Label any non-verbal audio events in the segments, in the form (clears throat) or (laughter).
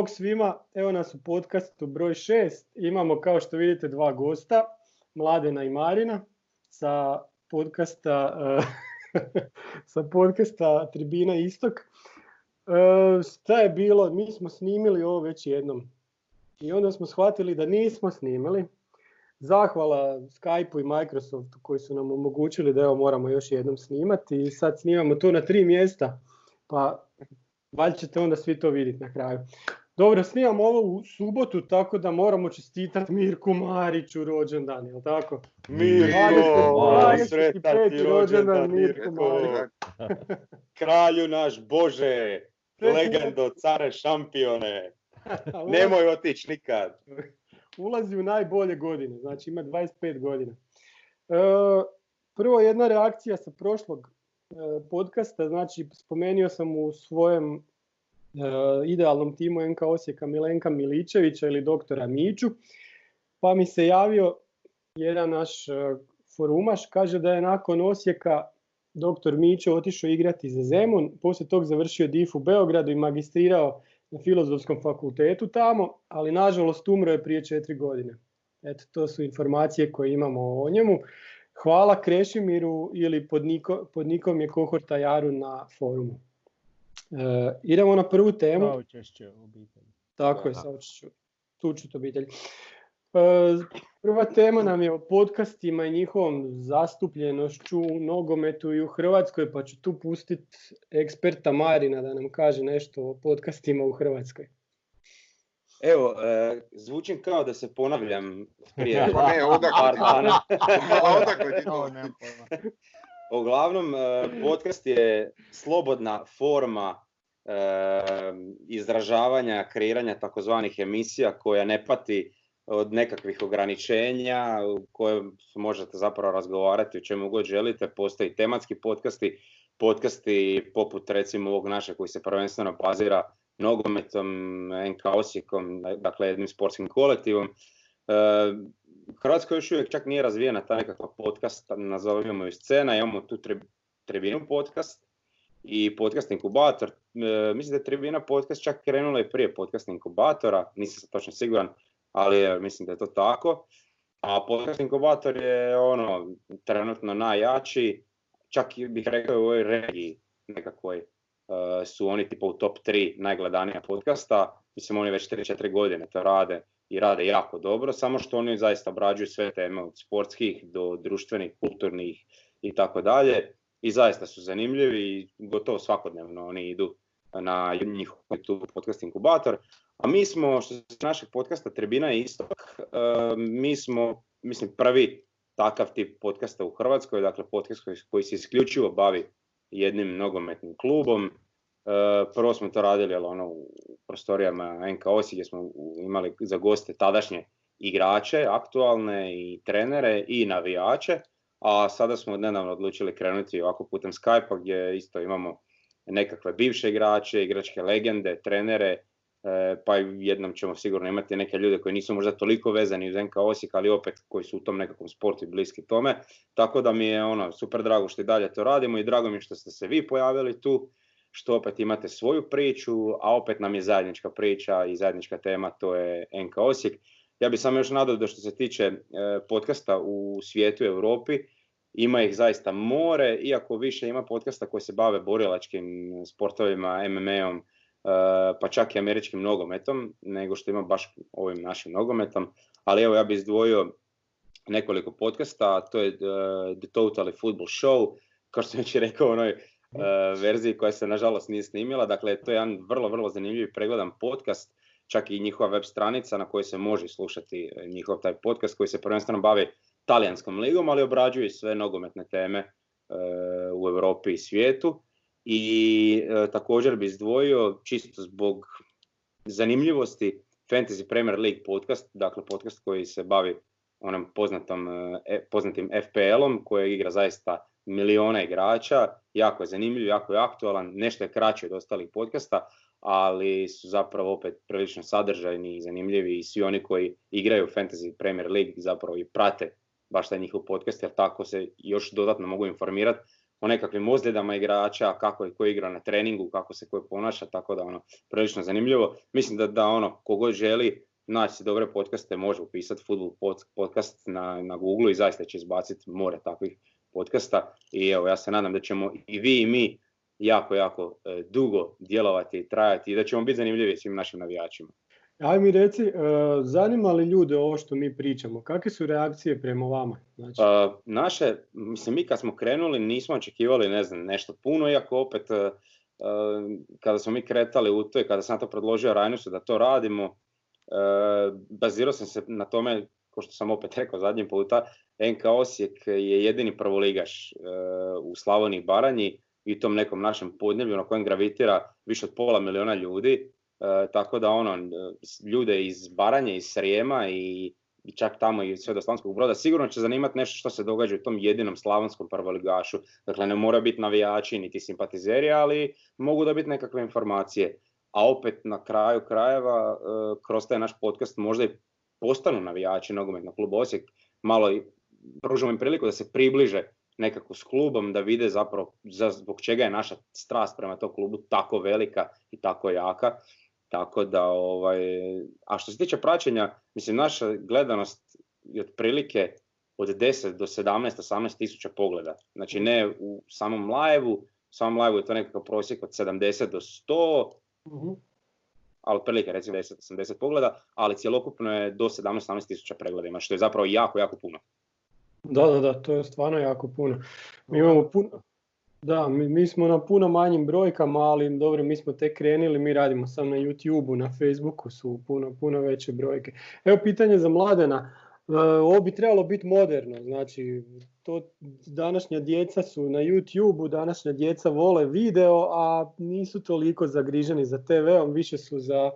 Bog svima, evo nas u podcastu broj 6. Imamo kao što vidite dva gosta, Mladena i Marina sa podcasta, eh, (laughs) sa podcasta Tribina Istok. E, šta je bilo? Mi smo snimili ovo već jednom. I onda smo shvatili da nismo snimili. Zahvala Skype-u i Microsoftu koji su nam omogućili da evo moramo još jednom snimati i sad snimamo to na tri mjesta. Pa valjda ćete onda svi to vidjeti na kraju. Dobro, snimamo ovo u subotu, tako da moramo čestitati Mirku Mariću rođendan, jel tako? Mirko, sretan ti rođendan Mirko Marić. Kralju naš Bože, (laughs) legendo, care šampione, (laughs) nemoj otići nikad. Ulazi u najbolje godine, znači ima 25 godina. E, prvo jedna reakcija sa prošlog e, podcasta, znači spomenio sam u svojem idealnom timu NK Osijeka Milenka Miličevića ili doktora Miću, pa mi se javio jedan naš e, forumaš, kaže da je nakon Osijeka doktor Mićo otišao igrati za Zemun, poslije tog završio DIF u Beogradu i magistrirao na filozofskom fakultetu tamo, ali nažalost umro je prije četiri godine. Eto, to su informacije koje imamo o njemu. Hvala Krešimiru ili pod, niko, pod nikom je Kohorta Jaru na forumu. E, idemo na prvu temu. Saučešće obitelji. Tako je, saučešću. Tučut obitelj. E, Prva tema nam je o podcastima i njihovom zastupljenošću u nogometu i u Hrvatskoj, pa ću tu pustiti eksperta Marina da nam kaže nešto o podcastima u Hrvatskoj. Evo, e, zvučim kao da se ponavljam prije (laughs) Pa ne, odakle ti (laughs) to? Uglavnom, e, podcast je slobodna forma e, izražavanja, kreiranja takozvanih emisija koja ne pati od nekakvih ograničenja u kojem možete zapravo razgovarati o čemu god želite. Postoji tematski podcasti, podcasti poput recimo ovog našeg koji se prvenstveno bazira nogometom, NK Osijekom, dakle jednim sportskim kolektivom. Hrvatska još uvijek čak nije razvijena ta nekakva podcast, nazovimo ju scena, imamo tu tri- Tribinu podcast i podcast inkubator. E, mislim da je Tribina podcast čak krenula i prije podcast inkubatora, nisam točno siguran, ali mislim da je to tako. A podcast inkubator je ono trenutno najjači, čak bih rekao u ovoj regiji nekakvoj su oni tipa u top 3 najgledanija podcasta. Mislim oni već 3-4 godine to rade i rade jako dobro, samo što oni zaista obrađuju sve teme od sportskih do društvenih, kulturnih i tako dalje. I zaista su zanimljivi i gotovo svakodnevno oni idu na njihov YouTube podcast inkubator. A mi smo, što se našeg podcasta Tribina i Istok, e, mi smo, mislim, prvi takav tip podcasta u Hrvatskoj, dakle podcast koji se isključivo bavi jednim nogometnim klubom. E, prvo smo to radili jel, ono, u prostorijama NK Osijek gdje smo imali za goste tadašnje igrače, aktualne i trenere i navijače, a sada smo nedavno odlučili krenuti ovako putem Skype-a gdje isto imamo nekakve bivše igrače, igračke legende, trenere, pa i jednom ćemo sigurno imati neke ljude koji nisu možda toliko vezani uz NK Osijek, ali opet koji su u tom nekakvom sportu i bliski tome. Tako da mi je ono super drago što i dalje to radimo i drago mi je što ste se vi pojavili tu, što opet imate svoju priču, a opet nam je zajednička priča i zajednička tema, to je NK Osijek. Ja bih samo još nadao da što se tiče e, podcasta u svijetu i Europi, ima ih zaista more, iako više ima podcasta koji se bave borilačkim sportovima, MMA-om, E, pa čak i američkim nogometom, nego što ima baš ovim našim nogometom. Ali evo ja bih izdvojio nekoliko podcasta, a to je e, The Totally Football Show, kao što sam već rekao u onoj e, verziji koja se nažalost nije snimila. Dakle, to je jedan vrlo, vrlo zanimljiv i pregledan podcast, čak i njihova web stranica na kojoj se može slušati njihov taj podcast koji se prvenstveno bavi talijanskom ligom, ali obrađuje sve nogometne teme u Europi i svijetu. I e, također bi izdvojio čisto zbog zanimljivosti Fantasy Premier League podcast, dakle podcast koji se bavi onom poznatom, e, poznatim FPL-om koji igra zaista miliona igrača, jako je zanimljiv, jako je aktualan, nešto je kraće od ostalih podcasta, ali su zapravo opet prilično sadržajni i zanimljivi i svi oni koji igraju Fantasy Premier League zapravo i prate baš taj njihov podcast jer tako se još dodatno mogu informirati o nekakvim ozljedama igrača, kako je ko igra na treningu, kako se ko ponaša, tako da ono, prilično zanimljivo. Mislim da, da ono, kogod želi naći dobre podcaste, može upisati Football podcast na, na Google i zaista će izbaciti more takvih podcasta. I evo, ja se nadam da ćemo i vi i mi jako, jako e, dugo djelovati i trajati i da ćemo biti zanimljivi svim našim navijačima. Aj mi reci, e, zanima li ljude ovo što mi pričamo? Kakve su reakcije prema vama? Znači... Pa, naše, mislim, mi kad smo krenuli nismo očekivali ne nešto puno, iako opet e, kada smo mi kretali u to i kada sam to predložio Rajnusu da to radimo, bazirao sam se na tome, ko što sam opet rekao zadnji puta, NK Osijek je jedini prvoligaš u Slavoniji Baranji i tom nekom našem podneblju na kojem gravitira više od pola miliona ljudi, E, tako da ono, ljude iz Baranje, iz Srijema i, i čak tamo i sve do Slavonskog broda, sigurno će zanimati nešto što se događa u tom jedinom slavonskom prvoligašu. Dakle, ne mora biti navijači niti simpatizeri, ali mogu da biti nekakve informacije. A opet na kraju krajeva, e, kroz taj naš podcast možda i postanu navijači nogometnog kluba Osijek, malo i pružimo im priliku da se približe nekako s klubom, da vide zapravo zbog čega je naša strast prema tom klubu tako velika i tako jaka. Tako da, ovaj, a što se tiče praćenja, mislim, naša gledanost je otprilike od 10 do 17-18 tisuća pogleda. Znači ne u samom live-u, u samom live je to nekakav prosjek od 70 do 100, uh-huh. ali otprilike recimo 10-80 pogleda, ali cjelokupno je do 17-18 tisuća pregledima, što je zapravo jako, jako puno. Da, da, da, to je stvarno jako puno. Mi imamo puno, da, mi, mi smo na puno manjim brojkama, ali dobro, mi smo tek krenuli, mi radimo samo na YouTube-u, na Facebooku su puno, puno veće brojke. Evo pitanje za Mladena, e, ovo bi trebalo biti moderno, znači to današnja djeca su na YouTube-u, današnja djeca vole video, a nisu toliko zagriženi za TV-om, više su za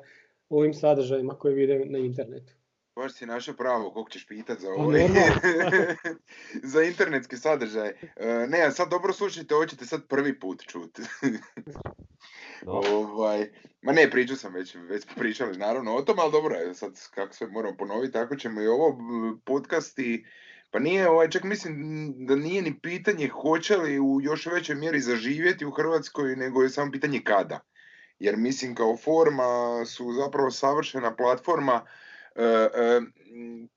ovim sadržajima koje vide na internetu. Baš si našao pravo, koliko ćeš pitat za ovo. (laughs) za internetski sadržaj. E, ne, sad dobro slušajte, ovo ćete sad prvi put čuti. (laughs) ovaj, ma ne, pričao sam već, već pričali naravno o tom, ali dobro sad kako sve moramo ponoviti, tako ćemo i ovo podcasti, pa nije, ovaj, čak mislim da nije ni pitanje hoće li u još većoj mjeri zaživjeti u Hrvatskoj, nego je samo pitanje kada. Jer mislim kao forma su zapravo savršena platforma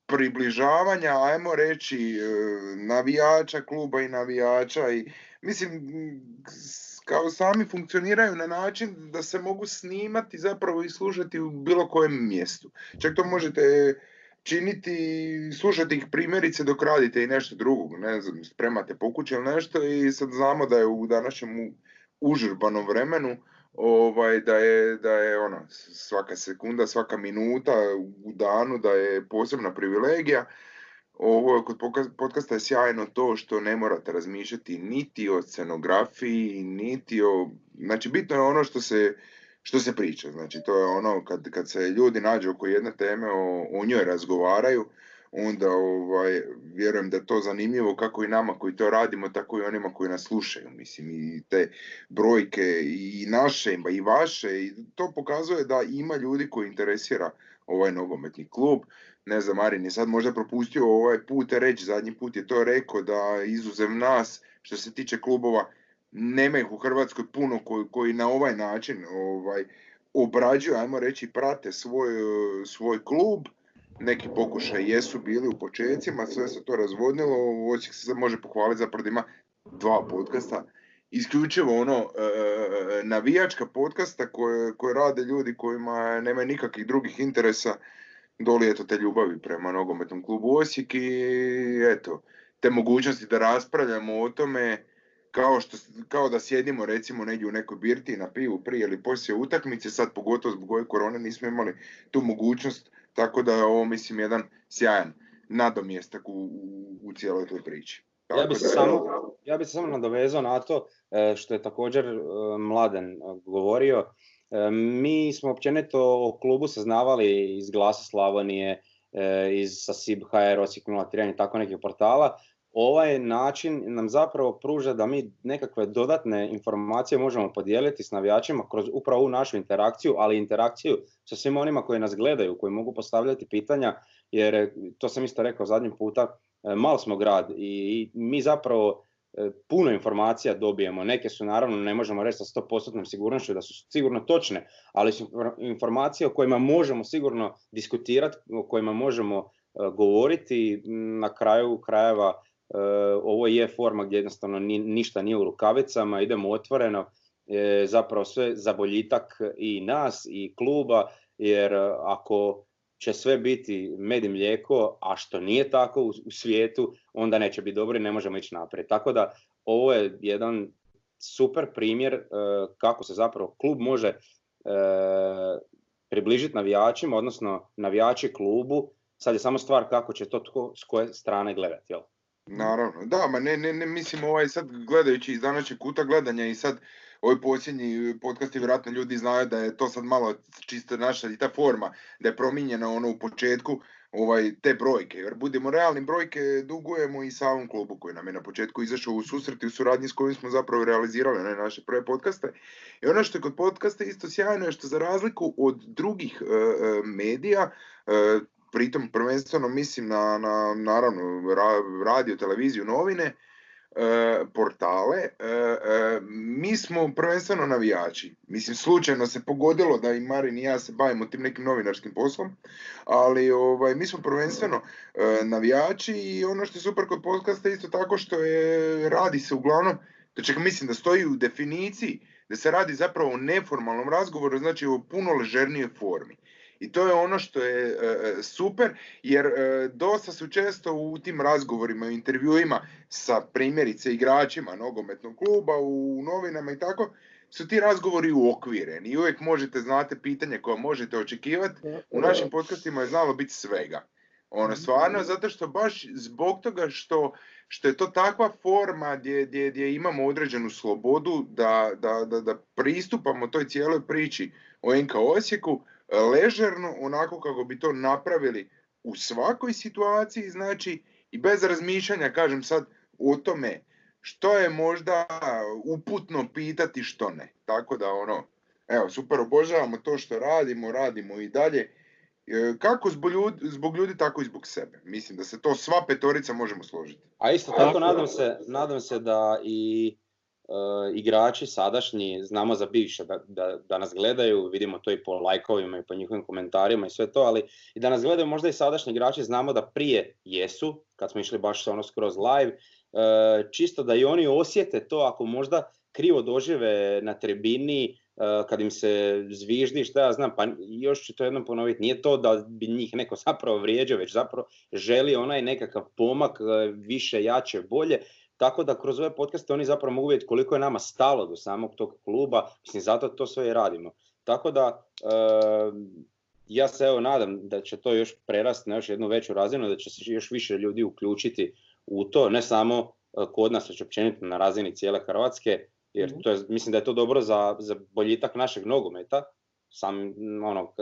približavanja, ajmo reći, e, navijača kluba i navijača i mislim kao sami funkcioniraju na način da se mogu snimati zapravo i slušati u bilo kojem mjestu. Čak to možete činiti, slušati ih primjerice dok radite i nešto drugog, ne znam, spremate pokuće ili nešto i sad znamo da je u današnjem užurbanom vremenu ovaj, da je, da je ono, svaka sekunda, svaka minuta u danu da je posebna privilegija. Ovo kod podcasta je sjajno to što ne morate razmišljati niti o scenografiji, niti o... Znači, bitno je ono što se, što se priča. Znači, to je ono kad, kad se ljudi nađu oko jedne teme, o, o njoj razgovaraju, onda ovaj, vjerujem da je to zanimljivo kako i nama koji to radimo, tako i onima koji nas slušaju. Mislim, i te brojke i naše i vaše, i to pokazuje da ima ljudi koji interesira ovaj nogometni klub. Ne znam, Marin je sad možda propustio ovaj put reći, zadnji put je to rekao da izuzev nas, što se tiče klubova, nema ih u Hrvatskoj puno koji, koji na ovaj način ovaj, obrađuju, ajmo reći, prate svoj, svoj klub neki pokušaj jesu bili u početcima, sve se to razvodnilo, Osijek se može pohvaliti zapravo da ima dva podcasta, isključivo ono e, navijačka podcasta koje, koje rade ljudi kojima nema nikakvih drugih interesa, doli eto te ljubavi prema nogometnom klubu Osijek i eto, te mogućnosti da raspravljamo o tome kao, što, kao da sjedimo recimo negdje u nekoj birti na pivu prije ili poslije utakmice, sad pogotovo zbog ove korone nismo imali tu mogućnost tako da je ovo, mislim, jedan sjajan nadomjestak u, u, u cijeloj toj priči. ja bi, se samo, ja bi se samo nadovezao na to e, što je također e, Mladen e, govorio. Mi smo općenito o klubu saznavali iz Glasa Slavonije, iz Sasib HR, Osijek 03 i tako nekih portala, ovaj način nam zapravo pruža da mi nekakve dodatne informacije možemo podijeliti s navijačima kroz upravo ovu našu interakciju, ali interakciju sa svim onima koji nas gledaju, koji mogu postavljati pitanja, jer to sam isto rekao zadnji puta, e, malo smo grad i mi zapravo e, puno informacija dobijemo. Neke su naravno, ne možemo reći sa 100% sigurnošću da su sigurno točne, ali su informacije o kojima možemo sigurno diskutirati, o kojima možemo e, govoriti. Na kraju krajeva e, ovo je forma gdje jednostavno ništa nije u rukavicama, idemo otvoreno, zapravo sve za boljitak i nas i kluba, jer ako će sve biti med i mlijeko, a što nije tako u, svijetu, onda neće biti dobro i ne možemo ići naprijed. Tako da ovo je jedan super primjer e, kako se zapravo klub može e, približiti navijačima, odnosno navijači klubu. Sad je samo stvar kako će to s koje strane gledati. Jel? Naravno, da, ma ne, ne, ne mislim ovaj sad gledajući iz današnjeg kuta gledanja i sad ovaj posljednji podcast i vjerojatno ljudi znaju da je to sad malo čisto naša i ta forma, da je promijenjena ono u početku ovaj, te brojke. Jer budemo realni, brojke dugujemo i samom klubu koji nam je na početku izašao u susret i u suradnji s kojim smo zapravo realizirali ne, naše prve podcaste. I ono što je kod podcasta isto sjajno je što za razliku od drugih e, medija, e, pritom prvenstveno mislim na, na naravno radio, televiziju, novine, E, portale, e, e, mi smo prvenstveno navijači. Mislim, slučajno se pogodilo da i Marin i ja se bavimo tim nekim novinarskim poslom, ali ovaj, mi smo prvenstveno navijači i ono što je super kod podcasta isto tako što je, radi se uglavnom, čak mislim da stoji u definiciji, da se radi zapravo o neformalnom razgovoru, znači o puno ležernijoj formi. I to je ono što je e, e, super, jer e, dosta su često u tim razgovorima, u intervjuima sa primjerice igračima nogometnog kluba, u novinama i tako, su ti razgovori uokvireni i uvijek možete znate pitanje koje možete očekivati. U našim podcastima je znalo biti svega. Ono, mhm. stvarno, zato što baš zbog toga što, što je to takva forma gdje, gdje, gdje imamo određenu slobodu da, da, da, da pristupamo toj cijeloj priči o NK Osijeku, ležerno, onako kako bi to napravili u svakoj situaciji, znači i bez razmišljanja, kažem sad, o tome što je možda uputno pitati, što ne. Tako da ono, evo, super obožavamo to što radimo, radimo i dalje. E, kako zbog ljudi, zbog ljudi, tako i zbog sebe. Mislim da se to sva petorica možemo složiti. A isto tako nadam se, nadam se da i igrači sadašnji, znamo za bivše da, da, da, nas gledaju, vidimo to i po lajkovima i po njihovim komentarima i sve to, ali i da nas gledaju možda i sadašnji igrači znamo da prije jesu, kad smo išli baš ono skroz live, uh, čisto da i oni osjete to ako možda krivo dožive na tribini, uh, kad im se zviždi, šta ja znam, pa još ću to jednom ponoviti, nije to da bi njih neko (laughs) zapravo vrijeđao, već zapravo želi onaj nekakav pomak, više, jače, bolje, tako da kroz ove podcaste oni zapravo mogu vidjeti koliko je nama stalo do samog tog kluba, mislim zato to sve i radimo. Tako da ja se evo nadam da će to još prerasti na još jednu veću razinu, da će se još više ljudi uključiti u to, ne samo e, kod nas, već općenito na razini cijele Hrvatske, jer mhm. to je, mislim da je to dobro za, za boljitak našeg nogometa, sam ono,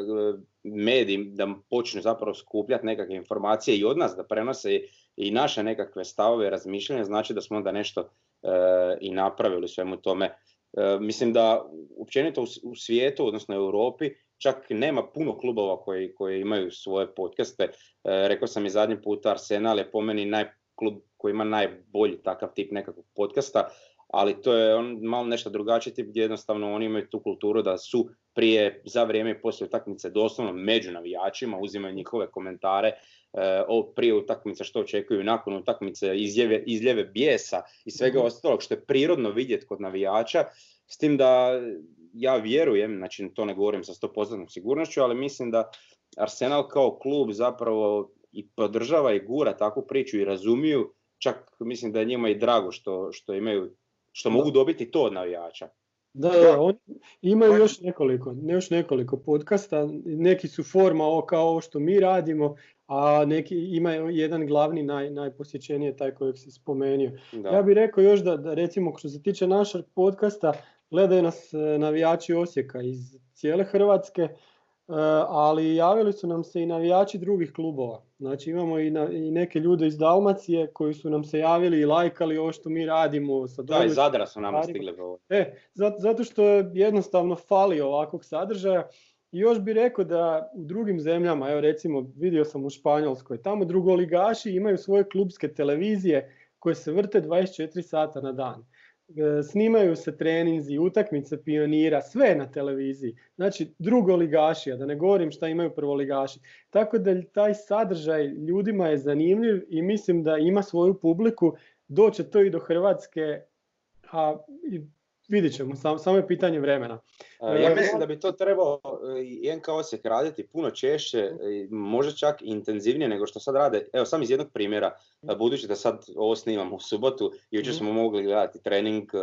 mediji da počnu zapravo skupljati nekakve informacije i od nas da prenose i naše nekakve stavove, razmišljanja, znači da smo onda nešto e, i napravili svemu tome. E, mislim da općenito u, svijetu, odnosno u Europi, čak nema puno klubova koji, koji imaju svoje podcaste. E, rekao sam i zadnji puta, Arsenal je po meni naj, klub koji ima najbolji takav tip nekakvog podcasta, ali to je on malo nešto drugačiji tip gdje jednostavno oni imaju tu kulturu da su prije, za vrijeme i poslije utakmice doslovno među navijačima, uzimaju njihove komentare, prije utakmice što očekuju, nakon utakmice izljeve, izljeve bijesa i svega mm ostalog što je prirodno vidjeti kod navijača, s tim da ja vjerujem, znači to ne govorim sa 100% sigurnošću, ali mislim da Arsenal kao klub zapravo i podržava i gura takvu priču i razumiju, čak mislim da je njima i drago što, što imaju što mogu dobiti to od navijača. Da, da, oni imaju još nekoliko, još nekoliko podcasta, neki su forma kao ovo što mi radimo, a neki ima jedan glavni naj, najposjećeniji je taj kojeg si spomenuo. Ja bih rekao još da, da recimo što se tiče našeg podcasta, gledaju nas e, navijači Osijeka iz cijele Hrvatske, E, ali javili su nam se i navijači drugih klubova. Znači imamo i, na, i neke ljude iz Dalmacije koji su nam se javili i lajkali ovo što mi radimo. Sa da, iz Zadra su nama stigli. E, zato, zato što je jednostavno fali ovakvog sadržaja. I još bih rekao da u drugim zemljama, evo recimo vidio sam u Španjolskoj, tamo drugoligaši imaju svoje klubske televizije koje se vrte 24 sata na dan. E, Snimaju se treninzi, utakmice pionira, sve na televiziji. Znači drugoligaši, a da ne govorim šta imaju prvoligaši. Tako da taj sadržaj ljudima je zanimljiv i mislim da ima svoju publiku. Doće to i do Hrvatske, a vidit ćemo, sam- samo je pitanje vremena. E, Ja E, mislim da bi to trebao e, i NK Osijek raditi puno češće, e, možda čak intenzivnije nego što sad rade. Evo sam iz jednog primjera, e, budući da sad ovo snimamo u subotu, jučer Mhm. smo mogli gledati trening e,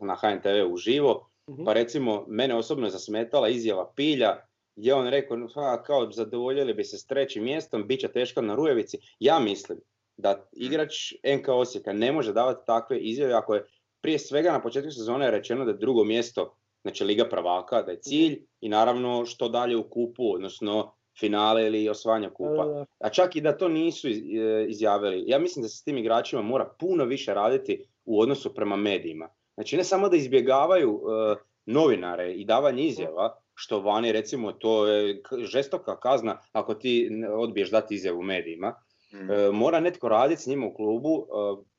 na HNTV uživo, Mhm. pa recimo mene osobno je zasmetala izjava Pilja gdje on rekao "Ha, kao zadovoljili bi se s trećim mjestom, bit će teško na Rujevici. Ja mislim da igrač NK Osijeka ne može davati takve izjave ako je prije svega na početku sezone rečeno da je drugo mjesto znači Liga prvaka, da je cilj i naravno što dalje u kupu, odnosno finale ili osvajanje kupa. A čak i da to nisu e, izjavili, ja mislim da se s tim igračima mora puno više raditi u odnosu prema medijima. Znači ne samo da izbjegavaju e, novinare i davanje izjava, što vani recimo to je žestoka kazna ako ti odbiješ dati izjavu medijima. Mm. E, mora netko raditi s njima u klubu, e,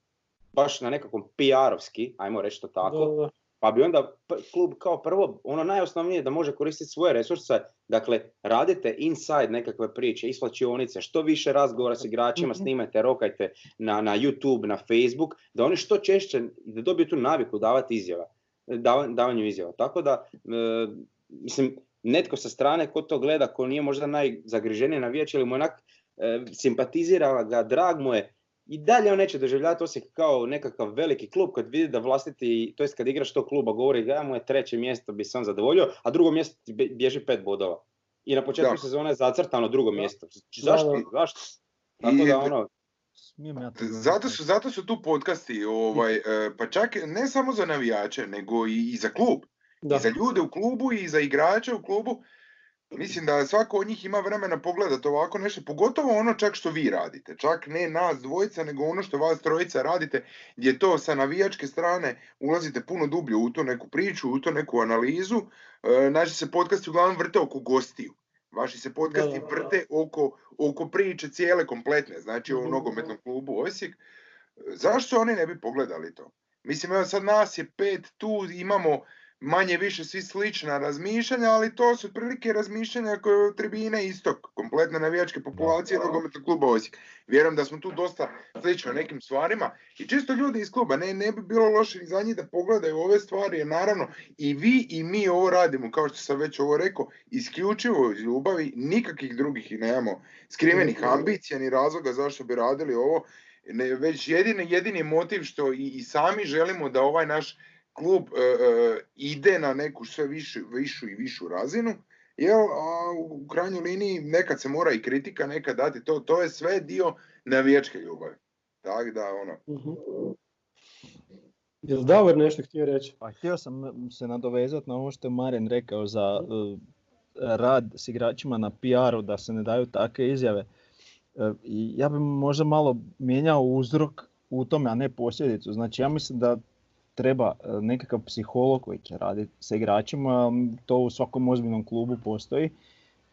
baš na nekakvom PR-ovski, ajmo reći to tako, da, da. pa bi onda klub kao prvo, ono najosnovnije da može koristiti svoje resurse, dakle radite inside nekakve priče, isplačionice, što više razgovora s igračima, Mhm. snimajte, rokajte na, na YouTube, na Facebook, da oni što češće, da dobiju tu naviku davati izjava, dava- davanju izjava. Tako da, e, mislim, netko sa strane ko to gleda, ko nije možda najzagriženiji navijač ili mu onak e, simpatizira ga, drag mu je, i dalje on neće doživljavati Osijek kao nekakav veliki klub kad vidi da vlastiti, to jest kad igraš tog kluba govori da mu je treće mjesto bi se on zadovoljio, a drugo mjesto bježi pet bodova. I na početku Da. sezone je zacrtano drugo Da. mjesto. Zašto? Da, da. Zašto? Tako I- da ono, Zato su, zato su tu podcasti, ovaj, e, pa čak ne samo za navijače, nego i, i za klub. Da. I za ljude u klubu i za igrače u klubu. Mislim da svako od njih ima vremena pogledati ovako nešto, pogotovo ono čak što vi radite. Čak ne nas dvojica, nego ono što vas trojica radite, gdje to sa navijačke strane ulazite puno dublje u tu neku priču, u tu neku analizu. E, naši se podcasti uglavnom vrte oko gostiju. Vaši se podcasti vrte oko, oko priče cijele kompletne, znači o Mhm. nogometnom klubu Osijek. Zašto oni ne bi pogledali to? Mislim, evo sad nas je pet tu, imamo manje više svi slična razmišljanja, ali to su otprilike razmišljanja koje tribine istok, kompletne navijačke populacije nogometnog kluba Osijek. Vjerujem da smo tu dosta slični u nekim stvarima i čisto ljudi iz kluba, ne, ne bi bilo loše za njih da pogledaju ove stvari, jer naravno i vi i mi ovo radimo, kao što sam već ovo rekao, isključivo iz ljubavi, nikakvih drugih i nemamo skrivenih ambicija ni razloga zašto bi radili ovo, ne, već jedini, jedini motiv što i, i sami želimo da ovaj naš klub e, e, ide na neku sve višu, višu i višu razinu, jer a, u, krajnjoj liniji nekad se mora i kritika nekad dati, to, to je sve dio navijačke ljubavi. Tako da, ono, Mhm. Jel Davor nešto htio reći? Pa htio sam se nadovezati na ovo što je Maren rekao za e, rad s igračima na PR-u, da se ne daju takve izjave. I ja bih možda malo mijenjao uzrok u tome, a ne posljedicu. Znači ja mislim da treba e, nekakav psiholog koji će raditi sa igračima, to u svakom ozbiljnom klubu postoji,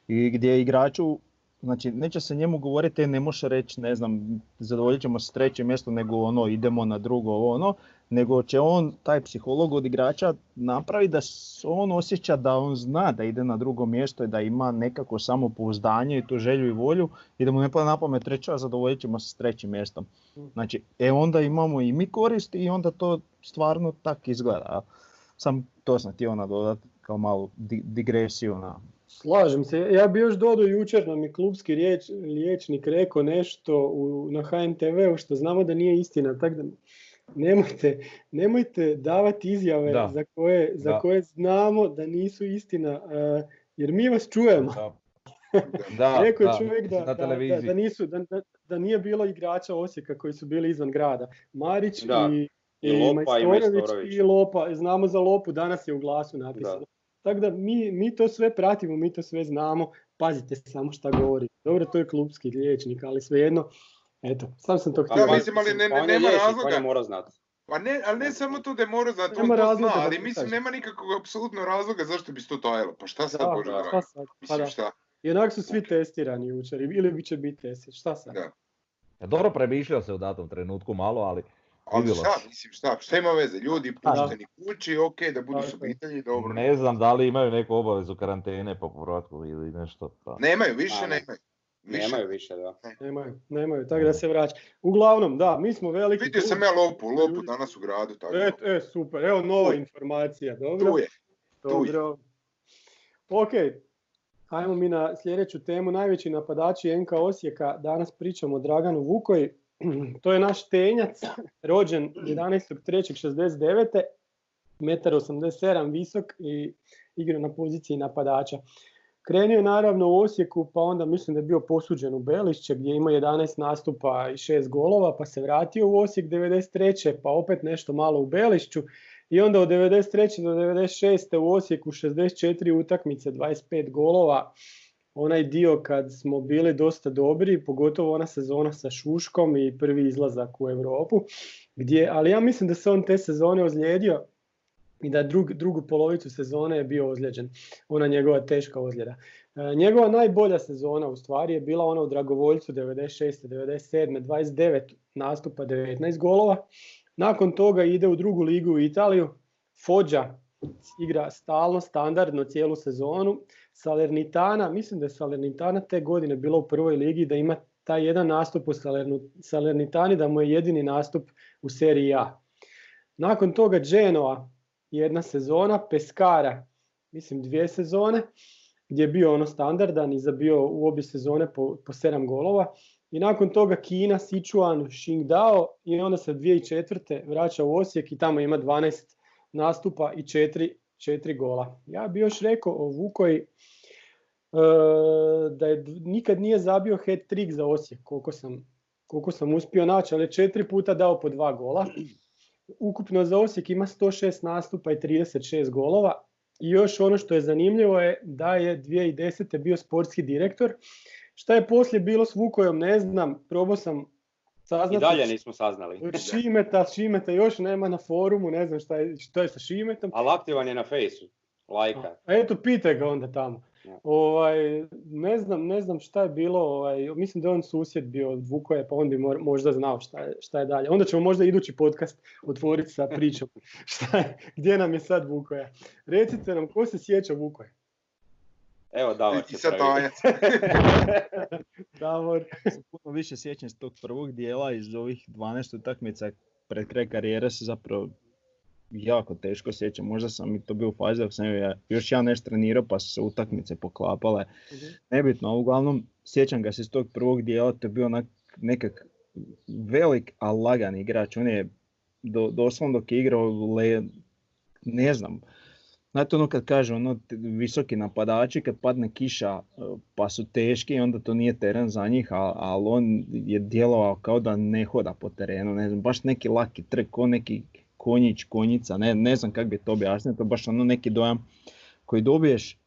i gdje igraču, znači neće se njemu govoriti, "E, ne može reći, ne znam, zadovoljit ćemo se s trećim mjesto, nego ono, idemo na drugo, ono, nego će on, taj psiholog od igrača, napraviti da on osjeća da on zna da ide na drugo mjesto i da ima nekako samopouzdanje i tu želju i volju i da mu ne pada na pamet reći, a zadovoljit ćemo se s trećim mjestom. Znači, e onda imamo i mi koristi i onda to stvarno tak izgleda. Sam to sam htio nadodati kao malu di- digresiju na... Slažem se. Ja bi još dodao jučer nam je klubski riječ, liječnik rekao nešto u, na HNTV-u što znamo da nije istina. Tako da nemojte, nemojte davati izjave Da. za koje, za Da. koje znamo da nisu istina. eh, jer mi vas čujemo. Da. (laughs) Da, Rekao je da, čovjek da, na da, da, televiziji. da nisu, da, da, da nije bilo igrača Osijeka koji su bili izvan grada. Marić Da. i, I Lopa i Majstorović Majstorović. i Lopa. Znamo za Lopu, danas je u glasu napisano. Tako da mi, mi to sve pratimo, mi to sve znamo. Pazite samo šta govori. Dobro, to je klubski liječnik, ali svejedno, eto, sam sam to Pa, htio Da, pa, mislim, ali ne- pa on je nema razloga. On je morao znati. Pa ne, ali ne samo to da je mora znati, on to razloga zna, ali mislim nema nikakvog apsolutno razloga zašto bi se to tajilo. Pa šta sad, Da, Bože da, šta sad? Pa da. šta? I onak su svi testirani jučer, ili bi će biti testirani, šta sad? Da. Ja, Dobro premišljao se u datom trenutku malo, ali Ali šta, mislim šta, šta ima veze, ljudi pušteni kući, ok, da budu s obitelji, dobro. Ne znam da li imaju neku obavezu karantene po povratku ili nešto. Pa. Nemaju, više nemaju. Više. Nemaju više, da. Nemaju, nemaju, tako da se vraća. Uglavnom, da, mi smo veliki... Vidio sam ja Lopu, Lopu danas u gradu. Tako. E, e, super, evo nova informacija, dobro. Tu je. Dobro. Ok, ajmo mi na sljedeću temu. Najveći napadači NK Osijeka, danas pričamo o Draganu Vukoj. (clears throat) To je naš tenjac, rođen 11.3.69. 1,87 visok i igra na poziciji napadača. Krenuo je naravno u Osijeku, pa onda mislim da je bio posuđen u Belišće gdje ima 11 nastupa i 6 golova, pa se vratio u Osijek 93. pa opet nešto malo u Belišću i onda od 93. do 96. u Osijeku 64 utakmice, 25 golova. Onaj dio kad smo bili dosta dobri, pogotovo ona sezona sa Šuškom i prvi izlazak u Europu. Gdje, ali ja mislim da se on te sezone ozlijedio i da drug, drugu polovicu sezone je bio ozlijeđen. Ona njegova teška ozljeda. E, njegova najbolja sezona u stvari je bila ona u Dragovoljcu 96. 97. 29 nastupa 19 golova. Nakon toga ide u drugu ligu u Italiju. Foggia igra stalno, standardno cijelu sezonu. Salernitana, mislim da je Salernitana te godine bila u prvoj ligi da ima taj jedan nastup u Salernitani, da mu je jedini nastup u seriji A. Nakon toga Genoa, jedna sezona, Pescara, mislim dvije sezone, gdje je bio ono standardan i zabio u obje sezone po, po 7 golova. I nakon toga Kina, Sichuan, Qingdao i onda se 2004. vraća u Osijek i tamo ima 12 nastupa i 4, 4 gola. Ja bih još rekao o Vukoj e, da je nikad nije zabio head trick za Osijek, koliko sam, koliko sam uspio naći, ali četiri puta dao po dva gola. Ukupno za Osijek ima 106 nastupa i 36 golova. I još ono što je zanimljivo je da je 2010. bio sportski direktor Šta je poslije bilo s Vukojom, ne znam, probao sam saznati. I dalje nismo saznali. (laughs) Šimeta, Šimeta još nema na forumu, ne znam šta je, šta je sa Šimetom. Ali aktivan je na fejsu, lajka. A eto, pitaj ga onda tamo. Ovaj, ne, znam, ne znam šta je bilo, ovaj, mislim da je on susjed bio od Vukoje, pa on bi možda znao šta je, šta je dalje. Onda ćemo možda idući podcast otvoriti sa pričom (laughs) šta je, gdje nam je sad Vukoja. Recite nam, ko se sjeća Vukoje? Evo Davor će pravi. (laughs) Davor. puno više sjećam s tog prvog dijela iz ovih 12 utakmica pred kraj karijere se zapravo jako teško sjećam. Možda sam i to bio u fazi dok sam ja, još ja nešto trenirao pa su se utakmice poklapale. uh Nebitno, uglavnom sjećam ga se iz tog prvog dijela, to je bio onak nekak velik, a lagan igrač. On je do, doslovno dok je igrao, le, ne znam, Znate ono kad kaže ono visoki napadači kad padne kiša e, pa su teški onda to nije teren za njih, ali on je djelovao kao da ne hoda po terenu, ne znam, baš neki laki trk, ko neki konjić, konjica, ne, ne znam kako bi to objasnio, to baš ono neki dojam koji dobiješ,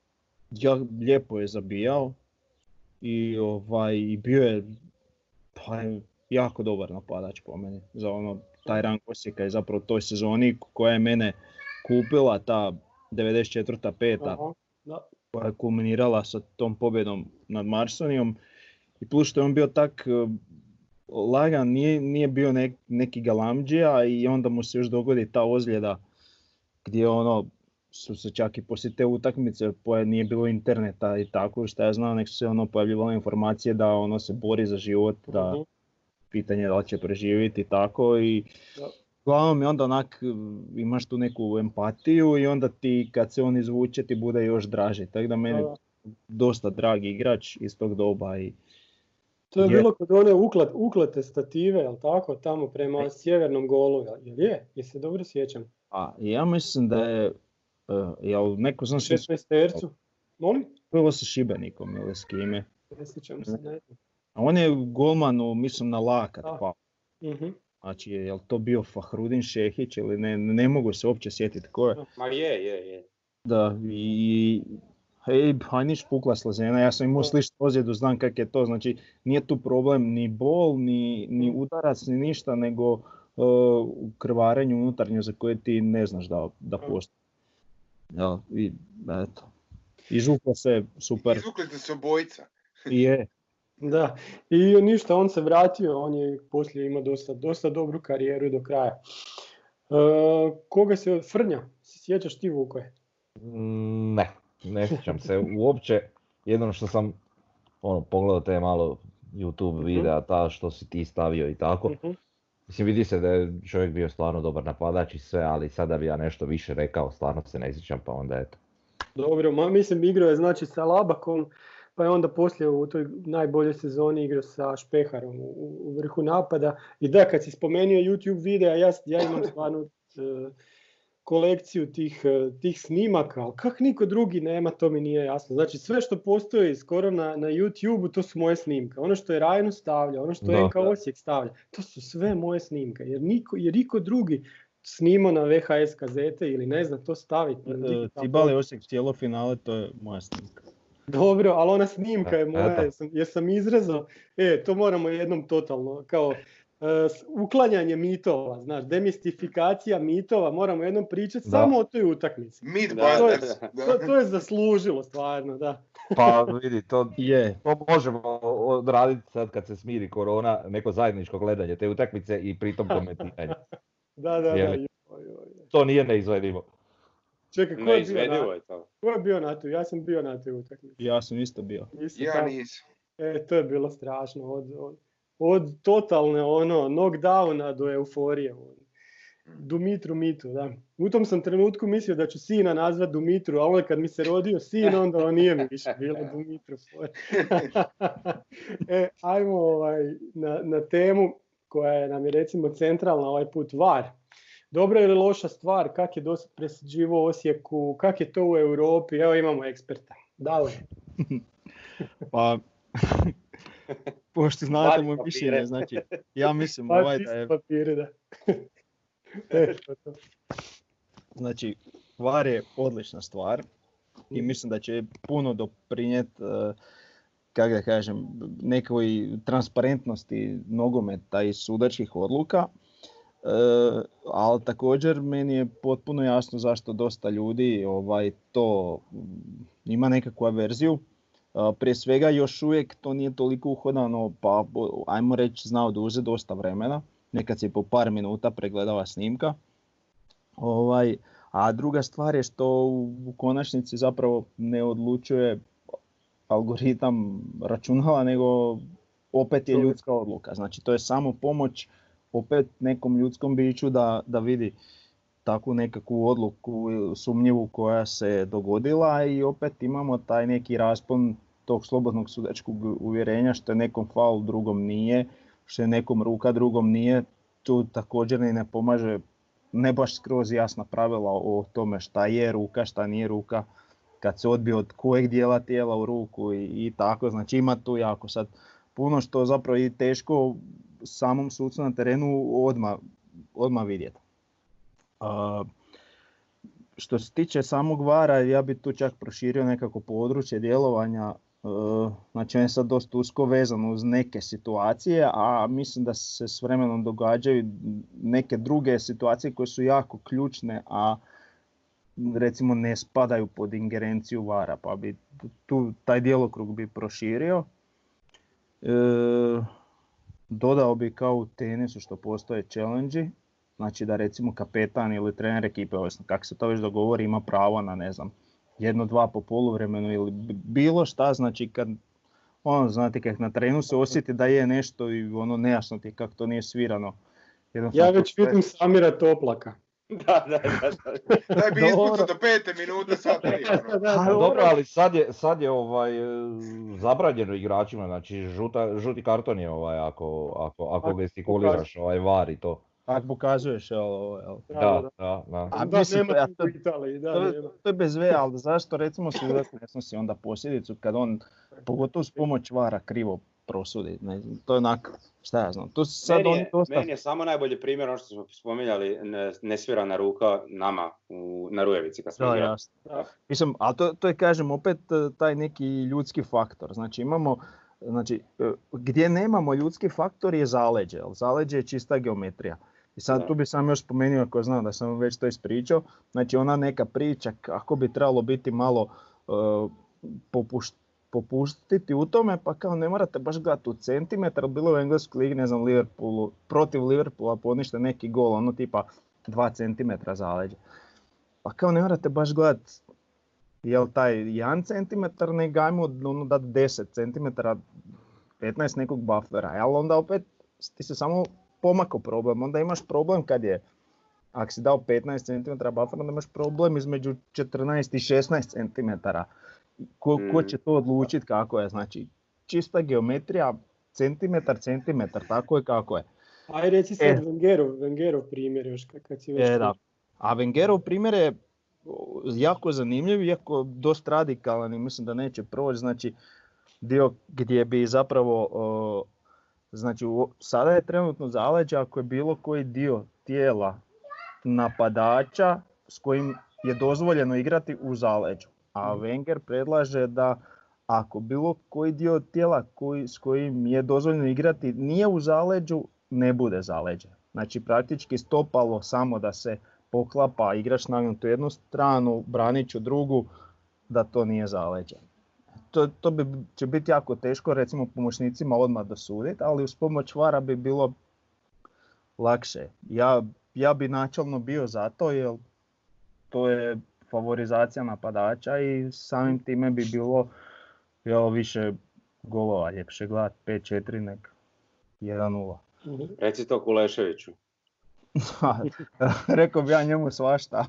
ja, lijepo je zabijao i ovaj, bio je pa, jako dobar napadač po meni za ono taj rang Osijeka i zapravo toj sezoni koja je mene kupila ta 94. peta koja je kulminirala sa tom pobjedom nad Marsonijom i plus što je on bio tak lagan, nije, nije bio neki galamđija i onda mu se još dogodi ta ozljeda gdje ono su se čak i poslije te utakmice koja nije bilo interneta i tako što ja znam nek su se ono pojavljivale informacije da ono se bori za život, da uh pitanje da li će preživjeti i tako i Uglavnom i onda onak imaš tu neku empatiju i onda ti kad se on izvuče ti bude još draži. Tako da meni dosta dragi igrač iz tog doba. I, to je, bilo kod one uklat, uklate stative, jel tako, tamo prema e. sjevernom golu, jel je? Jel se dobro sjećam? A, ja mislim da je, uh, jel neko znam se... 16 tercu, molim? Bilo sa Šibenikom ili s kime. Ne sjećam se, ne A on je golman, mislim, na lakat pao. uh Znači, je li to bio Fahrudin Šehić ili ne, ne mogu se uopće sjetiti ko je. Ma je, je, je. Da, i hej, Hajniš pukla slazena, ja sam imao sličnu ozljedu, znam kak je to, znači nije tu problem ni bol, ni, ni udarac, ni ništa, nego uh, krvarenje unutarnje za koje ti ne znaš da, da postoji. Ja, i eto. Izvukla se super. Izvukli ste se obojica. je, (laughs) Da, i ništa, on se vratio, on je poslije imao dosta, dosta dobru karijeru do kraja. E, koga se, Frnja, sjećaš ti Vukoje? Mm, Ne, ne sjećam se uopće. Jedino što sam ono, pogledao te malo YouTube Mhm. videa, ta što si ti stavio i tako. Mhm. Mislim, vidi se da je čovjek bio stvarno dobar napadač i sve, ali sada bi ja nešto više rekao, stvarno se ne sjećam, pa onda eto. Dobro, ma, mislim igrao je znači sa Labakom, pa je onda poslije u toj najboljoj sezoni igrao sa Špeharom u, u vrhu napada. I da, kad si spomenuo YouTube videa, ja, ja imam stvarno (laughs) e, kolekciju tih, e, tih snimaka, ali kak niko drugi nema, to mi nije jasno. Znači sve što postoji skoro na, na YouTube-u, to su moje snimke. Ono što je Rajno stavlja, ono što Da. NK Osijek stavlja, to su sve moje snimke. Jer niko, jer niko drugi snimao na VHS kazete ili ne znam to staviti. E, digitalno. Cibali Osijek cijelo finale, to je moja snimka. Dobro, ali ona snimka je E, moja, eto. jesam, jesam izrezao. E, to moramo jednom totalno, kao e, uklanjanje mitova, znaš, demistifikacija mitova, moramo jednom pričati Da. samo o toj utakmici. To, da. to je zaslužilo stvarno, da. Pa vidi, to, Je, to možemo odraditi sad kad se smiri korona, neko zajedničko gledanje te utakmice i pritom komentiranje. (laughs) Da, da, da. Je joj. To nije neizvedivo. Čekaj, ko je, bio na, je to. ko je bio na tu? Ja sam bio na toj utakmici. ja sam isto bio. Isto Ja nisam. E, to je bilo strašno. Od, od, od totalne ono, knockdowna do euforije. ono. Dumitru Mitu, da. U tom sam trenutku mislio da ću sina nazvat Dumitru, a onda kad mi se rodio sin, onda on nije mi više bilo (laughs) Dumitru. (laughs) e, ajmo ovaj, na, na temu koja je nam je recimo centralna ovaj put VAR. Dobra ili loša stvar, kak je dosad presuđivao Osijeku, kak je to u Europi, evo imamo eksperta. Davor. (laughs) Pa, pošto znate moje mišljenje, znači, (laughs) ja mislim ovaj da je, papire, da. (laughs) e, znači, VAR je odlična stvar i mislim da će puno doprinijeti, kako da kažem, nekoj transparentnosti nogometa i sudačkih odluka. E, ali također meni je potpuno jasno zašto dosta ljudi ovaj to mm, ima nekakvu averziju. Prije svega još uvijek to nije toliko uhodano, pa ajmo reći zna oduzeti dosta vremena. Nekad se po par minuta pregledava snimka. Ovaj, a druga stvar je što u u konačnici zapravo ne odlučuje algoritam računala, nego opet je ljudska odluka. Znači to je samo pomoć opet nekom ljudskom biću da, da vidi takvu nekakvu odluku sumnjivu koja se dogodila i opet imamo taj neki raspon tog slobodnog sudačkog uvjerenja što je nekom faul, drugom nije, što je nekom ruka, drugom nije. Tu također ni ne pomaže ne baš skroz jasna pravila o tome šta je ruka, šta nije ruka, kad se odbije od kojeg dijela tijela u ruku i, i tako. Znači ima tu jako sad puno što zapravo i teško samom sucu na terenu odmah, odmah vidjeti. A, što se tiče samog vara, ja bi tu čak proširio nekako područje djelovanja. E, Znači on je sad dosta usko vezan uz neke situacije, a mislim da se s vremenom događaju neke druge situacije koje su jako ključne, a recimo ne spadaju pod ingerenciju vara, pa bi tu taj djelokrug bi proširio. E, dodao bi kao u tenisu što postoje challenge znači da recimo kapetan ili trener ekipe, ovisno kako se to već dogovori, ima pravo na ne znam, jedno, dva po poluvremenu ili bilo šta, znači kad ono, znate, kak na terenu se osjeti da je nešto i ono nejasno ti kako to nije svirano. Jednostavno Ja već sve- vidim Samira Toplaka. (laughs) Da, da, da. da. (laughs) Daj bi ispucao do pete minute, sad. Da, (laughs) dobro, ali sad je, sad je ovaj, zabranjeno igračima, znači žuta, žuti karton je ovaj, ako, ako, ako Ako gestikuliraš ovaj var i to. Ako pokazuješ, jel, ovo, jel. Da, Da, da. A Da, mislim, nema ja to- Italiji, da, To, nema. to je bez ve, ali zašto recimo sudac ne snosi onda posljedicu kad on, pogotovo s pomoć vara, krivo prosudi. Ne, znam, to je onak, šta ja znam, to su sad Meni oni je, dosta... meni je samo najbolji primjer ono što smo spominjali, ne, nesvirana ruka nama u, na Rujevici kad smo Da, jasno. Da. Mislim, ali to, to je kažem opet e, taj neki ljudski faktor. Znači imamo, znači e, gdje nemamo ljudski faktor je zaleđe, ali zaleđe je čista geometrija. I sad Da. tu bi sam još spomenuo, ako znam da sam već to ispričao, znači ona neka priča kako bi trebalo biti malo e, popustiti u tome, pa kao ne morate baš gledati u centimetar, bilo u engleskoj ligi, ne znam, Liverpoolu, protiv Liverpoola ponište neki gol, ono tipa 2 cm zaleđa. Pa kao ne morate baš gledati jel taj 1 cm, nego ajmo ono dati 10 cm, 15 nekog buffera, ali onda opet ti se samo pomakao problem, onda imaš problem kad je ako si dao 15 cm buffer, onda imaš problem između 14 i 16 cm. Ko, ko Mm. će to odlučiti kako je? Znači, čista geometrija, centimetar, centimetar, tako je kako je. Aj reci sad E. Wengerov, Wengerov primjer još kad- si već E, da. A Wengerov primjer je jako zanimljiv, iako dosta radikalan i mislim da neće proći. Znači, dio gdje bi zapravo, znači u- sada je trenutno zaleđe ako je bilo koji dio tijela napadača s kojim je dozvoljeno igrati u zaleđu. A Mhm. Wenger predlaže da ako bilo koji dio tijela koji, s kojim je dozvoljeno igrati nije u zaleđu, ne bude zaleđe. Znači praktički stopalo samo da se poklapa igrač nagnut u jednu stranu, branić u drugu, da to nije zaleđe. To, to bi, će biti jako teško recimo pomoćnicima odmah dosuditi, ali uz pomoć vara bi bilo lakše. Ja, ja bi načelno bio za to jer to je favorizacija napadača i samim time bi bilo jel, više golova, ljepše gledat 5-4 nek 1-0. Mhm. Reci to Kuleševiću. (laughs) Rekao bi ja njemu svašta.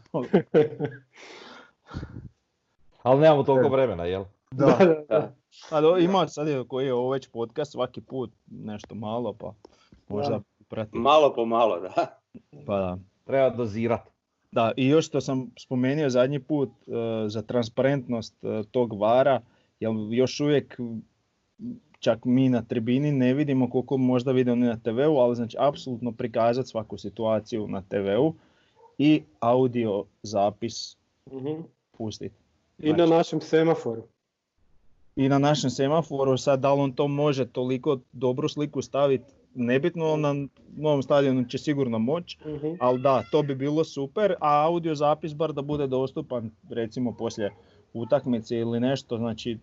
Ali (laughs) nemamo toliko vremena, jel? Da, da, da. Da. A do, ima sad je koji je ovo već podcast svaki put nešto malo pa možda prati. Malo po malo, da. Pa da. Treba dozirat. Da, i još što sam spomenuo zadnji put e, za transparentnost e, tog vara, jer još uvijek čak mi na tribini ne vidimo koliko možda vide oni na TV-u, ali znači apsolutno prikazati svaku situaciju na TV-u i audio zapis Mhm. pustiti. I na Znači- našem semaforu. I na našem semaforu sad da li on to može toliko dobru sliku staviti, nebitno na novom stadionu će sigurno moći, Mhm. ali da, to bi bilo super, a audio zapis bar da bude dostupan recimo poslije utakmice ili nešto, znači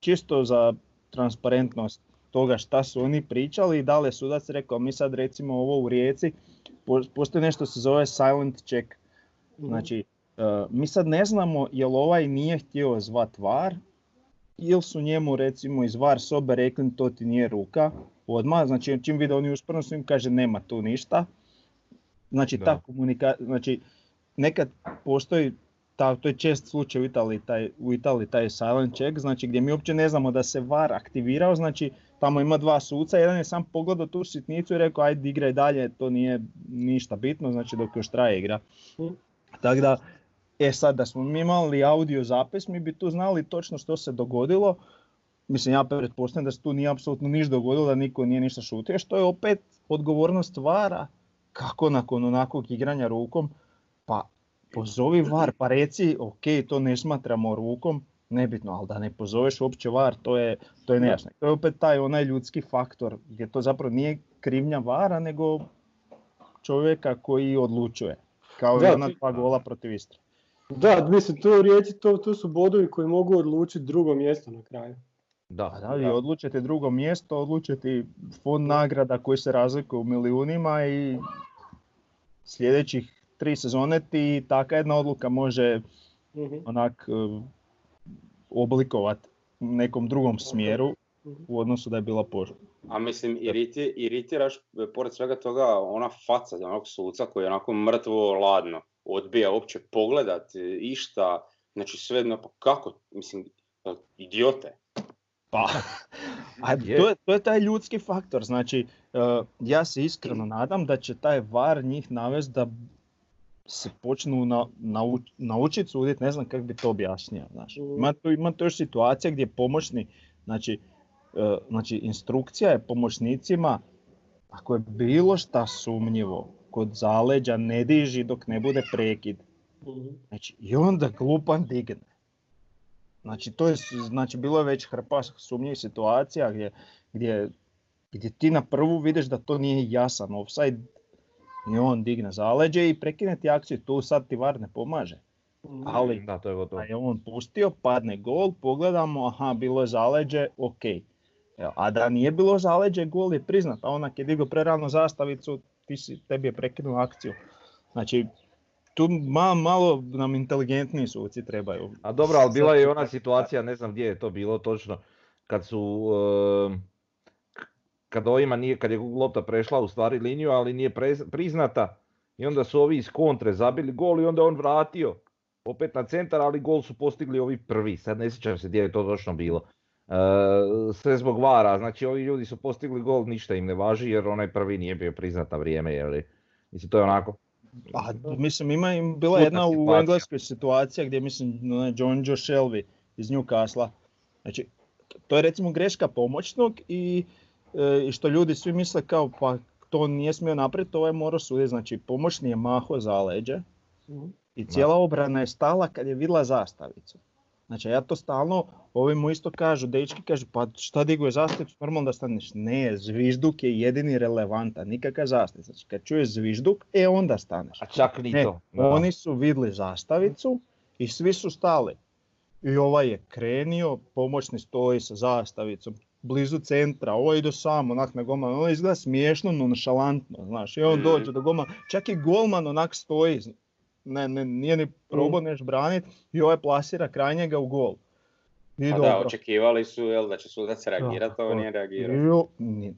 čisto za transparentnost toga šta su oni pričali i da li je sudac rekao mi sad recimo ovo u Rijeci, po- postoji nešto se zove silent check, Mhm. znači e, mi sad ne znamo jel ovaj nije htio zvat VAR ili su njemu recimo iz VAR sobe rekli to ti nije ruka odmah, znači čim vide oni usporno s njim kaže nema tu ništa. Znači Da. ta komunikacija, znači nekad postoji, ta, to je čest slučaj u Italiji, taj, u Italiji taj silent check, znači gdje mi uopće ne znamo da se VAR aktivirao, znači tamo ima dva suca, jedan je sam pogledao tu sitnicu i rekao ajde igraj dalje, to nije ništa bitno, znači dok još traje igra. Mhm. Tako da, e sad da smo mi imali audio zapis, mi bi tu znali točno što se dogodilo. Mislim, ja pretpostavljam da se tu nije apsolutno ništa dogodilo, da niko nije ništa šutio, što je opet odgovornost vara kako nakon onakvog igranja rukom, pa pozovi var, pa reci, ok, to ne smatramo rukom, nebitno, ali da ne pozoveš uopće var, to je, to je nejasno. To je opet taj onaj ljudski faktor, gdje to zapravo nije krivnja vara, nego čovjeka koji odlučuje. Kao i ona dva gola protiv Istre. Da, mislim, to u Rijeci, to, to su bodovi koji mogu odlučiti drugo mjesto na kraju. Da, da, vi odlučite drugo mjesto, odlučite fond nagrada koji se razlikuje u milijunima i sljedećih tri sezone ti taka jedna odluka može Mhm. onak eh, oblikovat u nekom drugom smjeru Mhm. u odnosu da je bila poželjna. A mislim, iriti, iritiraš, e, pored svega toga, ona faca onog suca koji je onako mrtvo ladno odbija uopće pogledat, e, išta, znači sve, no, pa kako, mislim, e, idiote. Pa, (laughs) a to, je, to je taj ljudski faktor, znači eh, ja se iskreno nadam da će taj VAR njih navesti da se počnu na, nauč, naučiti suditi, ne znam kako bi to objasnio. Znaš. Mhm. Ima, tu, ima tu još situacija gdje pomoćni, znači, eh, znači instrukcija je pomoćnicima, ako je bilo šta sumnjivo, kod zaleđa ne diži dok ne bude prekid. Mhm. Znači, i onda glupan digne. Znači, to je, znači, bilo je već hrpa sumnjivih situacija gdje, gdje, gdje ti na prvu vidiš da to nije jasan offside i on digne zaleđe i prekine ti akciju, tu sad ti VAR ne pomaže. ali Da, to je gotovo. da je on pustio, padne gol, pogledamo, aha, bilo je zaleđe, ok. Evo, A da nije bilo zaleđe, gol je priznat, a onak je digao prerano zastavicu, ti si, tebi je prekinuo akciju. Znači, tu ma, malo nam inteligentniji suci trebaju. A dobro, ali bila je i ona situacija, ne znam gdje je to bilo točno, kad su, kad ovima nije, kad je lopta prešla u stvari liniju, ali nije prez- priznata i onda su ovi iz kontre zabili gol i onda on vratio opet na centar, ali gol su postigli ovi prvi, sad ne sjećam se gdje je to točno bilo. E, sve zbog vara, znači ovi ljudi su postigli gol, ništa im ne važi jer onaj prvi nije bio priznat na vrijeme, jeli? Mislim, to je onako, A, mislim, ima im bila jedna u situacija. engleskoj situacija gdje mislim onaj John Joe Shelby iz Newcastle. Znači, to je recimo greška pomoćnog i, e, i što ljudi svi misle kao pa to nije smio napraviti, to je morao suditi. Znači, pomoćni je maho za leđe Mhm. i cijela obrana je stala kad je vidjela zastavicu. Znači, ja to stalno, ovi mu isto kažu, dečki kažu, pa šta diguje zastavicu, normalno da staneš. Ne, zvižduk je jedini relevantan, nikakav zastavica. Znači, kad čuješ zvižduk, e onda staneš. a čak ni Ne, to. da. oni su vidli zastavicu i svi su stali. I ovaj je krenio, pomoćni stoji sa zastavicom, blizu centra, ovo ide sam, onak na golman, ono izgleda smiješno, nonšalantno, znaš, i on dođe do golmana, čak i golman onak stoji, ne, ne, nije ni probao Mm. neš branit i ovaj plasira kraj njega u gol. I Pa dobro. da, očekivali su jel, da će sudac reagirati, ovo je. nije reagirao. Jo, ni-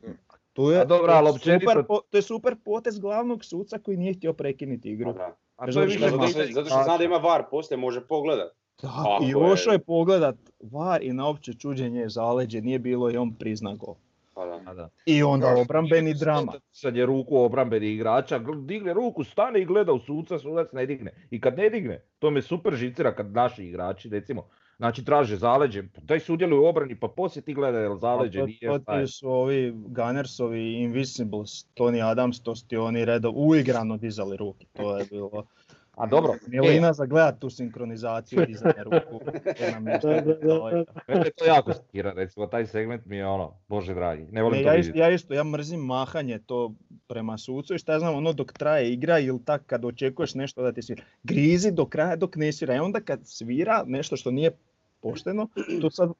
tu je, A dobro, to je super, po- to je super potez glavnog suca koji nije htio prekinuti igru. da. A Bez to je više Zato što, zato što zna da ima var, poslije može pogledat. Da, i je. došao je pogledat var i na opće čuđenje zaleđe nije bilo i on prizna gol. Pa da. Da. I onda obrambeni drama. Sad je ruku obrambeni igrača, digne ruku, stane i gleda u suca, sudac ne digne. I kad ne digne, to me super žicira kad naši igrači, recimo, znači traže zaleđe, pa daj sudjeluj u obrani, pa poslije ti gledaj jel zaleđe to, nije, to su ovi Gunnersovi Invisibles, Tony Adams, to su ti oni redov, uigrano dizali ruke. To je (laughs) bilo... A dobro, (laughs) Milina za gledat tu sinkronizaciju (laughs) dizanja ruku. To je ovaj, to jako skira, recimo, taj segment mi je ono, bože dragi, ne volim Ne, to ja, isto, ja isto, ja mrzim mahanje to prema sucu i šta ja znam, ono dok traje igra ili tak kad očekuješ nešto da ti svira. Grizi do kraja dok ne svira i onda kad svira nešto što nije pošteno, tu sad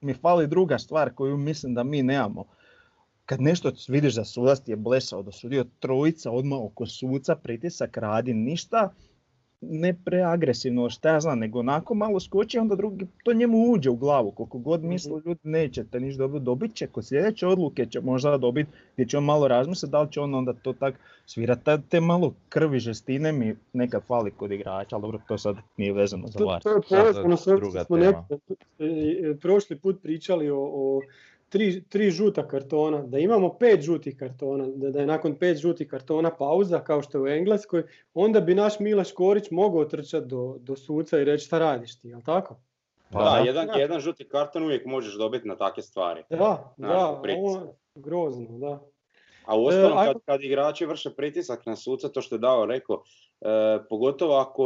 mi fali druga stvar koju mislim da mi nemamo. Kad nešto vidiš da sudac ti je blesao, dosudio trojica odmah oko suca, pritisak radi ništa, ne preagresivno, šta ja znam, nego onako malo skoči, onda drugi, to njemu uđe u glavu, koliko god misle ljudi nećete niš dobro, dobit će, kod sljedeće odluke će možda dobiti, gdje će on malo razmisliti, da li će on onda to tak svirati, te malo krvi, žestine mi nekad fali kod igrača, ali dobro, to sad nije vezano za To, VAR. to je to je povezano smo tema. nekad, e, e, prošli put pričali o, o tri, tri žuta kartona, da imamo pet žutih kartona, da, da je nakon pet žutih kartona pauza kao što je u Engleskoj, onda bi naš Milaš Korić mogao trčati do, do suca i reći šta radiš ti, jel tako? Pa da, da. jedan, jedan žuti karton uvijek možeš dobiti na takve stvari. Da, Znaš, da, ovo je grozno, da. A uostalom E, kad, kad igrači vrše pritisak na suca, to što je Dao rekao, e, pogotovo ako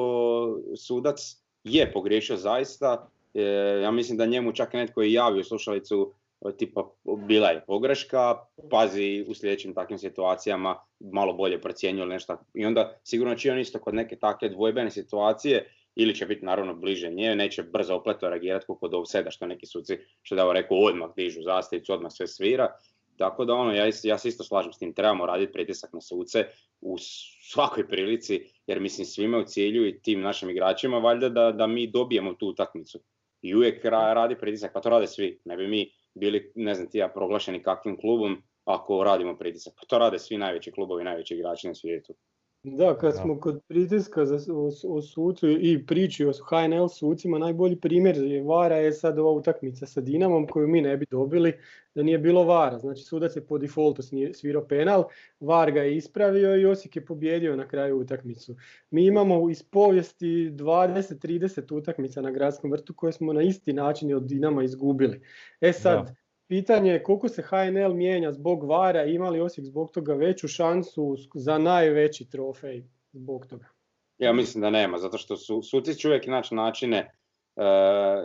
sudac je pogriješio zaista, e, ja mislim da njemu čak netko i javio slušalicu tipa bila je pogreška, pazi u sljedećim takvim situacijama malo bolje procjenjuje ili nešto. I onda sigurno će on isto kod neke takve dvojbene situacije ili će biti naravno bliže nje, neće brzo opleto reagirati kod offside što neki suci, što Dao rekao, odmah dižu zastavicu, odmah sve svira. Tako da ono, ja, ja se isto slažem s tim, trebamo raditi pritisak na suce u svakoj prilici, jer mislim svima u cilju i tim našim igračima valjda da, da mi dobijemo tu utakmicu. I uvijek ra- radi pritisak, pa to rade svi. Ne bi mi bili, ne znam ti ja, proglašeni kakvim klubom ako radimo pritisak. Pa to rade svi najveći klubovi, najveći igrači na svijetu. Da, kad Da. smo kod pritiska za, o, o sucu i priči o HNL sucima, najbolji primjer je Vara je sad ova utakmica sa Dinamom koju mi ne bi dobili da nije bilo Vara. Znači sudac je po defaultu svirao penal, Var ga je ispravio i Osijek je pobjedio na kraju utakmicu. Mi imamo iz povijesti 20-30 utakmica na gradskom vrtu koje smo na isti način od Dinama izgubili. E sad, Da. Pitanje je koliko se HNL mijenja zbog vara, ima li Osijek zbog toga veću šansu za najveći trofej zbog toga? Ja mislim da nema, zato što su, suci će uvijek naći načine e,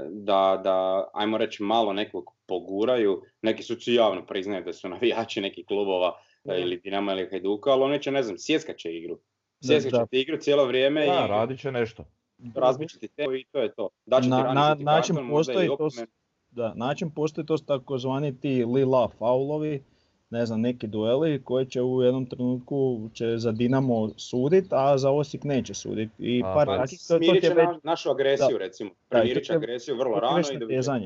da, da, ajmo reći, malo nekog poguraju. Neki suci javno priznaju da su navijači nekih klubova Da. e, ili Dinama ili Hajduka, ali oni će, ne znam, sjeskat će igru. Sjeskat će ti igru cijelo vrijeme Da, i radit će nešto. različiti temu i to je to. Da će Na- ti na- način i postoji, to. Da, način postoji to su takozvani ti lila faulovi, ne znam, neki dueli koji će u jednom trenutku će za Dinamo sudit, a za Osijek neće sudit. I A, par pa to, to će već na- našu agresiju recimo. Da, to Primirit će agresiju vrlo rano i da.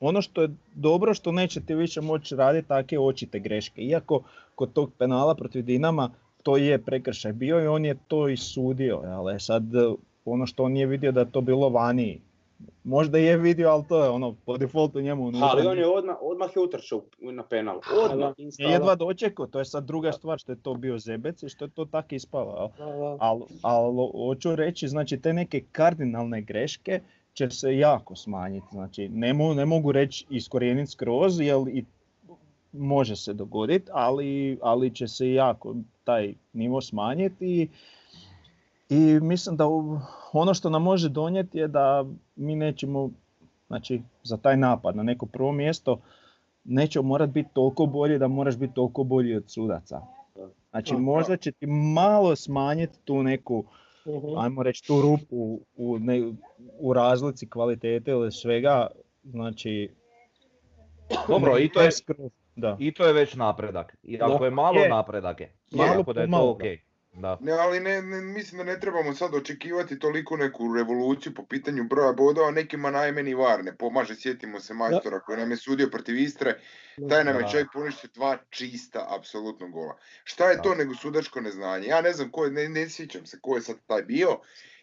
Ono što je dobro što neće ti više moći raditi takve očite greške. Iako kod tog penala protiv Dinama to je prekršaj bio i on je to i sudio. Ali sad e, ono što on nije vidio da je to bilo vani. Možda je vidio, ali to je ono po defaultu njemu unutra. Ali on je odmah, odmah je utrčao na penal. Odmah, je jedva dočekao, to je sad druga stvar što je to bio zebec i što je to tako ispalo. Ali al, hoću reći, znači te neke kardinalne greške će se jako smanjiti. Znači ne, mo- ne mogu reći iskorijeniti skroz, jer i može se dogoditi, ali, ali će se jako taj nivo smanjiti i, i mislim da ono što nam može donijeti je da mi nećemo, znači za taj napad na neko prvo mjesto, nećemo morat biti toliko bolji da moraš biti toliko bolji od sudaca. Znači Da. možda će ti malo smanjiti tu neku, Mhm. ajmo reći tu rupu u, ne, u razlici kvalitete ili svega, znači... Dobro, i to je, Da. i to je već napredak. I ako je malo Je. napredak je. Malo da je malo, to da. ok. Da. Ne, ali ne, ne, mislim da ne trebamo sad očekivati toliko neku revoluciju po pitanju broja bodova, nekima najmeni var ne pomaže, sjetimo se majstora koji nam je sudio protiv Istre, taj nam je čovjek poništio dva čista, apsolutno gola. Šta je to Da. nego sudačko neznanje? Ja ne znam ko je, ne, ne sjećam se ko je sad taj bio,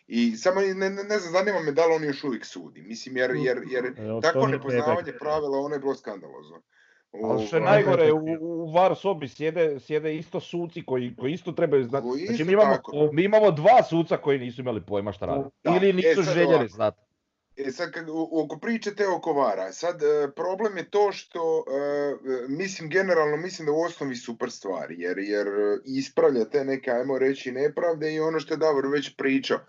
i samo ne, ne, ne znam, zanima me da li on još uvijek sudi, mislim jer, jer, jer Evo, takvo Toni nepoznavanje pravila, ono je bilo skandalozno. Ali što je najgore, u, u VAR sobi sjede, sjede isto suci koji, koji isto trebaju znati. Znači mi imamo, tako. mi imamo dva suca koji nisu imali pojma šta rade. Ili E, nisu sad željeli znati. E sad, oko priče te oko vara, sad e, problem je to što, e, e, mislim, generalno mislim da u osnovi super stvari, jer, jer e, ispravlja te neke, ajmo reći, nepravde i ono što je Davor već pričao.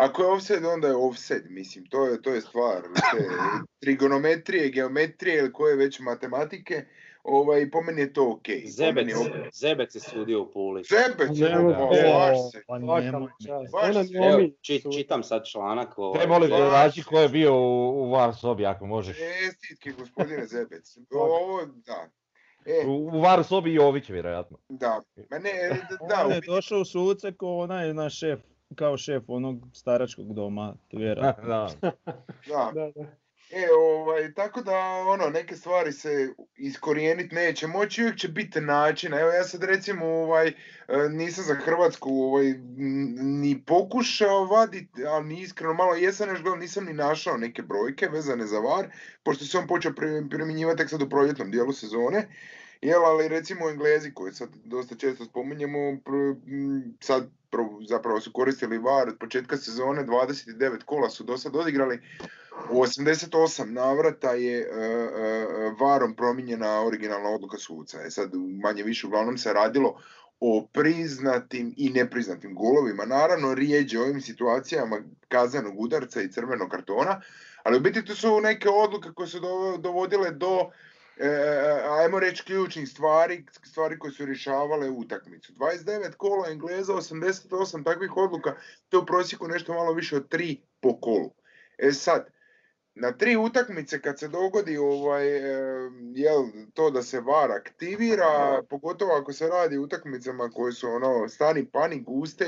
Ako je offset, onda je offset, mislim, to je, to je stvar te (laughs) trigonometrije, geometrije ili koje već matematike, ovaj, po meni je to ok. Zebec, je ok. Zebec je sudio u Puli. Zebec, Ne je, pa, baš se. Pa čitam sad članak. Ovaj, Te molim te nađi ko je bio u, u VAR sobi ako možeš. Čestitke, gospodine (laughs) Zebec. Ovo, da. E, U, u VAR sobi Jović vjerojatno. da. Ma ne, da, On je došao u suce ko onaj naš šef, kao šef onog staračkog doma, vjerojatno. (laughs) da. da. Da, da. E, ovaj, tako da, ono, neke stvari se iskorijenit neće moći, uvijek će biti načina. Evo, ja sad recimo, ovaj, e, nisam za Hrvatsku ovaj, ni pokušao vaditi, ali ni iskreno malo jesam još gledao, nisam ni našao neke brojke vezane za VAR, pošto se on počeo pri- primjenjivati tek sad u proljetnom dijelu sezone. Jel, ali recimo Englezi koji sad dosta često spominjemo, sad zapravo su koristili VAR od početka sezone, 29 kola su do sad odigrali, u 88 navrata je e, e, varom promijenjena originalna odluka suca. E sad manje više uglavnom se radilo o priznatim i nepriznatim golovima. Naravno rijeđe ovim situacijama kazanog udarca i crvenog kartona, ali u biti to su neke odluke koje su do- dovodile do e, ajmo reći ključnih stvari, stvari koje su rješavale utakmicu. 29 kola Engleza, 88 takvih odluka, to je u prosjeku nešto malo više od 3 po kolu. E sad, na tri utakmice kad se dogodi ovaj, jel, to da se VAR aktivira, (laughs) pogotovo ako se radi o utakmicama koje su ono stani pani guste,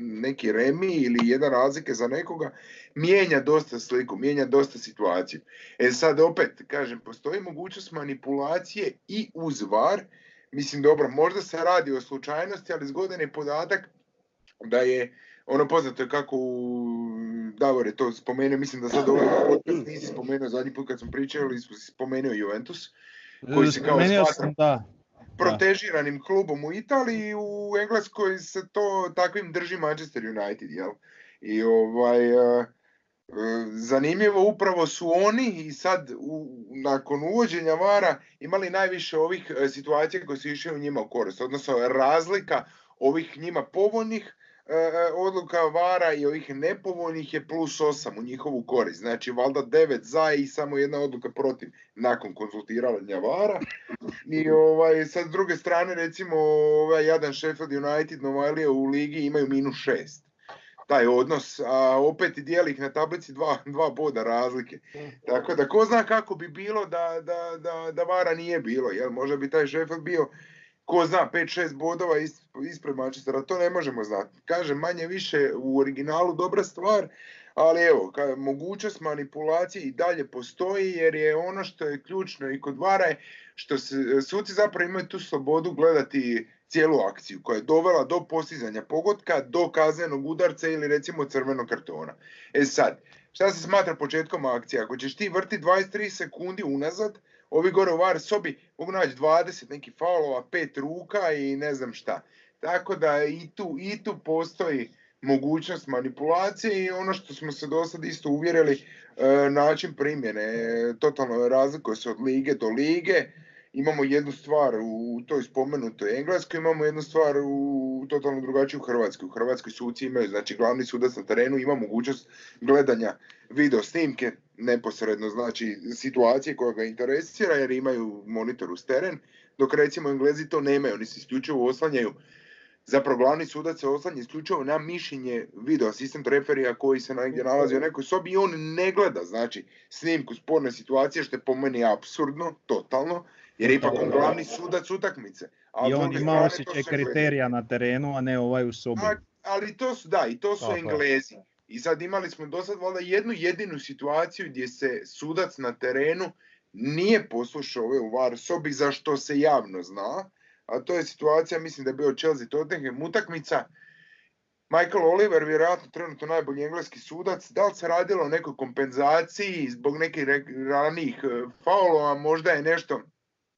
neki remi ili jedan razlike za nekoga, mijenja dosta sliku, mijenja dosta situaciju. E sad opet, kažem, postoji mogućnost manipulacije i uz VAR, mislim dobro, možda se radi o slučajnosti, ali zgodan je podatak da je ono poznato je kako u Davor je to spomenuo, mislim da sad ovaj podcast nisi spomenuo zadnji put kad smo pričali, si spomenuo Juventus, koji se kao smatra- protežiranim klubom u Italiji, u Engleskoj se to takvim drži Manchester United, jel? I ovaj, e, e, zanimljivo upravo su oni i sad u, nakon uvođenja vara imali najviše ovih e, situacija koje su išle u njima u korist, odnosno razlika ovih njima povoljnih e, e, odluka vara i ovih nepovoljnih je plus 8 u njihovu korist. Znači valjda 9 za i samo jedna odluka protiv nakon konzultiranja vara. I ovaj, sad s druge strane, recimo, ovaj jadan Sheffield United, Novajlija u ligi imaju minus šest. taj odnos, a opet dijeli ih na tablici dva, dva boda razlike. Tako da ko zna kako bi bilo da, da, da, da Vara nije bilo, jel? možda bi taj Sheffield bio ko zna, 5-6 bodova ispred Manchestera, to ne možemo znati. Kažem, manje više u originalu dobra stvar, ali evo, mogućnost manipulacije i dalje postoji jer je ono što je ključno i kod Vara je što se, suci zapravo imaju tu slobodu gledati cijelu akciju koja je dovela do postizanja pogotka, do kaznenog udarca ili recimo crvenog kartona. E sad, šta se smatra početkom akcije? Ako ćeš ti vrti 23 sekundi unazad, ovi gore u var sobi mogu naći 20 nekih faulova, pet ruka i ne znam šta. Tako da i tu, i tu postoji mogućnost manipulacije i ono što smo se do sad isto uvjerili, e, način primjene, totalno razlikuje se od lige do lige, imamo jednu stvar u toj spomenutoj Engleskoj, imamo jednu stvar u totalno drugačiju u Hrvatskoj. U Hrvatskoj suci imaju, znači glavni sudac na terenu ima mogućnost gledanja video snimke, neposredno znači situacije koja ga interesira jer imaju monitor uz teren, dok recimo Englezi to nemaju, oni se isključivo oslanjaju zapravo glavni sudac se oslanja isključivo na mišljenje video asistent referija koji se negdje nalazi u nekoj sobi i on ne gleda znači snimku sporne situacije što je po meni apsurdno, totalno, jer je ipak on glavni sudac utakmice. I on ima osjećaj kriterija na terenu, a ne ovaj u sobi. ali to su, da, i to su Englezi. I sad imali smo do sad valjda jednu jedinu situaciju gdje se sudac na terenu nije poslušao ove u var sobi za što se javno zna, a to je situacija, mislim da je bio Chelsea Tottenham utakmica, Michael Oliver, vjerojatno trenutno najbolji engleski sudac, da li se radilo o nekoj kompenzaciji zbog nekih ranih e, faulova, možda je nešto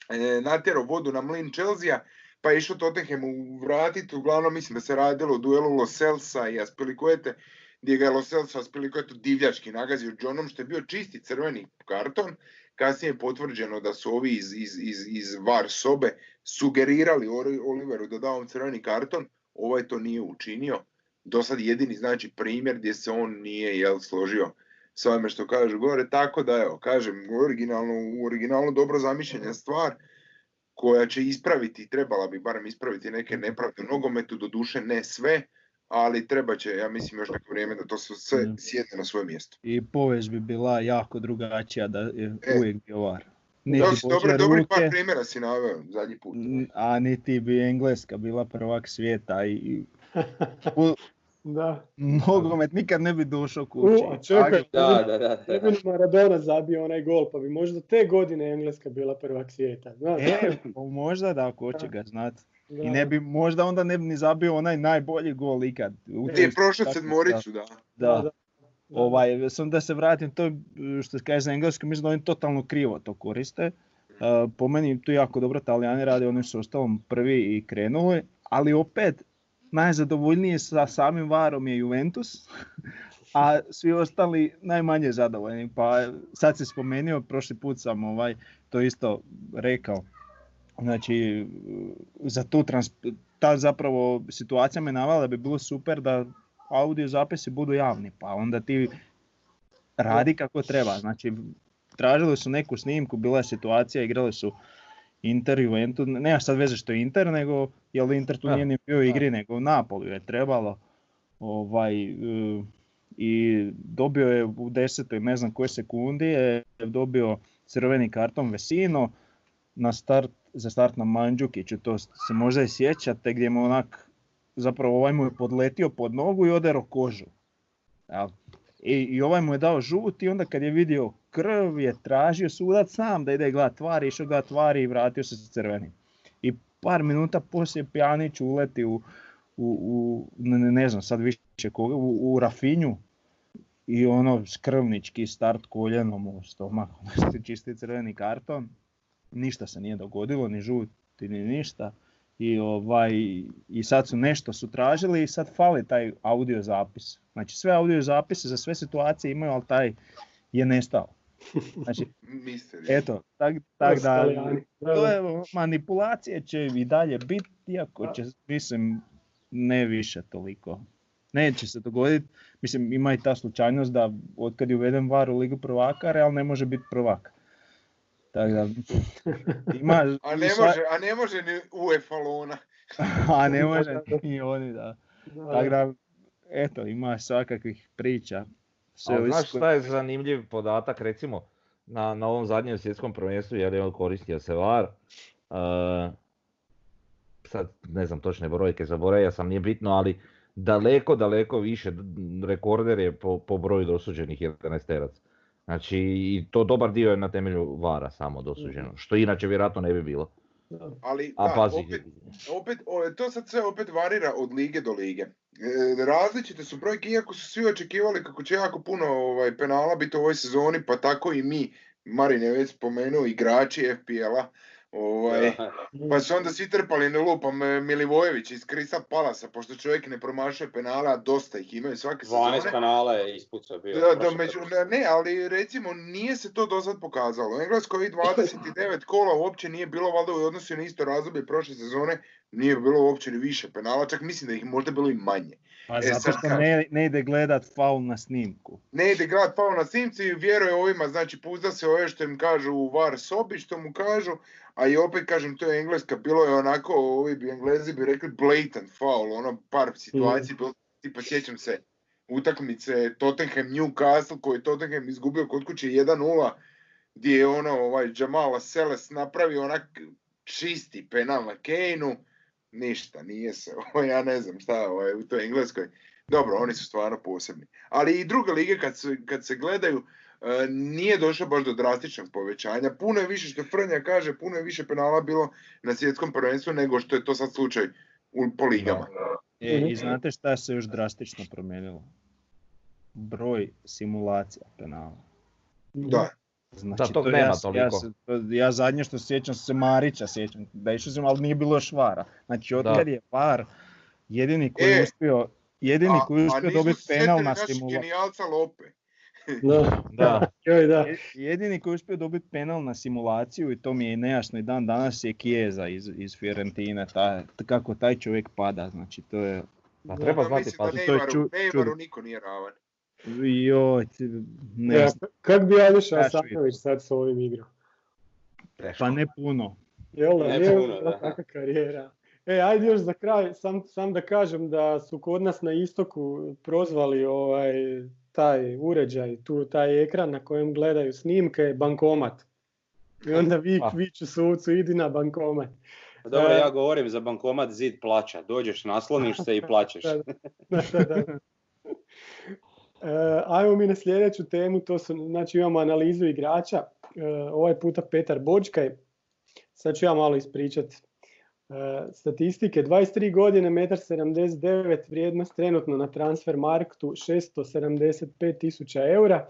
e, natjerao vodu na mlin Chelsea, pa je išao Tottenhamu vratiti, uglavnom mislim da se radilo o duelu Lo Celsa i Aspilicuete, gdje ga je Lo Celso Aspilicueta divljački nagazio Johnom, što je bio čisti crveni karton, kasnije je potvrđeno da su ovi iz, iz, iz, iz VAR sobe sugerirali Oliveru da da on crveni karton, ovaj to nije učinio. Do sad jedini znači primjer gdje se on nije jel, složio s ovime što kaže gore, tako da evo, kažem, originalno, originalno dobro zamišljena stvar koja će ispraviti, trebala bi barem ispraviti neke nepravde u nogometu, doduše ne sve, ali treba će, ja mislim, još neko vrijeme da to sve sjedne na svoje mjesto. I povijest bi bila jako drugačija da je e. uvijek bio var. dobro, dobri par primjera si naveo zadnji put. A niti bi Engleska bila prvak svijeta i (laughs) da. Nogomet nikad ne bi došao kući. U, čekaj, da, da, da, da. bi Maradona zabio onaj gol, pa bi možda te godine Engleska bila prvak svijeta. Znaš? E, pa možda da, ko će ga znati. I ne bi, možda onda ne bi ni zabio onaj najbolji gol ikad. Gdje je prošao sedmoricu, da. Da. da. Ovaj, sam da se vratim, to što se kaže za engleskom, mislim da oni totalno krivo to koriste. Uh, po meni to jako dobro Italijani rade, oni su ostalom prvi i krenuli, ali opet najzadovoljniji sa samim varom je Juventus, (laughs) a svi ostali najmanje zadovoljni. Pa sad se spomenuo, prošli put sam ovaj, to isto rekao, Znači, za tu trans, ta zapravo situacija me navala da bi bilo super da audio zapisi budu javni, pa onda ti radi kako treba. Znači, tražili su neku snimku, bila je situacija, igrali su Inter, Juventus, nema sad veze što je Inter, nego jel Inter tu nije ni bio u igri, nego Napoli je trebalo. Ovaj, I dobio je u desetoj, ne znam koje sekundi, je dobio crveni karton Vesino, na start za start na Mandžukiću, to se možda i sjećate gdje mu onak, zapravo ovaj mu je podletio pod nogu i odero kožu. I, I ovaj mu je dao žut i onda kad je vidio krv je tražio sudac sam da ide gledat tvari, išao gledat tvari i vratio se sa crvenim. I par minuta poslije Pjanić uleti u, u, u ne, ne, znam sad više koga, u, u Rafinju i ono skrvnički start koljenom u stomak, (laughs) čisti crveni karton ništa se nije dogodilo, ni žuti, ni ništa. I, ovaj, I sad su nešto su tražili i sad fali taj audio zapis. Znači sve audio zapise za sve situacije imaju, ali taj je nestao. Znači, (laughs) eto, tak, tak da, to je, manipulacije će i dalje biti, iako će, mislim, ne više toliko. Neće se dogoditi, mislim, ima i ta slučajnost da od kad je uveden VAR u Ligu prvaka, Real ne može biti prvak. Tako da, (laughs) ima, a, ne može, a ne može ni UEFA lona. (laughs) a ne može ni oni, da. da. Tako da, eto, ima svakakvih priča. Sve ovisi znaš šta je zanimljiv podatak, recimo na, na ovom zadnjem svjetskom prvenstvu, jer je on koristio se VAR, uh, sad ne znam točne brojke, zaboravio sam, nije bitno, ali daleko, daleko više rekorder je po, po broju dosuđenih 11 teraca. Znači i to dobar dio je na temelju VARa samo dosuđeno, što inače vjerojatno ne bi bilo. Ali, A da, pazi, opet, opet, o, to sad sve opet varira od lige do lige. E, različite su brojke, iako su svi očekivali kako će jako puno ovaj, penala biti u ovoj sezoni, pa tako i mi, Marin je već spomenuo, igrači FPL-a, ovaj, pa su onda svi trpali na lupam e, Milivojević iz Krisa Palasa, pošto čovjek ne promašuje penale, a dosta ih imaju svake 12 sezone. kanala je ispucao bio. Da, da, među, ne, ali recimo nije se to do sad pokazalo. U Engleskoj (laughs) ovih 29 kola uopće nije bilo, valjda u odnosu na isto razdoblje prošle sezone, nije bilo uopće ni više penala, čak mislim da ih možda bilo i manje. Pa E, zato što ne, ne ide gledat faul na snimku. Ne ide grad pao na snimci i vjeruje ovima, znači puzda se ove što im kažu u var sobi, što mu kažu, a i opet kažem, to je Engleska, bilo je onako, ovi bi Englezi bi rekli blatant foul, ono par situacija, bilo, tipa sjećam se utakmice Tottenham Newcastle koji je Tottenham izgubio kod kuće 1-0, gdje je ono ovaj Jamala Seles napravio onak čisti penal na Kane-u, ništa, nije se, (laughs) ovo ja ne znam šta ovaj, u toj Engleskoj. Dobro, oni su stvarno posebni. Ali i druge lige kad se, kad se gledaju, e, nije došlo baš do drastičnog povećanja. Puno je više, što Frnja kaže, puno je više penala bilo na svjetskom prvenstvu nego što je to sad slučaj u, po ligama. E, Mhm. I znate šta se još drastično promijenilo? Broj simulacija penala. Da. Znači, tog to nema ja, toliko. Ja, se, ja zadnje što sjećam se Marića sjećam, da išao sam, ali nije bilo još vara. Znači, od Da. kad je var, jedini koji je E, uspio, jedini koji je uspio dobiti se penal na genijalca Lope. (laughs) Da. Da. (laughs) Joj, da. Je- Jedini koji je uspio dobiti penal na simulaciju i to mi je nejasno i dan danas je Chiesa iz, iz Fiorentine, ta, kako taj čovjek pada, znači to je, Pa treba znati mislim da paziti. to je ču- niko nije ravan. Joj, ti- ne Ja, kak bi Aljoša Asanović sad s ovim igrao? pa ne puno. Jel da, Ne puno, da. karijera. E, ajde još za kraj, sam, sam da kažem da su kod nas na istoku prozvali ovaj, taj uređaj, tu, taj ekran na kojem gledaju snimke, bankomat. I onda vi, Ah. viču sucu, idi na bankomat. Dobro, E, ja govorim za bankomat zid plaća. Dođeš, nasloniš se i (laughs) plaćeš. Da, da, da, da. Ajmo mi na sljedeću temu, to su, znači imamo analizu igrača, e, ovaj puta Petar Bočkaj, sad ću ja malo ispričat e, statistike, 23 godine, 1,79 m, vrijednost trenutno na transfer marktu 675 tisuća eura,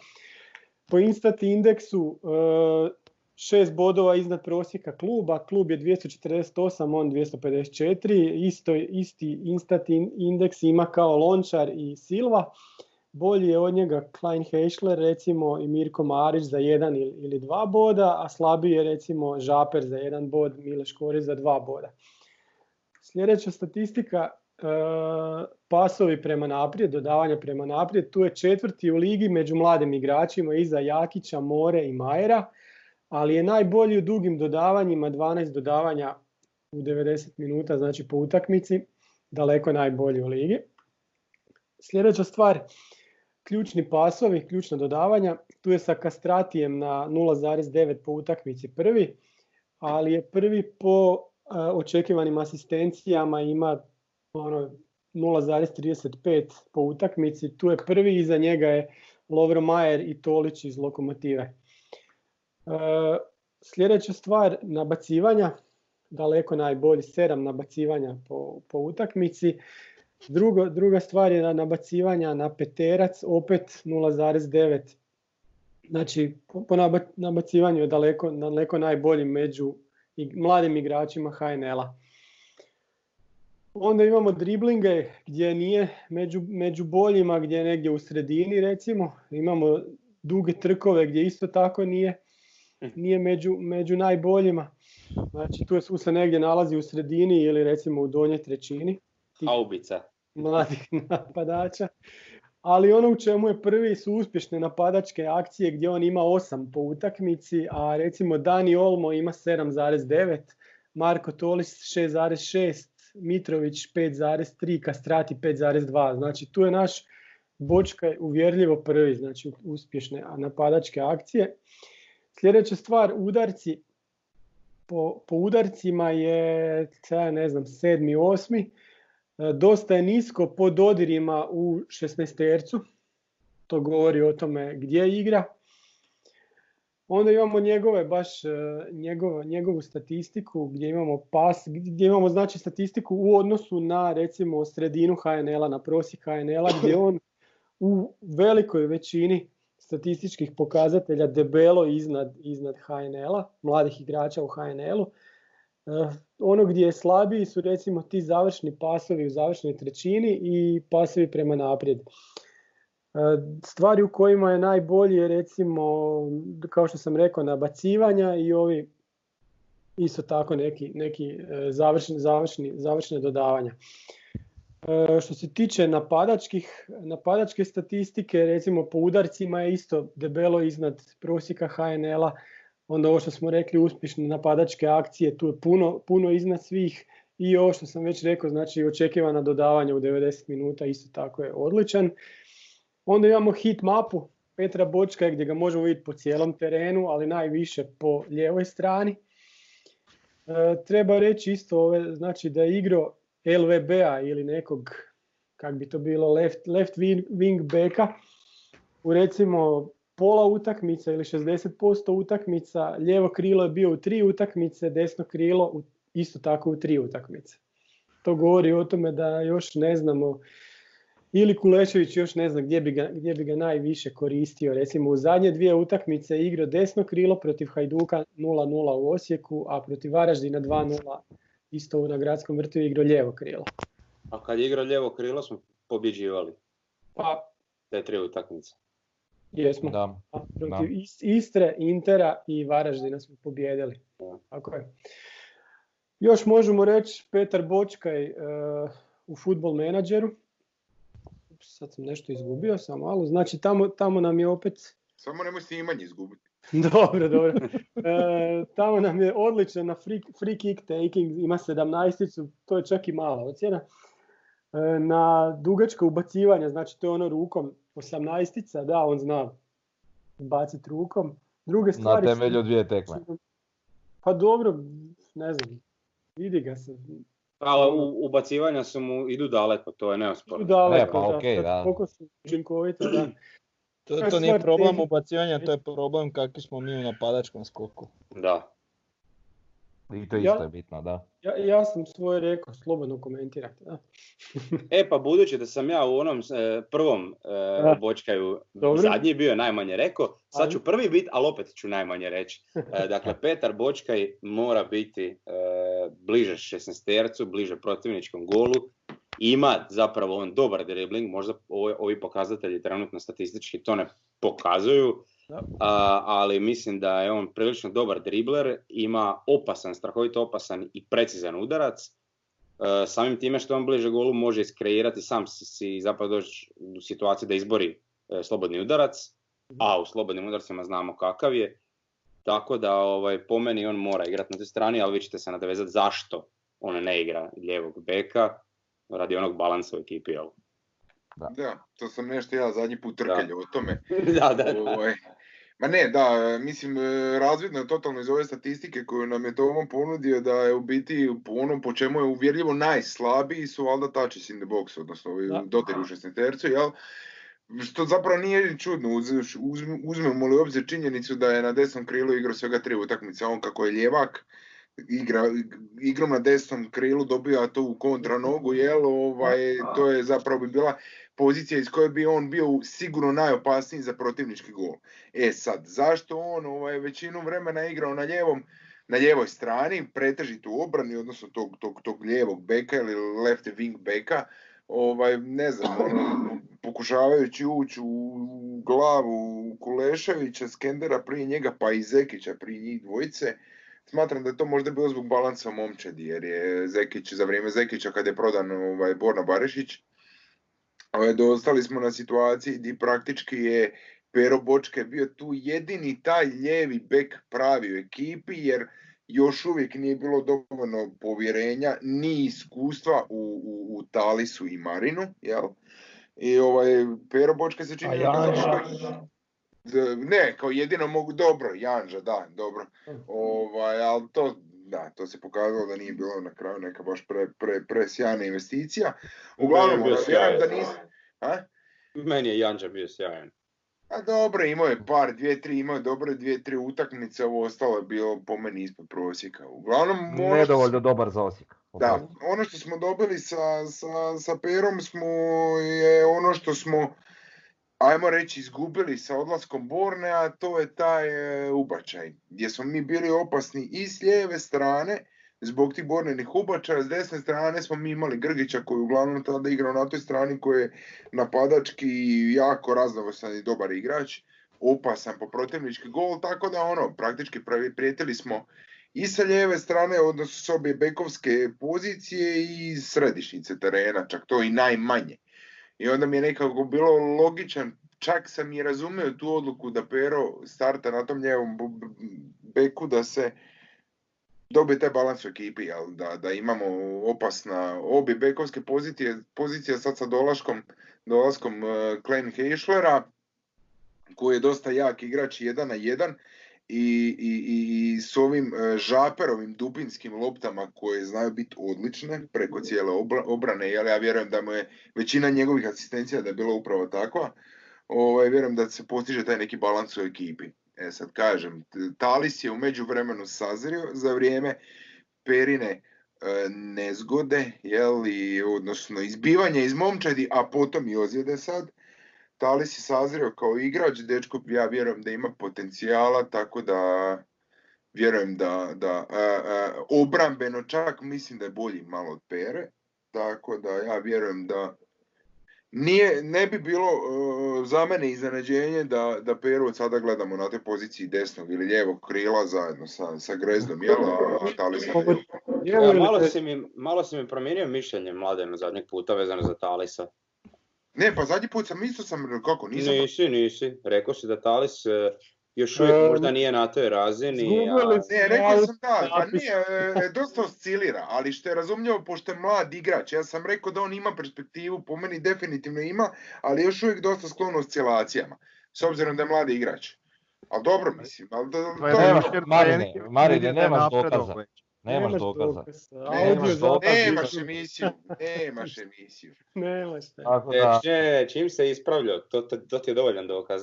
po Instat indeksu e, šest bodova iznad prosjeka kluba, klub je 248, on 254, isto, isti Instat in- indeks ima kao Lončar i Silva, bolji je od njega Klein Heischler recimo i Mirko Marić za jedan ili, dva boda, a slabiji je recimo Žaper za jedan bod, Mileš Korić za dva boda. Sljedeća statistika, e, pasovi prema naprijed, dodavanja prema naprijed, tu je četvrti u ligi među mladim igračima iza Jakića, More i Majera, ali je najbolji u dugim dodavanjima, 12 dodavanja u 90 minuta, znači po utakmici, daleko najbolji u ligi. Sljedeća stvar, ključni pasovi, ključna dodavanja, tu je sa Kastratijem na 0,9 po utakmici prvi, ali je prvi po e, očekivanim asistencijama ima ono 0,35 po utakmici, tu je prvi, iza njega je Lovro Majer i Tolić iz Lokomotive. E, sljedeća stvar, nabacivanja, daleko najbolji, 7 nabacivanja po, po utakmici. Drugo, druga stvar je na nabacivanja na peterac, opet 0,9. Znači, po, po naba- nabacivanju je daleko, daleko najbolji među i mladim igračima HNL-a. Onda imamo driblinge gdje nije među, među boljima, gdje je negdje u sredini recimo. Imamo duge trkove gdje isto tako nije, nije među, među najboljima. Znači tu se negdje nalazi u sredini ili recimo u donjoj trećini Haubica. Mladih (laughs) napadača. Ali ono u čemu je prvi su uspješne napadačke akcije gdje on ima 8 po utakmici, a recimo Dani Olmo ima 7,9, Marko Tolis 6,6, Mitrović 5,3, Kastrati 5,2. Znači tu je naš Bočka uvjerljivo prvi, znači uspješne napadačke akcije. Sljedeća stvar, udarci. Po, po udarcima je, ne znam, sedmi, osmi. E, dosta je nisko po dodirima u 16 tercu. To govori o tome gdje igra. Onda imamo njegove baš e, njegovu, njegovu statistiku gdje imamo pas, gdje imamo znači statistiku u odnosu na recimo sredinu HNL-a, na prosjek HNL-a gdje on u velikoj većini statističkih pokazatelja debelo iznad, iznad HNL-a, mladih igrača u HNL-u. E, ono gdje je slabiji su recimo ti završni pasovi u završnoj trećini i pasovi prema naprijed. E, stvari u kojima je najbolji je recimo, kao što sam rekao, nabacivanja i ovi isto tako neki, neki e, završni, završni, završne dodavanja. Što se tiče napadačkih, napadačke statistike, recimo po udarcima je isto debelo iznad prosjeka HNL-a, onda ovo što smo rekli uspješne napadačke akcije, tu je puno, puno iznad svih i ovo što sam već rekao, znači očekivana dodavanja u 90 minuta isto tako je odličan. Onda imamo hit mapu Petra Bočka gdje ga možemo vidjeti po cijelom terenu, ali najviše po lijevoj strani. E, treba reći isto ove, znači da je igrao LVB-a ili nekog, kak bi to bilo, left, left wing backa u recimo pola utakmica ili 60% utakmica, lijevo krilo je bio u tri utakmice, desno krilo u, isto tako u tri utakmice. To govori o tome da još ne znamo, ili Kulešević još ne zna gdje bi, ga, gdje bi ga najviše koristio. Recimo u zadnje dvije utakmice igrao desno krilo protiv Hajduka 0-0 u Osijeku, a protiv Varaždina 2-0 isto na gradskom vrtu je igrao lijevo krilo. A kad je igrao lijevo krilo smo pobjeđivali. Pa, te tri utakmice. Jesmo. Da. Protiv Istre, Intera i Varaždina smo pobjedili. Tako je. Još možemo reći Petar Bočkaj uh, u futbol menadžeru. Sad sam nešto izgubio, sam malo. Znači tamo, tamo nam je opet... Samo nemoj snimanje izgubiti. (laughs) dobro, dobro. E, tamo nam je odličan na free, free kick taking, ima 17 to je čak i mala ocjena. E, na dugačko ubacivanje, znači to je ono rukom 18 da, on zna baciti rukom. Druge stvari... Na temelju dvije tekme. Pa dobro, ne znam, vidi ga se. Ali ubacivanja su mu idu daleko, to je neosporno. Idu daleko, ne, pa, da, okay, da. koliko su učinkovite, da. To, to nije problem ubacivanja, to je problem kakvi smo mi u napadačkom skoku. Da. I to isto je bitno, da. Ja, ja sam svoje rekao, slobodno komentirate. Da. (laughs) e pa budući da sam ja u onom e, prvom e, bočkaju zadnji bio najmanje rekao, sad ću prvi biti, ali opet ću najmanje reći. E, (laughs) dakle, Petar Bočkaj mora biti e, bliže 16 tercu, bliže protivničkom golu, ima zapravo on dobar dribbling, možda ovi pokazatelji trenutno statistički to ne pokazuju, ali mislim da je on prilično dobar dribler, ima opasan, strahovito opasan i precizan udarac. E, samim time što on bliže golu može iskreirati, sam si zapravo doći u situaciju da izbori e, slobodni udarac, a u slobodnim udarcima znamo kakav je. Tako da ovaj, po meni on mora igrati na toj strani, ali vi ćete se nadovezati zašto on ne igra ljevog beka radi onog balansa u ekipi. Da. da, to sam nešto ja zadnji put trkalja o tome. (laughs) da, da, da. Ovaj, ma ne, da, mislim, e, razvidno je totalno iz ove statistike koju nam je to ovom ponudio da je u biti po onom po čemu je uvjerljivo najslabiji su valjda touches in the box, odnosno ovi dotir u šestitercu, jel? Što zapravo nije čudno, uz, uz, uzmemo li obzir činjenicu da je na desnom krilu igrao svega tri utakmice, on kako je ljevak, igra, igrom na desnom krilu dobija to u kontra nogu, jel, ovaj, to je zapravo bi bila pozicija iz koje bi on bio sigurno najopasniji za protivnički gol. E sad, zašto on ovaj, većinu vremena igrao na ljevom, na ljevoj strani, pretežito u obrani, odnosno tog, tog, tog lijevog beka ili left wing beka, ovaj, ne znam, ono, pokušavajući ući u glavu Kuleševića, Skendera prije njega, pa i Zekića prije njih dvojice, Smatram da je to možda bilo zbog balansa momčadi, jer je Zekić, za vrijeme Zekića kad je prodan ovaj, Borna Barišić, ovaj, dostali smo na situaciji gdje praktički je Pero Bočke bio tu jedini taj lijevi bek pravi u ekipi, jer još uvijek nije bilo dovoljno povjerenja ni iskustva u, u, u Talisu i Marinu, jel? I ovaj, Pero Bočka se čini... A da- Janža? D- Ne, kao jedino mogu, dobro, Janža, da, dobro. Ovaj, ali to, da, to se pokazalo da nije bilo na kraju neka baš pre, pre, pre sjajna investicija. Uglavnom, Meni je bio ono, vjerujem da nisi... A? Meni je Janđa bio sjajan. A dobro, imao je par, dvije, tri, imao je dobre dvije, tri utakmice, ovo ostalo je bilo po meni ispod prosjeka. Uglavnom, ono što Nedovoljno dobar za Osijek. Da, ono što smo dobili sa, sa, sa Perom smo je ono što smo, ajmo reći, izgubili sa odlaskom Borne, a to je taj e, ubačaj. Gdje smo mi bili opasni i s lijeve strane, zbog tih bornenih ubačaja, s desne strane smo mi imali Grgića koji uglavnom tada igrao na toj strani koji je napadački i jako raznovrsan i dobar igrač, opasan po protivnički gol, tako da ono, praktički prijetili smo i sa lijeve strane, odnosno s obje bekovske pozicije i središnjice terena, čak to i najmanje. I onda mi je nekako bilo logičan, čak sam i razumio tu odluku da Pero starta na tom b- beku da se dobije taj balans u ekipi, jel? Da, da imamo opasna obje bekovske pozicije, pozicija sad sa dolaskom, dolaskom uh, Klein Heischlera, koji je dosta jak igrač jedan na jedan i, i, i, s ovim e, žaperovim dubinskim loptama koje znaju biti odlične preko cijele obra- obrane, jel ja vjerujem da mu je većina njegovih asistencija da je bila upravo takva, ovaj, vjerujem da se postiže taj neki balans u ekipi. E sad kažem, Talis je u međuvremenu sazrio za vrijeme Perine e, nezgode, jel, i, odnosno izbivanja iz momčadi, a potom i ozljede sad. Talis je sazrio kao igrač, dečko ja vjerujem da ima potencijala, tako da vjerujem da, da a, a, obrambeno čak mislim da je bolji malo od Pere, tako da ja vjerujem da nije, ne bi bilo e, za mene iznenađenje da, da Peru od sada gledamo na toj poziciji desnog ili lijevog krila zajedno sa, sa Grezdom, jel, a, Ja, malo, te- si mi, malo si mi promijenio mišljenje mladen zadnjeg puta vezano za Talisa. Ne, pa zadnji put sam isto sam, kako, nisam... Nisi, nisi. Rekao si da Talis e, još uvijek E, možda nije na toj razini. a- Ne, rekao sam da, pa nije, e, dosta oscilira, ali što je razumljivo, pošto je mlad igrač, ja sam rekao da on ima perspektivu, po meni definitivno ima, ali još uvijek dosta sklon oscilacijama, s obzirom da je mladi igrač. Ali dobro, mislim, ali da, To je to je- nemaš- dokaza. Već. Nemaš dokaza. Nemaš zapis. Nemaš emisiju, nemaš emisiju. (laughs) Nemaš. Tako E, da, če- čim se ispravljao, to, to, to ti je dovoljan dokaz.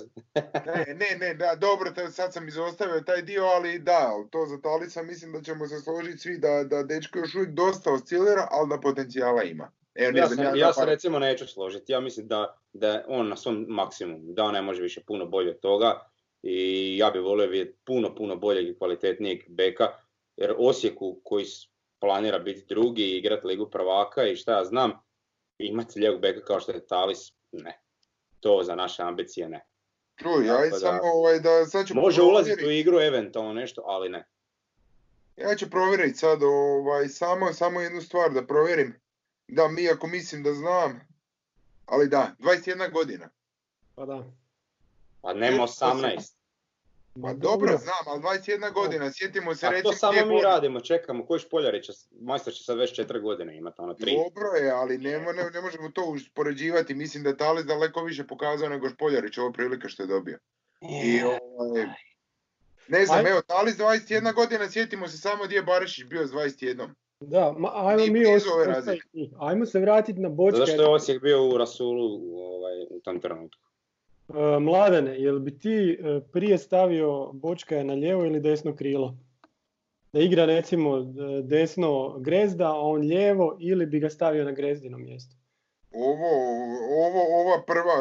Ne, ne, ne, da, dobro, sad sam izostavio taj dio, ali da, to za Talisa mislim da ćemo se složiti svi da, da dečko još uvijek dosta oscilira, ali da potencijala ima. Evo, ne Ja, sam, ja, ja se recimo neću složiti. Ja mislim da, da je on na svom maksimumu, da on ne može više puno bolje od toga i ja bih volio vidjeti puno, puno boljeg i kvalitetnijeg beka, jer Osijeku koji planira biti drugi i igrati ligu prvaka i šta ja znam, imati lijevog beka kao što je Talis, ne. To za naše ambicije ne. Čuj, Tako da- samo ovaj, da sad ću Može ulaziti u igru eventualno nešto, ali ne. Ja ću provjeriti sad ovaj, samo, samo jednu stvar da provjerim. Da, mi ako mislim da znam, ali da, 21 godina. Pa da. Pa nema 18. Pa dobro, znam, ali 21 godina, sjetimo se A reći to samo mi radimo, čekamo, koji Špoljarić, majstor će sad već 4 godine imati, ono 3. Dobro je, ali ne, ne, ne možemo to uspoređivati. Mislim da je Talis daleko više pokazao nego Špoljarić ovo prilike što je dobio. I, ovaj, ne znam, Aj- evo, Talis 21 godina, sjetimo se samo gdje je Barišić bio s 21. Da, ma, ajmo mi razlike. Ajmo se vratiti na bočke. Zato što je Osijek bio u Rasulu ovaj, u tom trenutku. E, Mladene, jel bi ti e, prije stavio Bočkaja na lijevo ili desno krilo? Da igra recimo desno Grezda, a on lijevo ili bi ga stavio na Grezdino mjesto? Ovo, ovo, ova prva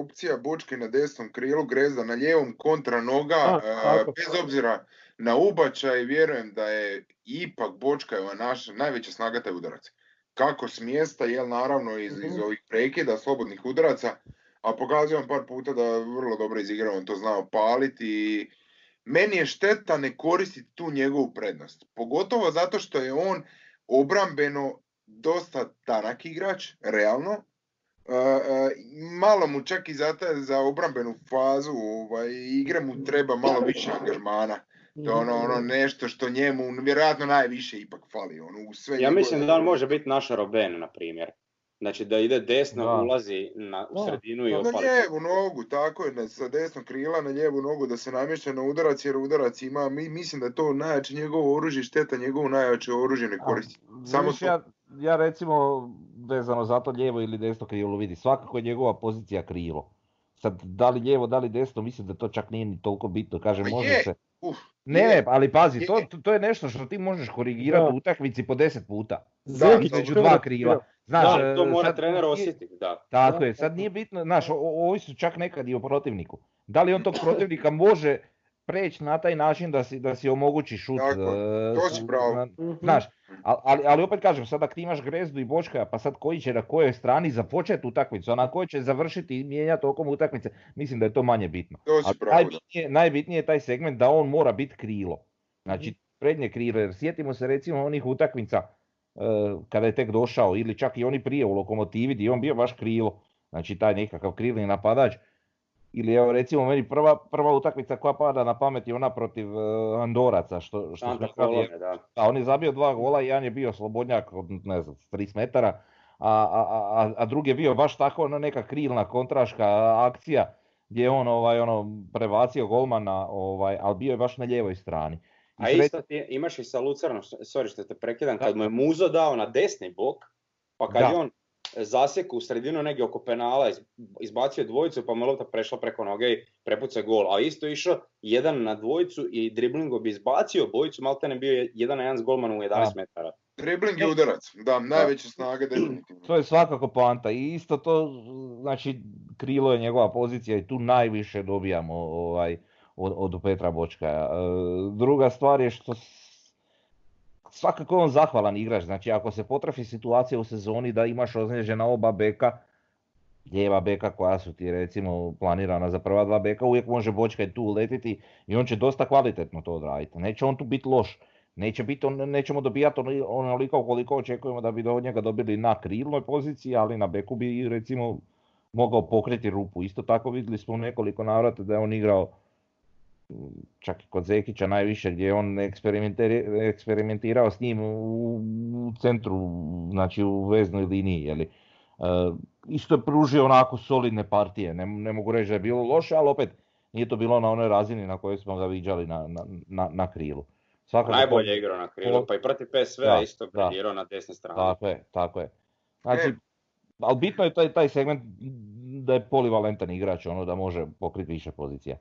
opcija Bočke na desnom krilu, Grezda na lijevom kontra noga, A, e, tako. bez obzira na ubačaj, vjerujem da je ipak Bočkajeva naša najveća snaga taj udarac. Kako s mjesta, jel naravno iz, iz Mhm. ovih prekida, slobodnih udaraca, a pokazuje vam par puta da je vrlo dobro izigrao, on to znao paliti i meni je šteta ne koristiti tu njegovu prednost. Pogotovo zato što je on obrambeno dosta tanak igrač, realno. E, e, malo mu čak i za, za obrambenu fazu ovaj, igre mu treba malo više angažmana. To je ono, ono nešto što njemu vjerojatno najviše ipak fali. Ono, u sve Ja njegove- mislim da on može biti naš Robben, na primjer. Znači da ide desno, Da. ulazi na, u Da, sredinu i da. Na opali. lijevu nogu, tako je, na, sa desnog krila na lijevu nogu da se namješta na udarac, jer udarac ima, mi, mislim da je to najjače njegovo oružje, šteta njegovo najjače oružje ne koristi. Samo Vidiš, to. ja, ja recimo vezano za to lijevo ili desno krilo vidi, svakako je njegova pozicija krilo. Sad, da li lijevo, da li desno, mislim da to čak nije ni toliko bitno, kažem, Pa može je, se... Uf, Ne, ne, ali pazi, to, to- je nešto što ti možeš korigirati u utakmici po 10 puta. Zekić, između prvo dva krila. Znaš, Da, to e, mora sad trener osjetiti, da. Tako je, sad nije bitno, znaš, o- o- ovisi čak nekad i o protivniku. Da li on tog protivnika može preći na taj način da si, da si omogući šut. Tako e, to si pravo. na- Mhm. Znaš, ali, ali, opet kažem, sad ako ti imaš Grezdu i Bočka, pa sad koji će na kojoj strani započeti utakmicu, a na kojoj će završiti i mijenjati tokom utakmice, mislim da je to manje bitno. To si Ali pravo, najbitnije, najbitnije je taj segment da on mora biti krilo. Znači prednje krilo, jer sjetimo se recimo onih utakmica e, kada je tek došao ili čak i oni prije u Lokomotivi gdje je on bio baš krilo. Znači taj nekakav krilni napadač. Ili evo recimo meni prva, prva utakmica koja pada na pamet je ona protiv e, Andoraca. Što, što smo igrali, Kolone, da. da, on je zabio dva gola i jedan je bio slobodnjak od ne znam, 30 metara, a, a, a, a drugi je bio baš tako ono neka krilna kontraška akcija gdje je on ovaj, ono, prebacio golmana, ovaj, ali bio je baš na lijevoj strani. I A sreća- isto ti imaš i sa Lucernom, sorry što te prekidam, kad mu je Muzo dao na desni bok, pa kad Da. je on zasjeku u sredinu negdje oko penala, iz- izbacio dvojicu pa mu lopta prešla preko noge i prepucao gol. A isto išao jedan na dvojicu i driblingom bi izbacio bojicu, malte ne bio je jedan na jedan s golmanom u 11 Da. metara. Dribling i udarac, da, najveća snaga definitivno. To je svakako poanta i isto to, znači krilo je njegova pozicija i tu najviše dobijamo ovaj, od, od Petra Bočka. E, druga stvar je što svakako je on zahvalan igrač, znači ako se potrafi situacija u sezoni da imaš ozlijeđena oba beka, lijeva beka koja su ti recimo planirana za prva dva beka, uvijek može Bočka tu uletiti i on će dosta kvalitetno to odraditi. Neće on tu biti loš. Neće biti, on, nećemo dobijati ono- onoliko koliko očekujemo da bi do njega dobili na krilnoj poziciji, ali na beku bi recimo mogao pokriti rupu. Isto tako vidjeli smo nekoliko navrata da je on igrao čak i kod Zekića najviše gdje je on eksperimentirao s njim u, centru, znači u veznoj liniji. Jeli. E, isto je pružio onako solidne partije, ne, ne mogu reći da je bilo loše, ali opet nije to bilo na onoj razini na kojoj smo ga viđali na, na, na, na krilu. Svakako Najbolje to- je igrao na krilu, pa i protiv PSV-a Da, isto da. briljirao na desnoj strani. Tako je, tako je. Znači, E. ali bitno je taj, taj segment da je polivalentan igrač, ono da može pokriti više pozicija.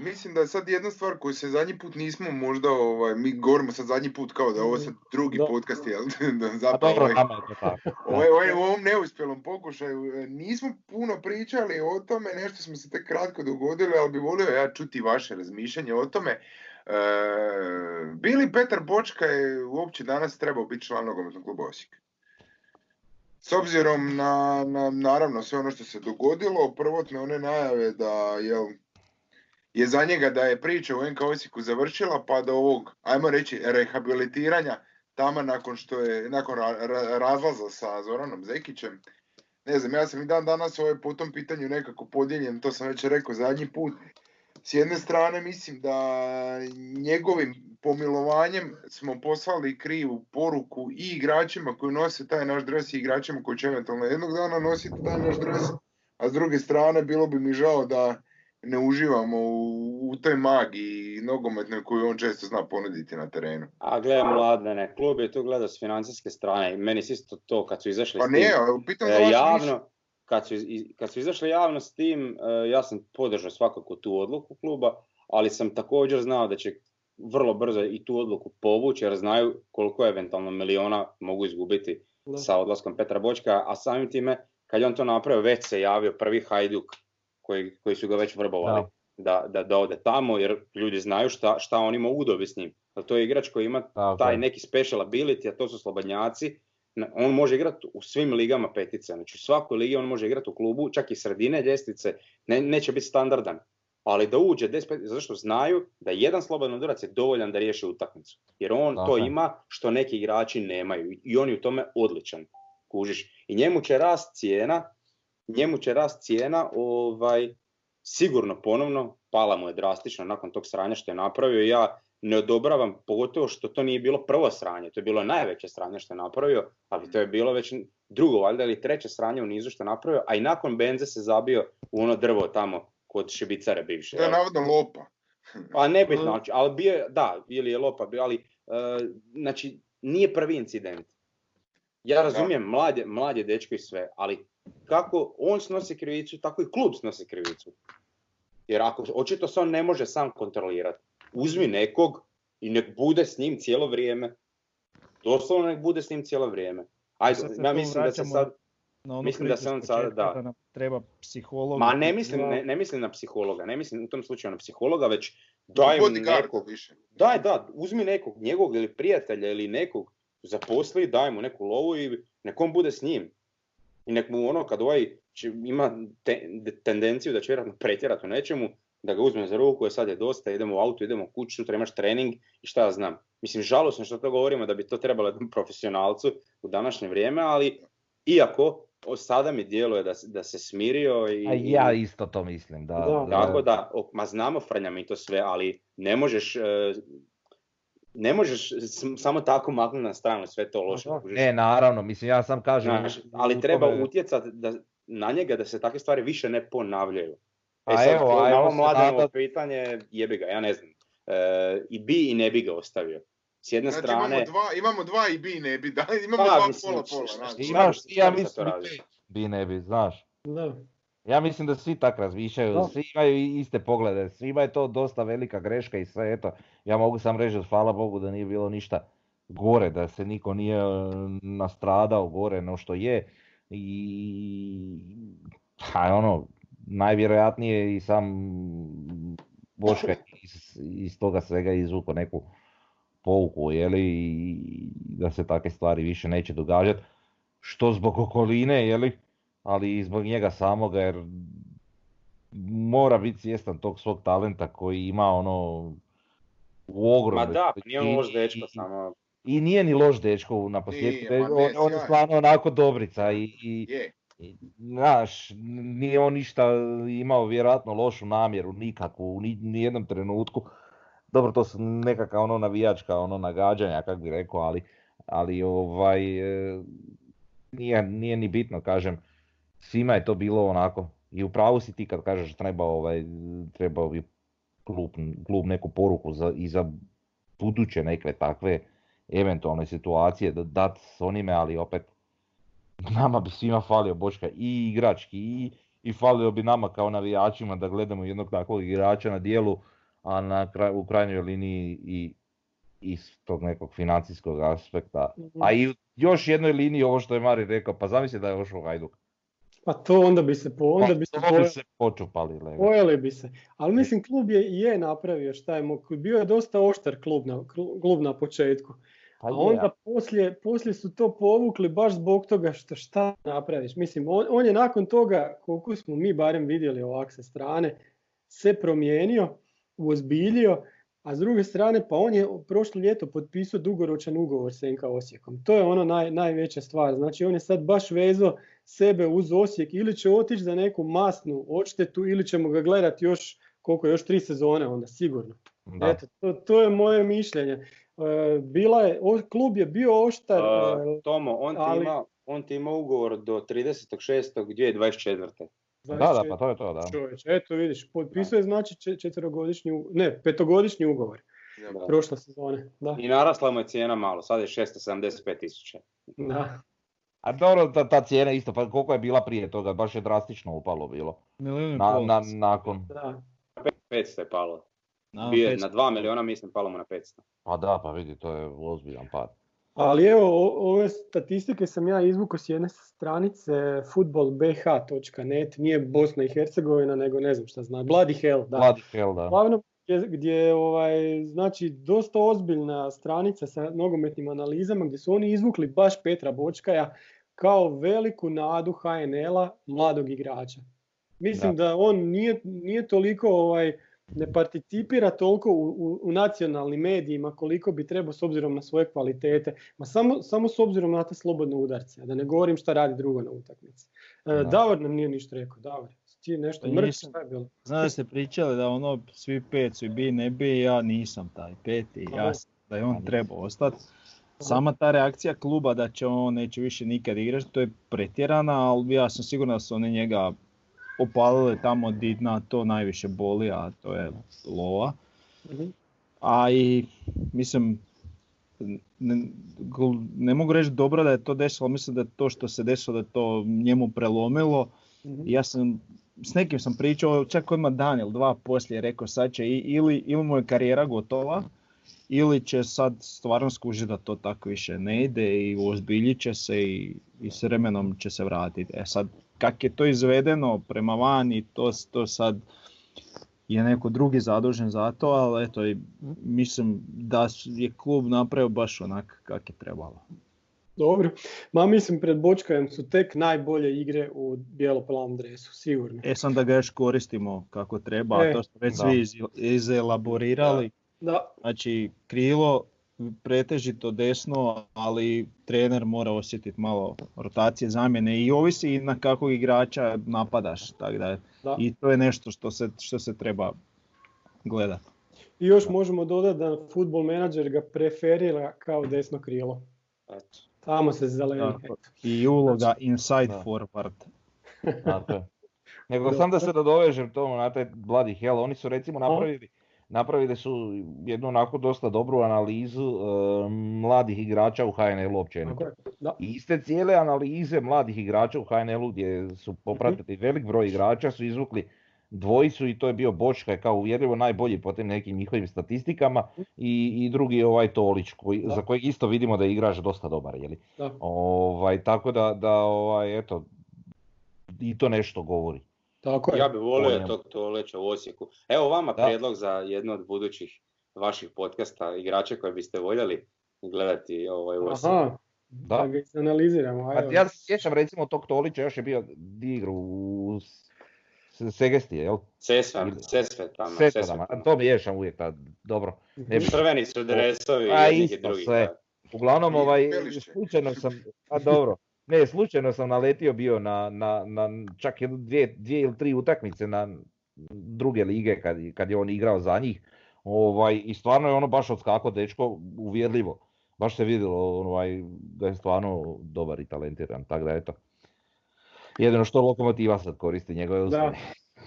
Mislim da je sad jedna stvar koju se zadnji put nismo možda, ovaj, mi govorimo sad zadnji put kao da je ovo sad drugi Da. podcast, jel? (laughs) da zapravo dobro, ovaj, je tako. (laughs) Ovaj, ovaj, u ovom neuspjelom pokušaju e, nismo puno pričali o tome, nešto smo se tek kratko dogodili, ali bi volio ja čuti vaše razmišljanje o tome. E, Bili Petar Bočka je uopće danas trebao biti član nogometnog kluba Osijek. S obzirom na, na, naravno, sve ono što se dogodilo, prvotne one najave da jel, je za njega da je priča u NK Osijeku završila, pa do ovog, ajmo reći, rehabilitiranja, tamo nakon što je, nakon ra- ra- razlaza sa Zoranom Zekićem, ne znam, ja sam i dan danas ovaj, po tom pitanju nekako podijeljen, to sam već rekao zadnji put. S jedne strane mislim da njegovim pomilovanjem smo poslali krivu poruku i igračima koji nose taj naš dres i igračima koji će eventualno jednog dana nositi taj naš dres, a s druge strane bilo bi mi žao da ne uživamo u, u toj magiji nogometnoj koju on često zna ponuditi na terenu. A gledaj mladene, klub je tu gledao s financijske strane i meni se isto to kad su izašli Pa s tim, nije, e, javno, kad su, kad su izašli javno s tim, e, ja sam podržao svakako tu odluku kluba, ali sam također znao da će vrlo brzo i tu odluku povući jer znaju koliko eventualno miliona mogu izgubiti Da. sa odlaskom Petra Bočka, a samim time kad je on to napravio već se javio prvi Hajduk koji, koji su ga već vrbovali da, da, da ode tamo jer ljudi znaju šta, šta oni mogu dobiti s njim. To je igrač koji ima Tako taj neki special ability, a to su slobodnjaci. On može igrati u svim ligama petice, znači u svakoj ligi on može igrati u klubu, čak i sredine ljestvice, ne, neće biti standardan. Ali da uđe 10 zato što znaju da jedan slobodan udarac je dovoljan da riješi utakmicu. Jer on to ima što neki igrači nemaju i on je u tome odličan. Kužiš. I njemu će rast cijena, njemu će rast cijena ovaj, sigurno ponovno, pala mu je drastično nakon tog sranja što je napravio ja ne odobravam, pogotovo što to nije bilo prvo sranje, to je bilo najveće sranje što je napravio, ali to je bilo već drugo, valjda ili treće sranje u nizu što je napravio, a i nakon Benze se zabio u ono drvo tamo kod Šibicare bivše. To je navodno lopa. Pa nebitno, znači, ali bio je, da, ili je lopa, bio, ali, e, znači, nije prvi incident. Ja razumijem, mlad je, mlad je dečko i sve, ali kako on snosi krivicu, tako i klub snosi krivicu. Jer ako, očito se on ne može sam kontrolirati. Uzmi nekog i nek bude s njim cijelo vrijeme. Doslovno nek bude s njim cijelo vrijeme. Se ja tu mislim da se sad, Na onu Mislim da se on sada- da. nam treba psiholog. ma ne mislim, ne, ne mislim na psihologa, ne mislim u tom slučaju na psihologa, već daj mu nekog, više. Daj, da, uzmi nekog, njegovog ili prijatelja ili nekog, zaposli, daj mu neku lovu i nek on bude s njim. I nek mu ono, kad ovaj će, ima te- de- tendenciju da će vjerojatno pretjerati u nečemu, da ga uzme za ruku, je sad je dosta, idemo u auto, idemo kući, sutra imaš trening i šta ja znam. Mislim, žalosno što to govorimo da bi to trebalo jednom profesionalcu u današnje vrijeme, ali iako o, sada mi djeluje da, se- da se smirio i... A ja isto to mislim, da. Da. Tako da, o, ma znamo Frnja mi to sve, ali ne možeš, e, ne možeš samo tako maknuti na stranu sve to loše. Ne, naravno, mislim, ja sam kažem... Znaš, ali treba tome- utjecati da, na njega da se takve stvari više ne ponavljaju. E A sad, evo, na ajmo ovo se mladenovo nadat- pitanje, jebi ga, ja ne znam. E, I bi i ne bi ga ostavio. S jedne Znači strane... imamo dva, imamo dva i bi ne bi, da, imamo Pa, dva mislim, pola pola. š- znaš. ja mislim bi ne bi, znaš. Da. Ja mislim da svi tak razmišljaju, Da. svi imaju iste poglede, svima je to dosta velika greška i sve, eto, ja mogu sam reći, da hvala Bogu da nije bilo ništa gore, da se niko nije e, nastradao gore no što je i pa ono, najvjerojatnije i sam Boška iz, iz toga svega izvuko neku pouku, jeli, i da se takve stvari više neće događati, što zbog okoline, jeli, ali i zbog njega samoga jer mora biti svjestan tog svog talenta koji ima ono u ogromnoj Ma da, pa nije on loš dečko, i- samo... I nije ni loš dečko na posljedku, ma on, on je stvarno onako dobrica i, i, Je, i, znaš, nije on ništa imao vjerojatno lošu namjeru nikakvu u ni, ni jednom trenutku. Dobro, to su nekakva ono navijačka ono nagađanja, kak bi rekao, ali, ali ovaj, e, nije, nije ni bitno, kažem, svima je to bilo onako. I u pravu si ti kad kažeš treba ovaj, trebao bi klub, klub neku poruku za, i za buduće neke takve eventualne situacije da dat s onime, ali opet nama bi svima falio Boška i igrački i, i falio bi nama kao navijačima da gledamo jednog takvog igrača na dijelu, a na kraj, u krajnjoj liniji i iz tog nekog financijskog aspekta. A i još jednoj liniji ovo što je Mari rekao, pa zamisli da je ošao Hajduk. Pa to onda bi se po, onda bi se Pa to pojeli, bi se počupali. lega. pojeli bi se. Ali mislim klub je, je napravio šta je mogao. Bio je dosta oštar klub na, klub na početku. Pa A onda poslije, poslije su to povukli baš zbog toga što šta napraviš. Mislim, on, on je nakon toga, koliko smo mi barem vidjeli ovak sa strane, se promijenio, uozbiljio, a s druge strane pa on je prošlo ljeto potpisao dugoročan ugovor s NK Osijekom. To je ono naj, najveća stvar. Znači on je sad baš vezao sebe uz Osijek ili će otići za neku masnu odštetu ili ćemo ga gledati još koliko još tri sezone onda sigurno. da. Eto, to, to je moje mišljenje. E, bila je, o- klub je bio oštar, Uh, e, Tomo, on ti, ali- ima, on ti ima ugovor do 30.6.2024. Da, da, pa to je to, da. Čovječ, eto vidiš, potpisao je znači če- četverogodišnji, u- ne, petogodišnji ugovor Da. prošle sezone. Da, I narasla mu je cijena malo, sad je 675 tisuća. da. A dobro, ta, ta cijena isto, pa koliko je bila prije toga, baš je drastično upalo bilo. Milijun i Na, na, nakon, da. 500 je palo. Na, Bio je petsto. na 2 miliona, mislim, palo mu na 500. pa da, pa vidi, to je ozbiljan pad. Ali evo, o- ove statistike sam ja izvukao s jedne stranice futbolbh.net, nije Bosna i Hercegovina, nego ne znam šta zna, Bloody Hell, da. Bloody hell, da. Uglavnom, gdje, gdje je ovaj, znači, dosta ozbiljna stranica sa nogometnim analizama gdje su oni izvukli baš Petra Bočkaja kao veliku nadu HNL-a mladog igrača. Mislim da, on nije, nije toliko, ovaj, ne participira toliko u, u, u nacionalnim medijima koliko bi trebao s obzirom na svoje kvalitete, ma samo, samo s obzirom na te slobodne udarce, a da ne govorim šta radi drugo na utakmici. E, Da. Davor nam nije ništa rekao, Davor. Ti nešto Pa mrš, nisam. šta je bilo? Znam da ste pričali da ono svi pet su i bi ne bi, ja nisam taj peti, ja sam da je on trebao ostati. Sama ta reakcija kluba da će on neće više nikad igrati, to je pretjerana, ali ja sam siguran da su oni njega opalili tamo di na to najviše boli, a to je lova. Mhm. A i mislim, ne, ne mogu reći dobro da je to desilo, mislim da je to što se desilo da je to njemu prelomilo. Mhm. Ja sam, s nekim sam pričao, čak odmah dan ili dva poslije rekao sad će ili, ili mu je karijera gotova, ili će sad stvarno skužiti da to tako više ne ide i uozbiljit će se i, i s vremenom će se vratiti. E sad, kak je to izvedeno prema vani, to, to sad je neko drugi zadužen za to, ali eto, mislim da je klub napravio baš onak kak je trebalo. Dobro. Ma mislim pred Bočkajem su tek najbolje igre u bijelo-plavom dresu, sigurno. E sam da ga još koristimo kako treba, E, a to smo već da. svi iz, izelaborirali. Da, Znači, krilo pretežito desno, ali trener mora osjetiti malo rotacije, zamjene i ovisi i na kakvog igrača napadaš. Tako da, da. I to je nešto što se, što se treba gledati. I još možemo dodati da futbol menadžer ga preferira kao desno krilo. Eto. Tamo se zeleni. Tako. I uloga inside Da. forward. (laughs) Tako. Nego sam da se nadovežem tomu na taj Bloody Hell, oni su recimo napravili, napravili su jednu onako dosta dobru analizu e, mladih igrača u HNL-u općenito. I iste cijele analize mladih igrača u HNL-u gdje su popratili velik broj igrača su izvukli dvojicu i to je bio Bočka kao uvjerljivo najbolji po tim nekim njihovim statistikama i, i drugi je ovaj Tolić koji, za kojeg isto vidimo da je igrač dosta dobar. Jeli? Da. Ovaj, tako da, da ovaj, eto, i to nešto govori. Tako je. Ja bih volio Pojam. tog Toleća u Osijeku. Evo vama Da. prijedlog za jedno od budućih vaših podcasta, igrače koje biste voljeli gledati ovaj u Osijeku. Aha, Da. da ga izanaliziramo. A ajde. ja se sjećam recimo tog Tolića, još je bio igru u S- Segestije, jel? Sesvan, Ili- Sesvetama. Sesvetama, a to miješam uvijek, ta, dobro. Ne bi- Crveni su dresovi A, jednih i isto drugih. sve. Uglavnom, ovaj, slučajno sam, a dobro, ne, slučajno sam naletio bio na, na, na čak dvije, dvije ili tri utakmice na druge lige kad, kad je on igrao za njih. Ovaj, I stvarno je ono baš odskako dečko uvjerljivo. Baš se vidjelo ovaj, da je stvarno dobar i talentiran, tako da eto. Jedino što lokomotiva sad koristi njegove Da, usluge.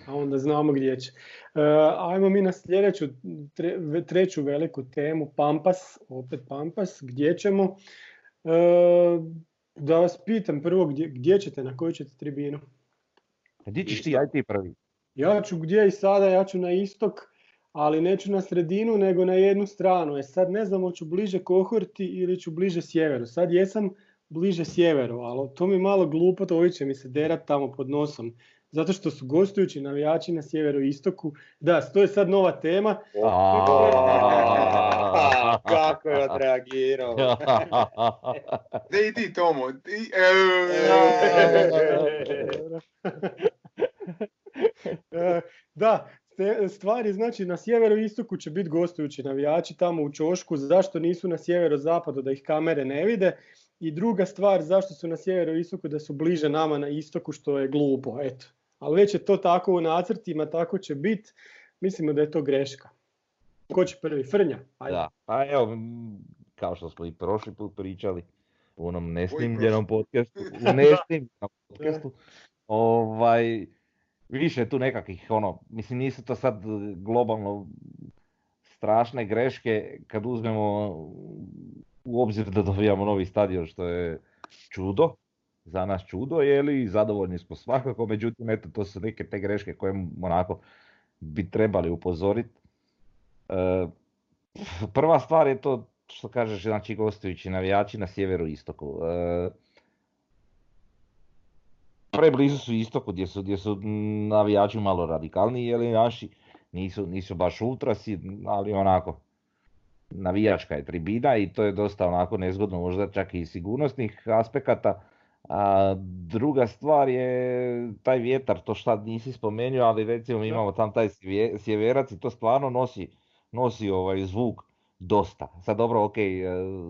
a onda znamo gdje će. E, ajmo mi na sljedeću, tre- treću veliku temu, Pampas, opet Pampas, gdje ćemo? E, da vas pitam prvo, gdje, gdje ćete, na koju ćete tribinu? Gdje ćeš ti, aj ti prvi. Ja ću gdje i sada, ja ću na istok, ali neću na sredinu, nego na jednu stranu. E sad ne znam, hoću bliže Kohorti ili ću bliže sjeveru. Sad jesam bliže sjeveru, ali to mi je malo glupo, to će mi se derat tamo pod nosom. Zato što su gostujući navijači na sjeveru i istoku. Da, to je sad nova tema. (laughs) Kako je odreagirao. (laughs) Te i ti Tomo, ti... E, da, stvari znači na sjeveru i istoku će biti gostujući navijači tamo u Čošku, zašto nisu na sjeveru zapadu da ih kamere ne vide i druga stvar zašto su na sjeveru i istoku da su bliže nama na istoku što je glupo, eto. Ali već je to tako u nacrtima, tako će biti, mislimo da je to greška. Ko će prvi? Frnja? Ajde. Da, pa evo, kao što smo i prošli put pričali u onom nesnimljenom podcastu, u (laughs) nesnimljenom podcastu, ovaj, više je tu nekakvih, ono, mislim nisu to sad globalno strašne greške kad uzmemo u obzir da dobijamo novi stadion što je čudo, za nas čudo, je zadovoljni smo svakako, međutim, eto, to su neke te greške koje onako bi trebali upozoriti. E, prva stvar je to što kažeš, znači gostujući navijači na sjeveru istoku. E, preblizu su istoku gdje su, gdje su navijači malo radikalniji, jeli naši nisu, nisu baš ultrasi, ali onako navijačka je tribina i to je dosta onako nezgodno možda čak i sigurnosnih aspekata. A druga stvar je taj vjetar, to šta nisi spomenuo, ali recimo mi imamo tam taj sjeve- sjeverac i to stvarno nosi, nosi ovaj zvuk dosta. Sad dobro, ok, e,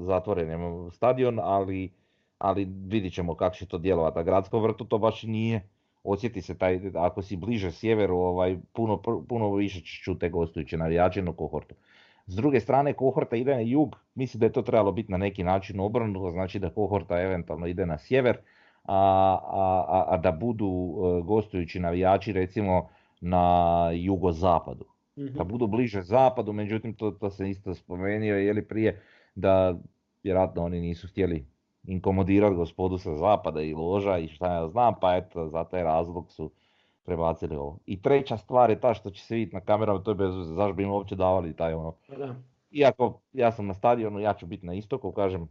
zatvoren je stadion, ali, ali vidit ćemo kako će to djelovati. Na gradskom vrtu to baš nije osjeti se taj, ako si bliže sjeveru, ovaj, puno, puno više ćeš čuti gostujuće navijače na kohortu. S druge strane, kohorta ide na jug, mislim da je to trebalo biti na neki način obrnuto, znači da kohorta eventualno ide na sjever, a, a, a da budu e, gostujući navijači recimo na jugozapadu. mm Da budu bliže zapadu, međutim to, to se isto spomenuo je li prije da vjerojatno oni nisu htjeli inkomodirati gospodu sa zapada i loža i šta ja znam, pa eto za taj razlog su prebacili ovo. I treća stvar je ta što će se vidjeti na kamerama, to je bez zašto bi im uopće davali taj ono. Da. Iako ja sam na stadionu, ja ću biti na istoku, kažem,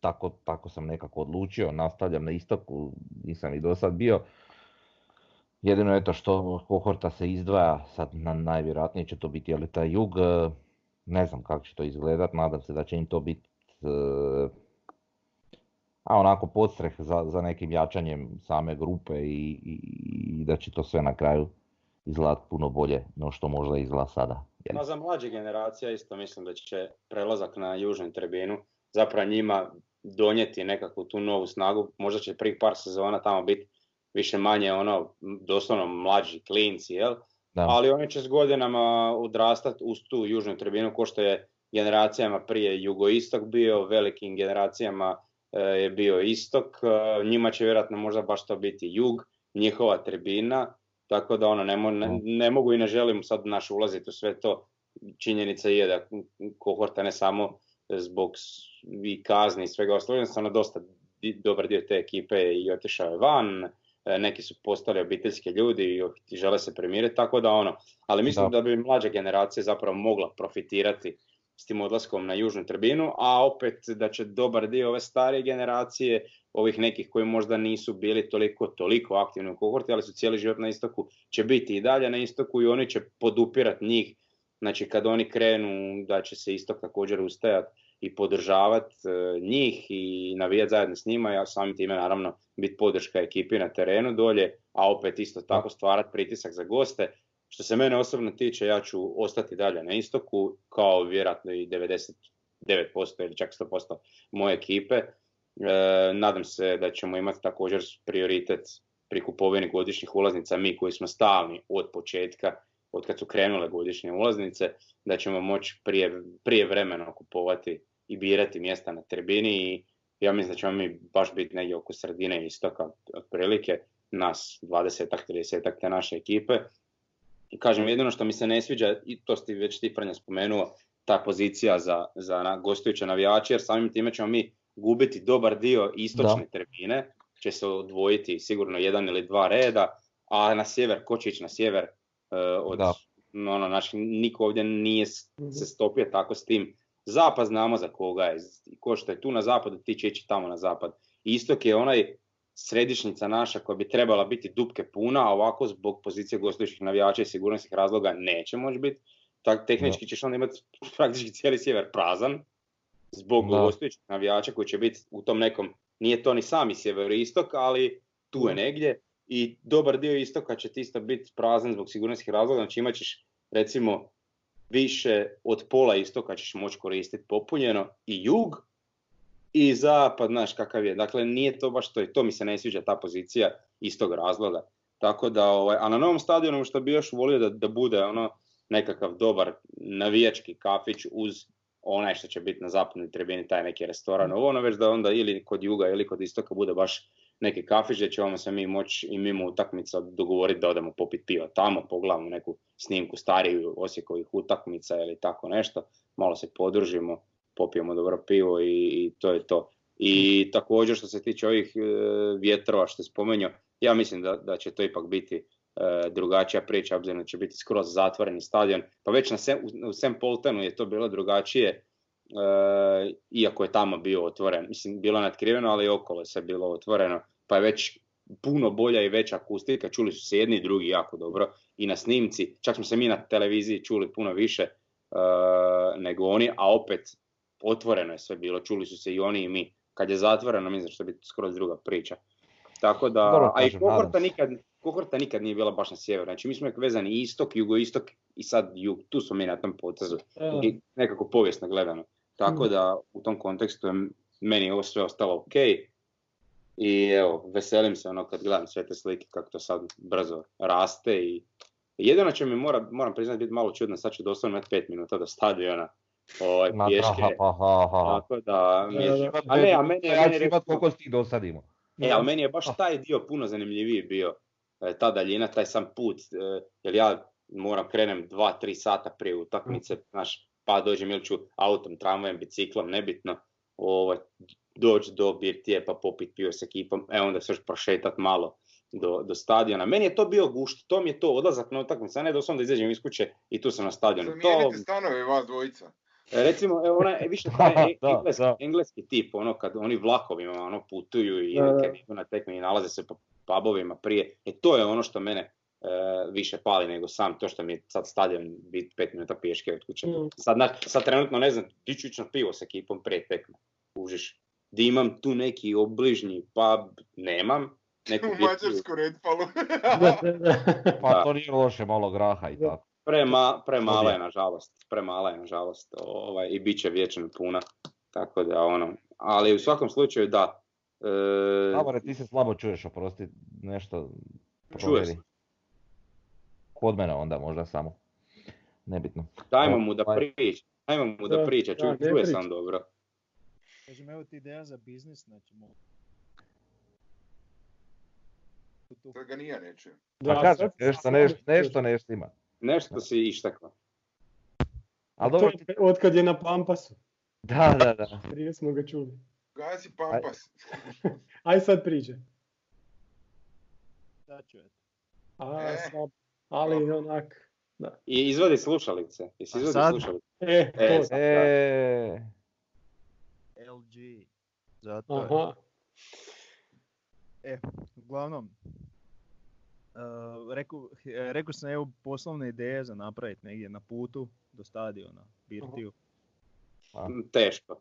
tako, tako sam nekako odlučio, nastavljam na istoku, nisam i do sad bio. Jedino je to što kohorta se izdvaja, sad na, najvjerojatnije će to biti ali taj jug, ne znam kako će to izgledat, nadam se da će im to biti e, a onako podstreh za, za nekim jačanjem same grupe i, i, i da će to sve na kraju izgledati puno bolje no što možda izgleda sada. Ma za mlađe generacija isto mislim da će prelazak na južnu tribinu zapravo njima donijeti nekakvu tu novu snagu, možda će prvih par sezona tamo biti više manje ono doslovno mlađi klinci, jel? Da. Ali oni će s godinama odrastati uz tu južnu tribinu, ko što je generacijama prije jugoistok bio, velikim generacijama je bio istok, e, njima će vjerojatno možda baš to biti jug, njihova tribina, tako da ono ne, ne, ne mogu i ne želim sad naš ulaziti u sve to. Činjenica je da kohorta ne samo zbog i kazni i svega ostalog, jednostavno dosta dobar dio te ekipe i otišao je van, e, neki su postali obiteljski ljudi i žele se premiriti, tako da ono, ali mislim da. da bi mlađa generacija zapravo mogla profitirati s tim odlaskom na južnu tribinu, a opet da će dobar dio ove starije generacije, ovih nekih koji možda nisu bili toliko, toliko aktivni u kohorti, ali su cijeli život na istoku, će biti i dalje na istoku i oni će podupirati njih, znači kad oni krenu da će se istok također ustajati i podržavati e, njih i navijati zajedno s njima, ja samim time naravno biti podrška ekipi na terenu dolje, a opet isto tako stvarati pritisak za goste. Što se mene osobno tiče, ja ću ostati dalje na istoku, kao vjerojatno i 99% ili čak 100% moje ekipe. E, nadam se da ćemo imati također prioritet pri kupovini godišnjih ulaznica, mi koji smo stalni od početka, od kad su krenule godišnje ulaznice, da ćemo moći prije, prije vremena kupovati i birati mjesta na tribini i ja mislim da ćemo mi baš biti negdje oko sredine istoka otprilike, nas 20-ak, 30 te naše ekipe kažem, jedino što mi se ne sviđa, i to ste već ti Franja spomenuo, ta pozicija za, za na, gostujuće navijače, jer samim time ćemo mi gubiti dobar dio istočne da. tribine, će se odvojiti sigurno jedan ili dva reda, a na sjever, ko će ići na sjever, uh, od, da. ono, naš, niko ovdje nije mhm. se stopio tako s tim. Zapad znamo za koga je, ko što je tu na zapadu, ti će ići tamo na zapad. Istok je onaj središnjica naša koja bi trebala biti dupke puna, a ovako zbog pozicije gostujućih navijača i sigurnosnih razloga neće moći biti. Tak, tehnički ćeš onda imati praktički cijeli sjever prazan zbog da. gostujućih navijača koji će biti u tom nekom, nije to ni sami sjever istok, ali tu je negdje i dobar dio istoka će ti isto biti prazan zbog sigurnosnih razloga, znači imat ćeš recimo više od pola istoka ćeš moći koristiti popunjeno i jug, i zapad, znaš kakav je. Dakle, nije to baš to to mi se ne sviđa ta pozicija iz tog razloga. Tako da, ovaj, a na novom stadionu što bi još volio da, da bude ono nekakav dobar navijački kafić uz onaj što će biti na zapadnoj tribini, taj neki restoran. Ovo ono već da onda ili kod juga ili kod istoka bude baš neki kafić gdje ćemo se mi moći i mimo utakmica dogovoriti da odemo popiti piva tamo, pogledamo neku snimku stariju Osijekovih utakmica ili tako nešto, malo se podružimo popijemo dobro pivo i, i to je to. I također što se tiče ovih e, vjetrova što je spomenuo, ja mislim da, da će to ipak biti e, drugačija priča, obzirom da će biti skroz zatvoreni stadion. Pa već na Sem, u Sam Poltenu je to bilo drugačije, e, iako je tamo bio otvoren. Mislim, bilo natkriveno, ali i okolo je sve bilo otvoreno. Pa je već puno bolja i veća akustika, čuli su se jedni i drugi jako dobro i na snimci, čak smo se mi na televiziji čuli puno više uh, nego oni, a opet otvoreno je sve bilo, čuli su se i oni i mi. Kad je zatvoreno, mislim što bi skroz druga priča. Tako da, Dobro, a i kohorta nikad, kohorta nikad nije bila baš na sjeveru. Znači mi smo uvijek vezani istok, jugoistok i sad jug. Tu smo mi na tom potezu. I nekako povijesno gledano. Tako hmm. da u tom kontekstu je meni ovo sve ostalo ok. I evo, veselim se ono kad gledam sve te slike kako to sad brzo raste i jedino će mi mora, moram priznati biti malo čudno, sad ću doslovno imati 5 minuta do stadiona ovaj, Ma, pješke. ha, ha, ha, ha. Tako da, mi je, a ne, a meni je, ja meni ću je imat recimo- koliko ti dosadimo. E, ali meni je baš taj dio puno zanimljiviji bio, e, ta daljina, taj sam put, e, jer ja moram krenem 2-3 sata prije utakmice, znaš, pa dođem ili ću autom, tramvajem, biciklom, nebitno, ovaj, doći do birtije pa popit pivo s ekipom, e onda se još prošetat malo do, do stadiona. Meni je to bio gušt, to mi je to odlazak na utakmicu, a ne doslovno da izađem iz kuće i tu sam na stadionu. To, Zamijenite stanove vas dvojica. E, Recimo, evo onaj, više (laughs) taj e- Da, engleski, da. engleski tip, ono kad oni vlakovima ono putuju i Da, da. kad idu na tekme i nalaze se po pubovima prije, e to je ono što mene e, više pali nego sam to što mi je sad stadion biti pet minuta pješke od kuće. Mm. Sad, sad trenutno ne znam, di ću ići na pivo s ekipom prije tekme, užiš. Di imam tu neki obližnji pub, nemam. (laughs) Neku U. Mađarsku. (laughs) Da, da, da. Pa Da. to nije loše, malo graha i Da. tako. Prema, premala je nažalost, premala je nažalost ovaj, i bit će vječno puna. Tako da ono, ali u svakom slučaju da. E, Davore, ti se slabo čuješ, oprosti, nešto Čuje provjeri. se. Kod mene onda možda samo. Nebitno. dajmo mu da Ovaj. priča, dajmo mu da priča, da, čuje, ne čuje priča. sam dobro. Kažem, evo ti ideja za biznis, znači mo- tu- Sad ga nije. Pa Da, kažem, nešto, nešto, nešto ne štima. Nešto si ištekla. Ali To dobro, je od kad je na Pampasu. da, da, da. Prije smo ga čuli. Gasi pampas. Aj (laughs) sad priđe. da ću. A, E. slab. Ali onak. I izvadi slušalice. Jesi A izvadi sad? slušalice? E, E, to. sad. E, LG. Zato je. Aha. Uglavnom, uh, rekao, e, rekao sam evo poslovne ideje za napraviti negdje na putu do stadiona, Birtiju. Teško.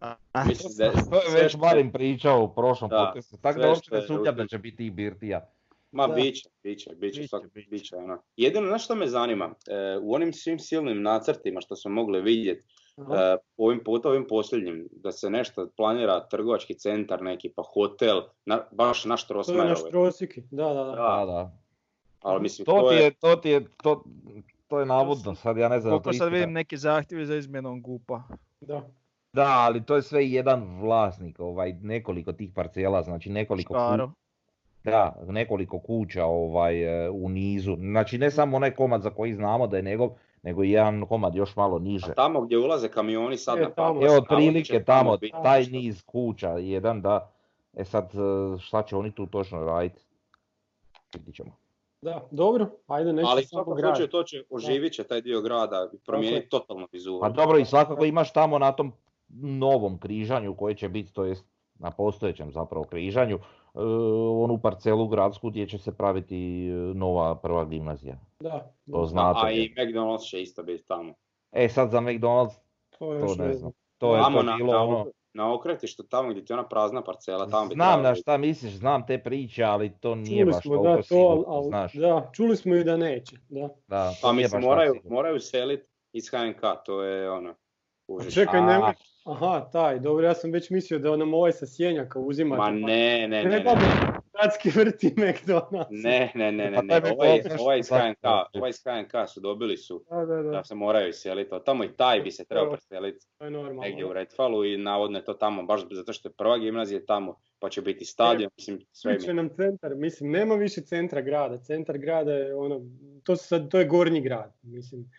A, Mislim da je to je sve već što- Marin pričao u prošlom Da, podcastu, tako da uopće ne sumnjam da će biti i Birtija. Ma Da. biće, biće, biće, Biće, svak- biće. biće, ono. Jedino, znaš što me zanima? E, u onim svim silnim nacrtima što smo mogli vidjeti, E, ovim puta, ovim posljednjim, da se nešto planira, trgovački centar neki, pa hotel, na, baš naš To je Trosmajer naš trosiki. Da, da, da. Da, Da, ali mislim, To to ti je, je, to ti je, to, to je navodno, sad ja ne znam. koliko sad vidim neki zahtjevi za izmjenom gupa. da. Da, ali to je sve jedan vlasnik, ovaj, nekoliko tih parcela, znači nekoliko, ku- Škaro. da, nekoliko kuća ovaj, e, u nizu. Znači ne samo onaj komad za koji znamo da je njegov, nego i jedan komad još malo niže. a tamo gdje ulaze kamioni sad E, na tamo. Pampas, Evo otprilike tamo, biti taj niz kuća, jedan da, e sad e, šta će oni tu točno raditi? Vidit ćemo. Da, dobro. Ajde, nešto Ali grad. slučaju to će, oživit će taj dio grada i promijeniti totalno vizuru. Pa dobro i svakako imaš tamo na tom novom križanju koje će biti, to jest na postojećem zapravo križanju, onu parcelu gradsku gdje će se praviti nova prva gimnazija. Da, To da, znate. A i McDonald's će isto biti tamo. E sad za McDonald's to to još ne ne znam. To je to na, bilo na, ono... na okretištu, tamo gdje ti je ona prazna parcela, tamo bi Znam na šta misliš, znam te priče, ali to nije Čuli baš smo toliko da to, ali, znaš. da, čuli smo i da neće. Da. Da, to Pa mislim, moraju, moraju selit iz HNK, to je ono... Čekaj, nemoj. Aha, taj, dobro, ja sam već mislio da nam ovaj sa sjenjaka uzimate. Ma ne, ne, ne, ne, gradski vrti McDonald's. ne, ne, ne, ne, Pa ne, ovaj, ovaj iz HNK, ovaj iz HNK su dobili su Da, da, da, da se moraju iseliti, tamo i taj bi se trebao preseliti negdje u. Redfallu i navodno je to tamo baš zato što je prva gimnazija tamo, pa će biti stadion, mislim sve mi. nam centar, mislim, nema više centra grada. Centar grada je ono, to, sad, to je gornji grad, mislim.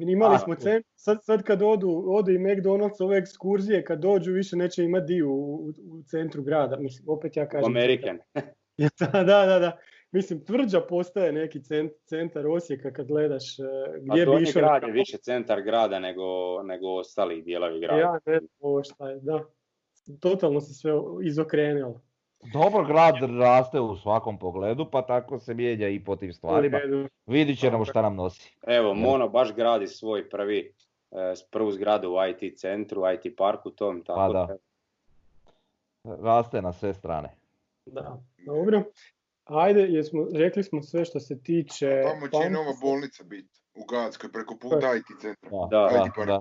Imali A, smo tu. centar, sad, sad kad odu, ode i McDonald's, ove ekskurzije, kad dođu više neće imati dio u, u, u centru grada. Mislim, opet ja kažem. American. (laughs) da, da, da, da. Mislim, tvrđa postaje neki cent, centar Osijeka kad gledaš eh, A gdje bi išao. grad je više centar grada nego, nego ostali dijelovi grada. Ja ne znam ovo šta je, da. Totalno se sve izokrenulo. Dobro, grad raste u svakom pogledu, pa tako se mijenja i po tim stvarima. Vidit ćemo šta nam nosi. Evo, Mono baš gradi svoj prvi, eh, prvu zgradu u IT centru, IT parku tom, tako Pa da. Raste na sve strane. Da, dobro. Ajde, jesmo, rekli smo sve što se tiče... Tamo će i nova bolnica biti. U Gatskoj, preko puta IT centra. Da, Da, da, pa da.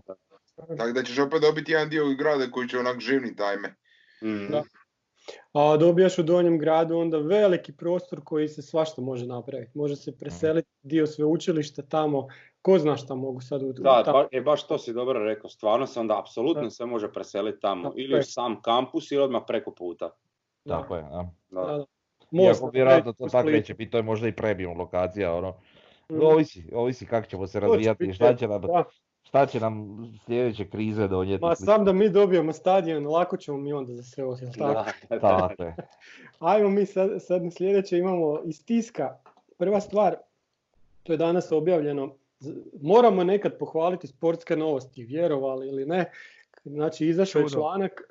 Tako da ćeš opet dobiti jedan dio grada koji će onak živni tajme. Mm. Da. A dobijaš u donjem gradu onda veliki prostor koji se svašta može napraviti. Može se preseliti dio sveučilišta tamo, ko zna šta mogu sad u, Da, ba, e, baš to si dobro rekao, stvarno se onda apsolutno Da. sve može preseliti tamo, ili je. u sam kampus ili odmah preko puta. Da, Tako je, da. Da. da, da. Most Iako vjerojatno to tako neće biti, to je možda i premium lokacija, ono. Mm. Ovisi, ovisi kako ćemo se razvijati i šta će nam, Da. Šta će nam sljedeće krize donijeti. Ma sam da mi dobijemo stadion, lako ćemo mi onda za sve ovo, jel tako? Da, da, da. Tako je. Ajmo mi sad, sad na sljedeće imamo iz tiska. Prva stvar, to je danas objavljeno, moramo nekad pohvaliti sportske novosti, vjerovali ili ne. Znači izašao je članak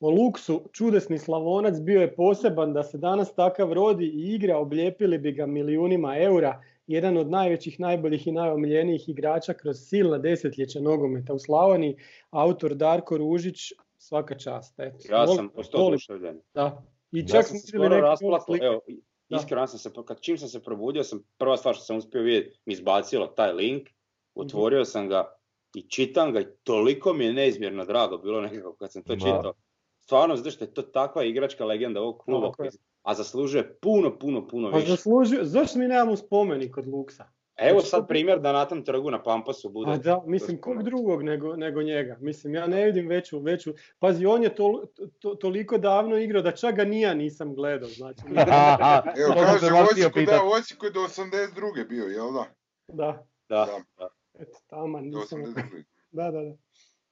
o Luksu, čudesni slavonac, bio je poseban da se danas takav rodi i igra, oblijepili bi ga milijunima eura. Jedan od najvećih, najboljih i najomiljenijih igrača kroz silna desetljeća nogometa u Slavoniji, autor Darko Ružić, svaka čast. Eto. Ja sam postao oduševljen. Da. I Ja čak sam se vidjeli skoro evo, iskreno ja sam se, kad čim sam se probudio, sam prva stvar što sam uspio vidjeti, mi izbacilo taj link, otvorio sam ga i čitam ga i toliko mi je neizmjerno drago bilo nekako kad sam to čitao. Stvarno, zato što je to takva igračka legenda ovog kluba, Tako je. A zaslužuje puno, puno, puno Pa više. zaslužio, zašto mi nemamo spomenik od Luksa? Evo sad to- primjer da na tom trgu na Pampasu bude. A da, mislim, kog drugog nego, nego njega? Mislim, ja ne vidim veću, veću... Pazi, on je tol, to, toliko davno igrao da čak ga ni ja nisam gledao, znači. (laughs) Evo, To sam kaže u Osijeku da, u Osijeku je do 82. bio, jel da? Da, Da, Da. da. eto, taman, Do nisam... 82. Da, da, da.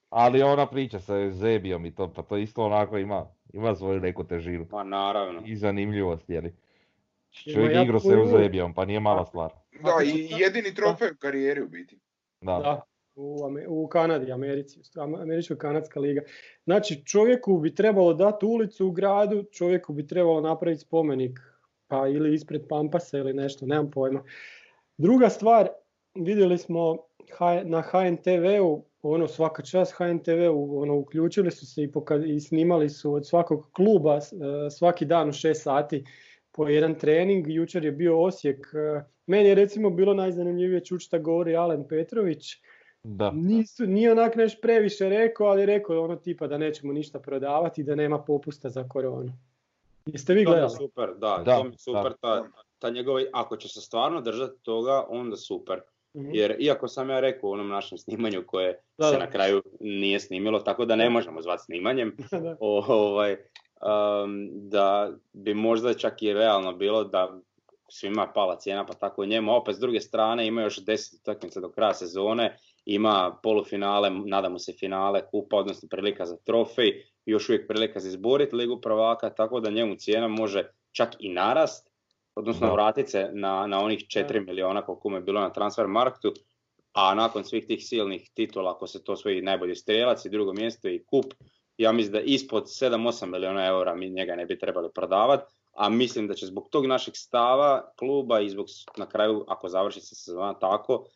Ali ona priča sa Zebijom i to, pa to isto onako ima, ima svoju neku težinu. Ma naravno. I zanimljivost, jeli. Čovjek igrao se u Zebijom, pa nije mala stvar. Da, Ako i jedini trofej u karijeri u biti. Da. Da, u, Ame- u Kanadi, Americi, Američko-Kanadska liga. Znači, čovjeku bi trebalo dati ulicu u gradu, čovjeku bi trebalo napraviti spomenik, pa ili ispred Pampasa ili nešto, nemam pojma. Druga stvar, vidjeli smo na HNTV-u, ono svaka čast HNTV-u, ono uključili su se i, poka- i snimali su od svakog kluba e, svaki dan u 6 sati po jedan trening. Jučer je bio Osijek. e, Meni je recimo bilo najzanimljivije čuti šta govori Alen Petrović. Da. Nisu, nije onak neš previše rekao, ali rekao je ono tipa da nećemo ništa prodavati i da nema popusta za koronu. Jeste vi To mi je gledali? super, da, Da, to mi je super, da. ta, ta njegova, ako će se stvarno držati toga, onda super. Mhm. Jer iako sam ja rekao u onom našem snimanju koje Da, se da. na kraju nije snimilo, tako da ne možemo zvati snimanjem, (laughs) Da. o- ovaj, um, da bi možda čak i realno bilo da svima pala cijena, pa tako i njemu. A opet s druge strane ima još 10 utakmica do kraja sezone, ima polufinale, nadamo se finale kupa, odnosno prilika za trofej, još uvijek prilika za izboriti ligu prvaka, tako da njemu cijena može čak i narast, odnosno Da. vratiti se na, na onih 4 miliona koliko mu je bilo na transfer marktu, a nakon svih tih silnih titula, ako se to svoji najbolji strelac i drugo mjesto i kup, ja mislim da ispod 7-8 milijuna eura mi njega ne bi trebali prodavati, a mislim da će zbog tog našeg stava kluba i zbog na kraju, ako završi se sezona tako,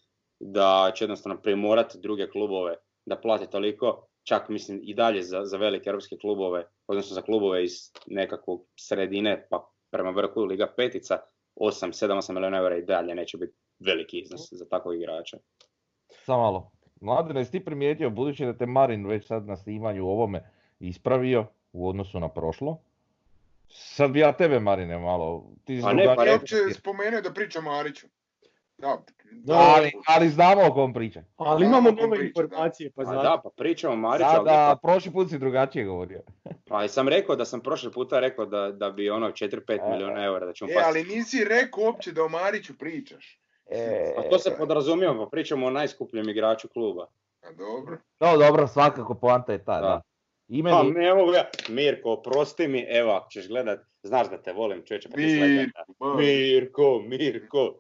da će jednostavno primorati druge klubove da plate toliko, čak mislim i dalje za, za velike europske klubove, odnosno za klubove iz nekakvog sredine pa prema vrhu Liga petica, 8, 7, 8 milijuna eura i dalje neće biti veliki iznos za takvog igrača. Samo malo. Mladine, jesi ti primijetio, budući da te Marin već sad na snimanju ovome ispravio u odnosu na prošlo, sad bi ja tebe Marine malo, ti Pa ne, pa uopće spomenuo da priča Mariću. Da, ali, ali znamo o kom priča. Ali Da, imamo nove priča, informacije, pa Pa da, pa pričamo o Mariću, Da, ali da, prošli put si drugačije govorio. (laughs) pa i sam rekao da sam prošli puta rekao da, da bi ono 4-5 A. milijuna eura da ćemo E, pasti. ali nisi rekao uopće da o Mariću pričaš. E, Pa to se podrazumijeva, pa pričamo o najskupljem igraču kluba. A dobro. No dobro, svakako poanta je ta, da. Da. Ime Pa mi- ne mogu ja, Mirko, oprosti mi, evo ako ćeš gledat, znaš da te volim čovječe, pa ti legenda. Mirko, Mirko.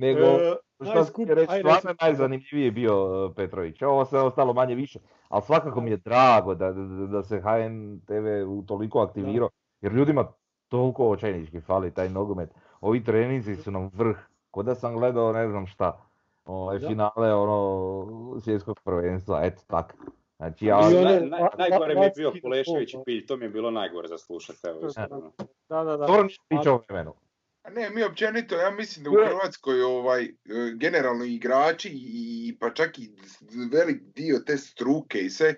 Nego, E, što najskup- ti reći, stvarno najzanimljiviji je bio e, Petrović. Ovo sve ostalo manje više. Ali svakako mi je drago da, da, da se HNTV u toliko aktivirao. Jer ljudima toliko očajnički fali taj nogomet. Ovi treninzi su nam vrh. Ko da sam gledao ne znam šta. Ovaj, Da. finale ono, svjetskog prvenstva, eto tak. Znači ja, Naj- naj- najgore mi je bio Kulešević i. Pilj, to mi je bilo najgore za slušat, evo. Da, da, da. dobro vremenu. A ne, mi općenito, ja mislim da u. Hrvatskoj ovaj, e, generalno igrači i pa čak i velik dio te struke i sve,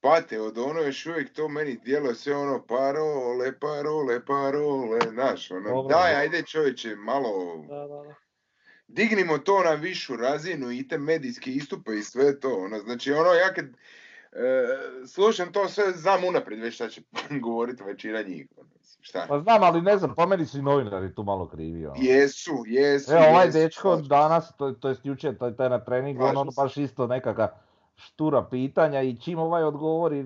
pate od ono još uvijek to meni djeluje sve ono parole, parole, parole, znaš, ono, Dobro. daj, ajde čovječe, malo, Da, da, da. dignimo to na višu razinu i te medijske istupe i sve to, ono, znači ono, ja kad e, slušam to sve, znam unaprijed već šta će (laughs) govoriti većina njih, ono, šta, Pa znam, ali ne znam, po meni su i novinari tu malo krivi. ono. jesu, jesu, Evo ovaj jesu, dečko slažem se. danas, to, to jest jučer, to je taj na treningu, on, ono baš isto nekakva štura pitanja i čim ovaj odgovori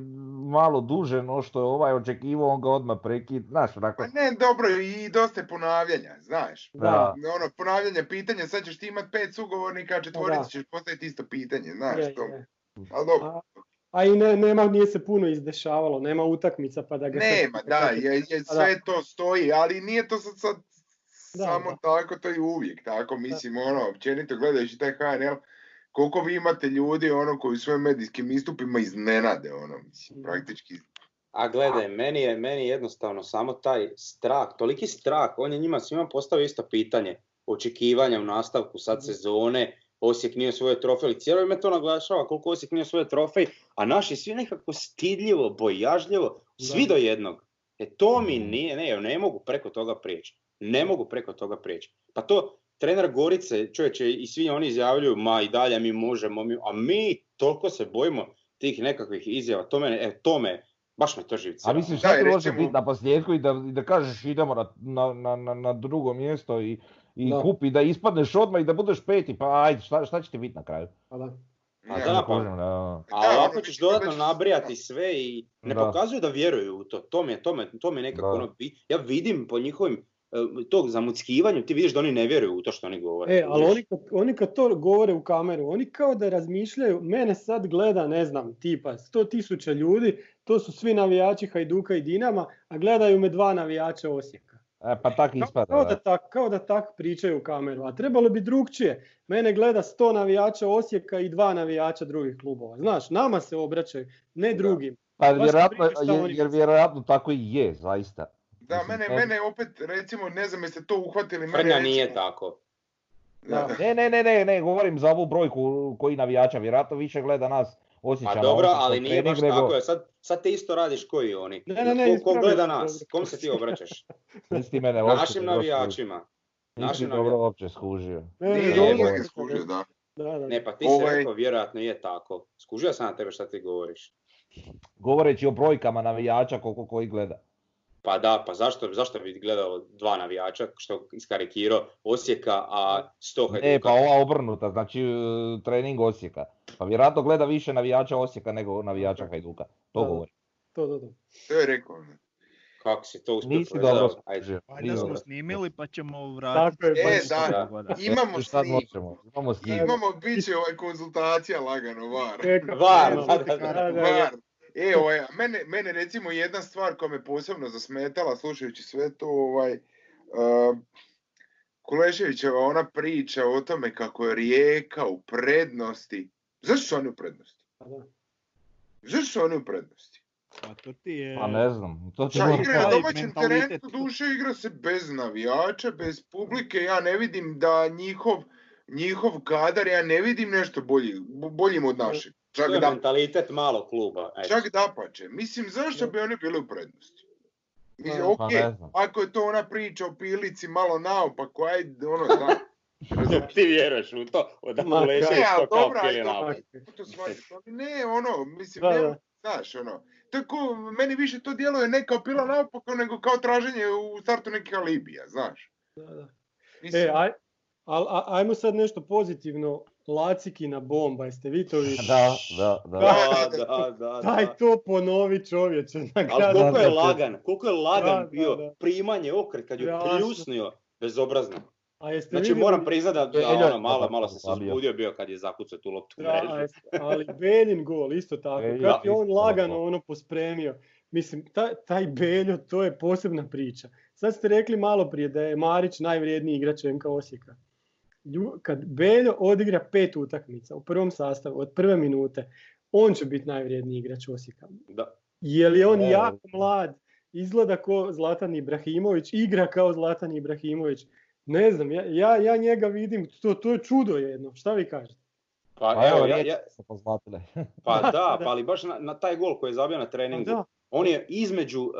malo duže no što je ovaj očekivao, on ga odmah prekid, znaš, onako, Pa ne, dobro, i dosta je ponavljanja, znaš. Da. Ono, ponavljanje pitanja, sad ćeš ti imat pet sugovornika, a četvorici Da. ćeš postaviti isto pitanje, znaš. Je, to, je. ali dobro. A, i ne, nema, nije se puno izdešavalo, nema utakmica pa da ga... sad- Nema, da, je, je, Pa da. sve to stoji, ali nije to sad, sad Da, samo da. tako, to je uvijek tako, mislim, ono, općenito gledajući taj HNL, koliko vi imate ljudi, ono, koji u svojim medijskim istupima iznenade, ono, mislim, Mm. praktički, A gledaj, meni je, meni je jednostavno samo taj strah, toliki strah, on je njima svima postavio isto pitanje, očekivanja u nastavku sad sezone, Osijek nije osvojio trofej, ali cijelo ime to naglašava koliko Osijek nije osvojio trofej, a naši svi nekako stidljivo, bojažljivo, svi do jednog. E to mi nije, ne, ne mogu preko toga prijeći. Ne mogu preko toga prijeći. Pa to, trener Gorice, čovječe, i svi oni izjavljuju, ma i dalje mi možemo, mi, a mi toliko se bojimo tih nekakvih izjava, to mene, e, to me, baš me to živcira. A mislim Da, šta ti može biti na posljedku i da, i da kažeš idemo na, na, na, na drugo mjesto i, i Da. kupi da ispadneš odmah i da budeš peti, pa ajde šta, šta će ti biti na kraju? Pa da. A ja, da, pa- Kužim, da. A Da, ovako ono, ćeš dodatno nabrijati sve i ne Da. pokazuju da vjeruju u to. To mi je, to me, to mi je nekako Da. ono, ja vidim po njihovim e, tog zamuckivanju, ti vidiš da oni ne vjeruju u to što oni govore. E, ali oni kad, oni kad to govore u kameru, oni kao da razmišljaju, mene sad gleda, ne znam, tipa 100 tisuća ljudi, to su svi navijači Hajduka i Dinama, a gledaju me dva navijača Osijeka. E, pa tak Kao, ispada. kao da. da tak, kao da tak pričaju u kameru, a trebalo bi drugčije. Mene gleda 100 navijača Osijeka i dva navijača drugih klubova. Znaš, nama se obraćaju, ne drugim. Pa vjerojatno, jer, jer vjerojatno tako i je, zaista. Da, Mislim, mene, ne- mene opet, recimo, ne znam jeste to uhvatili, mene recimo- nije tako. Da. Ne, ne, ne, ne, ne, govorim za ovu brojku koji navijača, vjerojatno više gleda nas Pa osjećana. dobro, ali nije baš nego, tako. jer Sad, sad ti isto radiš koji oni. Ne, ne, ne, ko, gleda nas? Kom se ti obraćaš? (laughs) Nisi ti mene uopće Našim navijačima. Nisi Našim dobro uopće skužio. Ne, ne, sam skužio, da. Da, da. Ne, pa ti si Ovaj- rekao, vjerojatno je tako. Skužio sam na tebe šta ti govoriš. Govoreći o brojkama navijača koliko koji gleda. Pa da, pa zašto, zašto bi gledao dva navijača, što iskarikirao Osijeka, a sto Hajduka? E, pa ova obrnuta, znači e, trening Osijeka. Pa vjerojatno gleda više navijača Osijeka nego navijača Hajduka. To Da, da. govori. To, to, to. To je rekao. Kako si to uspio Nisi dobro Ajde. Valjda nisi smo snimili pa ćemo vratiti. Tako je, E, baš da. tako. da. Imamo E, snim, možemo? Imamo snim. imamo, bit će ovaj konzultacija lagano, var. Var, da, da, da. da, da. Var. E, ovaj, mene, mene recimo jedna stvar koja me posebno zasmetala slušajući sve to, ovaj, uh, Kuleševićeva ona priča o tome kako je Rijeka u prednosti. Zašto su oni u prednosti? Pa da. Zašto su oni u prednosti? Pa to ti je... Pa ne znam. To Ča, ćemo igra na domaćem mentalitet. terenu, duše igra se bez navijača, bez publike, ja ne vidim da njihov, njihov kadar, ja ne vidim nešto bolji, boljim od našeg. Čak To je da, mentalitet malog kluba. eto. čak dapače. Mislim, zašto Da. bi oni bili u prednosti? Mislim, Pa, ok, Pa ako je to ona priča o pilici malo naopako, ajde, ono, da. (laughs) Ti vjeruješ u to? Da Kulešević Ne, ali to kao ajde, shvatim, ali ne, ono, mislim, Da, ne, da. znaš, ono, tako, meni više to djeluje ne kao pila naopako, nego kao traženje u startu nekih alibija, znaš. Da, da. Mislim, E, aj, al, a- ajmo sad nešto pozitivno. Lacikina bomba, jeste vi to vidjeli? Da, da, da. Da, (laughs) da, da. Daj da. to ponovi čovječe. na Ali koliko je Da, da, da. lagan, koliko je lagan Da, da, bio da. primanje okret kad je pljusnio bezobrazno. A jeste Znači vidjeli- moram priznati da, da Belja je ono, malo, malo sam se uzbudio bio kad je zakucao tu loptu u Da, mrežu. ali Beljin gol, isto tako. Belja Kako je on isto lagano ono pospremio. Mislim, taj, taj Beljo, to je posebna priča. Sad ste rekli malo prije da je Marić najvrijedniji igrač MK Osijeka. Kad Beljo odigra pet utakmica u prvom sastavu, od prve minute, on će biti najvrijedniji igrač Osijeka. Da. Je li on jako mlad, izgleda kao Zlatan Ibrahimović, igra kao Zlatan Ibrahimović. Ne znam, ja, ja, ja njega vidim, to, to je čudo jedno. Šta vi kažete? Pa, Pa evo, ja, ja, (laughs) pa (laughs) da, pa ali baš na, na taj gol koji je zabio na treningu, Da. on je između uh,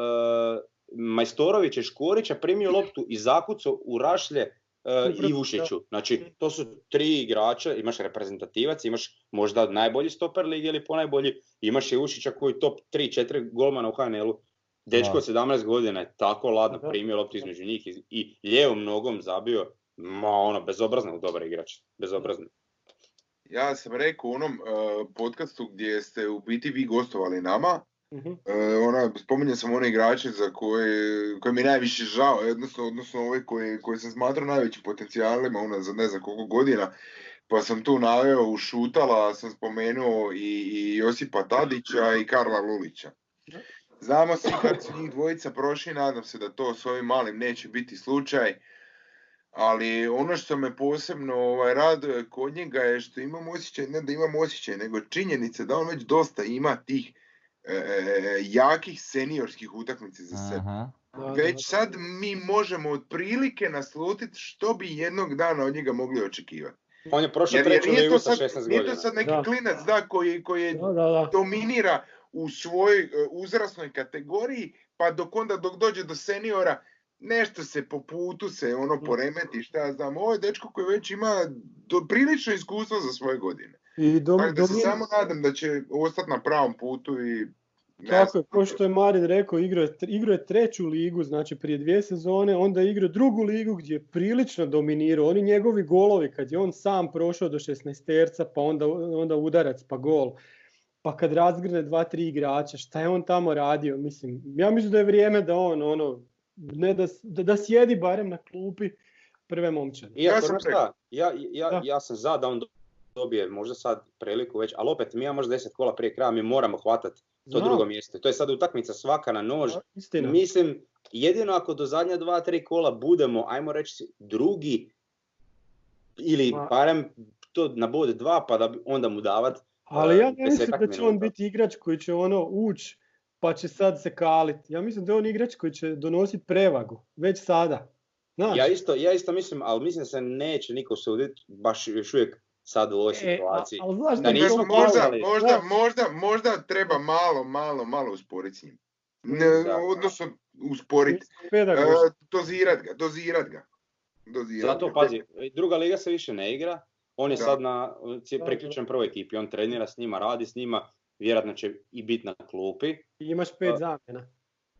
Majstorovića i Škorića primio loptu i zakucao u rašlje uh, Upravo, Ivušiću. Znači, to su tri igrača, imaš reprezentativac, imaš možda najbolji stoper lige ili ponajbolji, imaš Ivušića koji je top 3-4 golmana u HNL-u. Dečko od 17 godina je tako ladno primio loptu između njih i, i lijevom nogom zabio. Ma ono, bezobrazno dobar igrač. Bezobrazno. Ja sam rekao u onom uh, podcastu gdje ste u biti vi gostovali nama, Mhm. E, ona, spominjao sam one igrače za koje, koje mi je najviše žao, odnosno, odnosno ove koje, koje sam smatrao najvećim potencijalima ona za ne znam koliko godina, pa sam tu naveo u Šutala, sam spomenuo i, i Josipa Tadića i Karla Lulića. Znamo svi kad su njih dvojica prošli, nadam se da to s ovim malim neće biti slučaj, ali ono što me posebno ovaj, raduje kod njega je što imam osjećaj, ne da imam osjećaj, nego činjenica da on već dosta ima tih e, e, jakih seniorskih utakmica za sebe. Aha. Već sad mi možemo otprilike naslutiti što bi jednog dana od njega mogli očekivati. On je prošao treću nije, ligu to sa sad, 16 nije godina. to sad neki Da. klinac da, koji, koji Da, da, da. dominira u svojoj e, uzrasnoj kategoriji, pa dok onda dok dođe do seniora, nešto se po putu se ono poremeti, šta ja znam. Ovo je dečko koji već ima do, prilično iskustvo za svoje godine. I dom, Tako da se samo nadam da će ostati na pravom putu i Tako je, kao što je Marin rekao, igrao je, igrao je treću ligu, znači prije dvije sezone, onda je igrao drugu ligu gdje je prilično dominirao. Oni njegovi golovi, kad je on sam prošao do 16 terca, pa onda, onda udarac, pa gol. Pa kad razgrne dva, tri igrača, šta je on tamo radio? Mislim, ja mislim da je vrijeme da on, ono, ne da, da, da sjedi barem na klupi prve momčade. Iako, Ja sam šta, ja, ja, Da. ja sam za da on dobije možda sad priliku već, ali opet mi imamo možda 10 kola prije kraja, mi moramo hvatati to Znam. drugo mjesto. To je sad utakmica svaka na nož. Da, Istina. Mislim, jedino ako do zadnja dva, tri kola budemo, ajmo reći, drugi ili barem to na bod dva, pa da onda mu davat. Ali ja ne mislim da će on biti igrač koji će ono ući pa će sad se kaliti. Ja mislim da je on igrač koji će donositi prevagu već sada. Znaš, Ja isto, ja isto mislim, ali mislim da se neće niko suditi baš još uvijek sad u ovoj e, a- situaciji. ali znaš Da nismo možda, možda, Da. možda, možda treba malo, malo, malo usporiti s njim. Ne, odnosno usporiti. pedagog. E, dozirat ga, dozirat ga. Dozirat Zato ga. pazi, druga liga se više ne igra, on je Da. sad na priključen prvoj ekipi, on trenira s njima, radi s njima, vjerojatno će i biti na klupi. Imaš pet zamjena.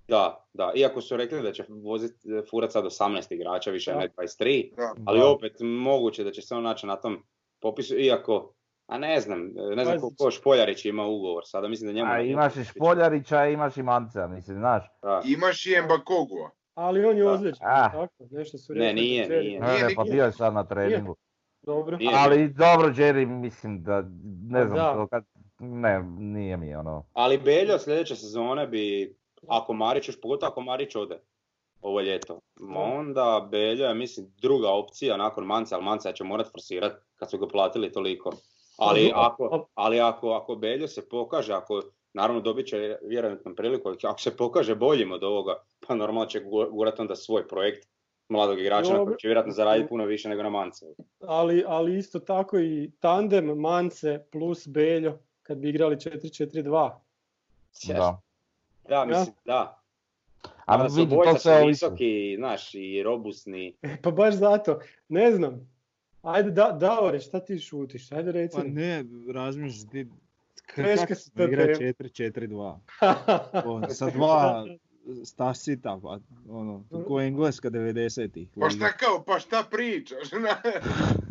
Da, da, iako su rekli da će vozit, furat sad 18 igrača, više Da. ne 23, Da. ali opet moguće da će se on naći na tom popisu, iako, a ne znam, ne znam koliko Špoljarić ima ugovor, sada mislim da njemu... A imaš i Špoljarića, imaš i Mancea, mislim, znaš. Da. Imaš i Mbakogua. Ali on je ozlijeđen. Ah. Tako, nešto su Ne, nije, nije. Ne, ne, pa bio je sad na treningu. Dobro. Nije. Ali dobro, Jerry, mislim da, ne znam, da. to kad, ne, nije mi ono. Ali Beljo sljedeće sezone bi, ako Marić, još pogotovo ako Marić ode ovo ljeto, onda Beljo je mislim druga opcija nakon Manca, ali Manca će morat forsirat kad su ga platili toliko. Ali Pa, ako, ali ako, ako Beljo se pokaže, ako naravno dobit će vjerojatno priliku, ako se pokaže boljim od ovoga, pa normalno će gu- gurat onda svoj projekt mladog igrača na koji će vjerojatno zaraditi puno više nego na Mance. Ali, ali isto tako i tandem Mance plus Beljo kad bi igrali 4-4-2. Da. Da, mislim, da. A su vidi, to sve ovisi. visoki, znaš, i robusni. E, pa baš zato, ne znam. Ajde, da, Davore, šta ti šutiš? Ajde reci. Pa ne, razmišljam ti... k- Teška kako su se to igra teme. 4-4-2. O, Sa dva stasita, pa ono, ko Engleska 90-ih. Pa šta kao, pa šta pričaš? (laughs)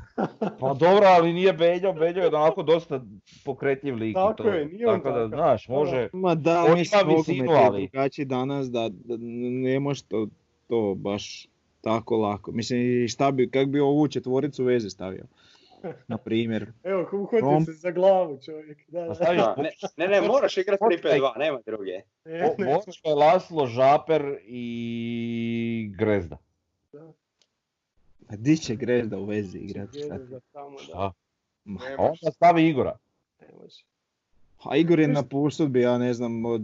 Pa dobro, ali nije Beljo, Beljo je onako dosta pokretljiv lik. Tako to. je, nije on Tako da, takav. znaš, može... Ma da, On mislim, ima visinu, je ali- danas da, da ne može to, to baš tako lako. Mislim, i šta bi, kak bi ovu četvoricu veze stavio? Na primjer. Evo, uhvatio Rom- se za glavu čovjek. Da, Pa da. staviš Da, ne, ne, ne, moraš igrati 3-5-2, nema druge. E, Bočko, Laslo, Žaper i Grezda. Pa di će Grezda u vezi igrati? Ga tamo, da, Šta? Ma, onda stavi Igora. ne može. A Igor je na pusudbi, ja ne znam, od,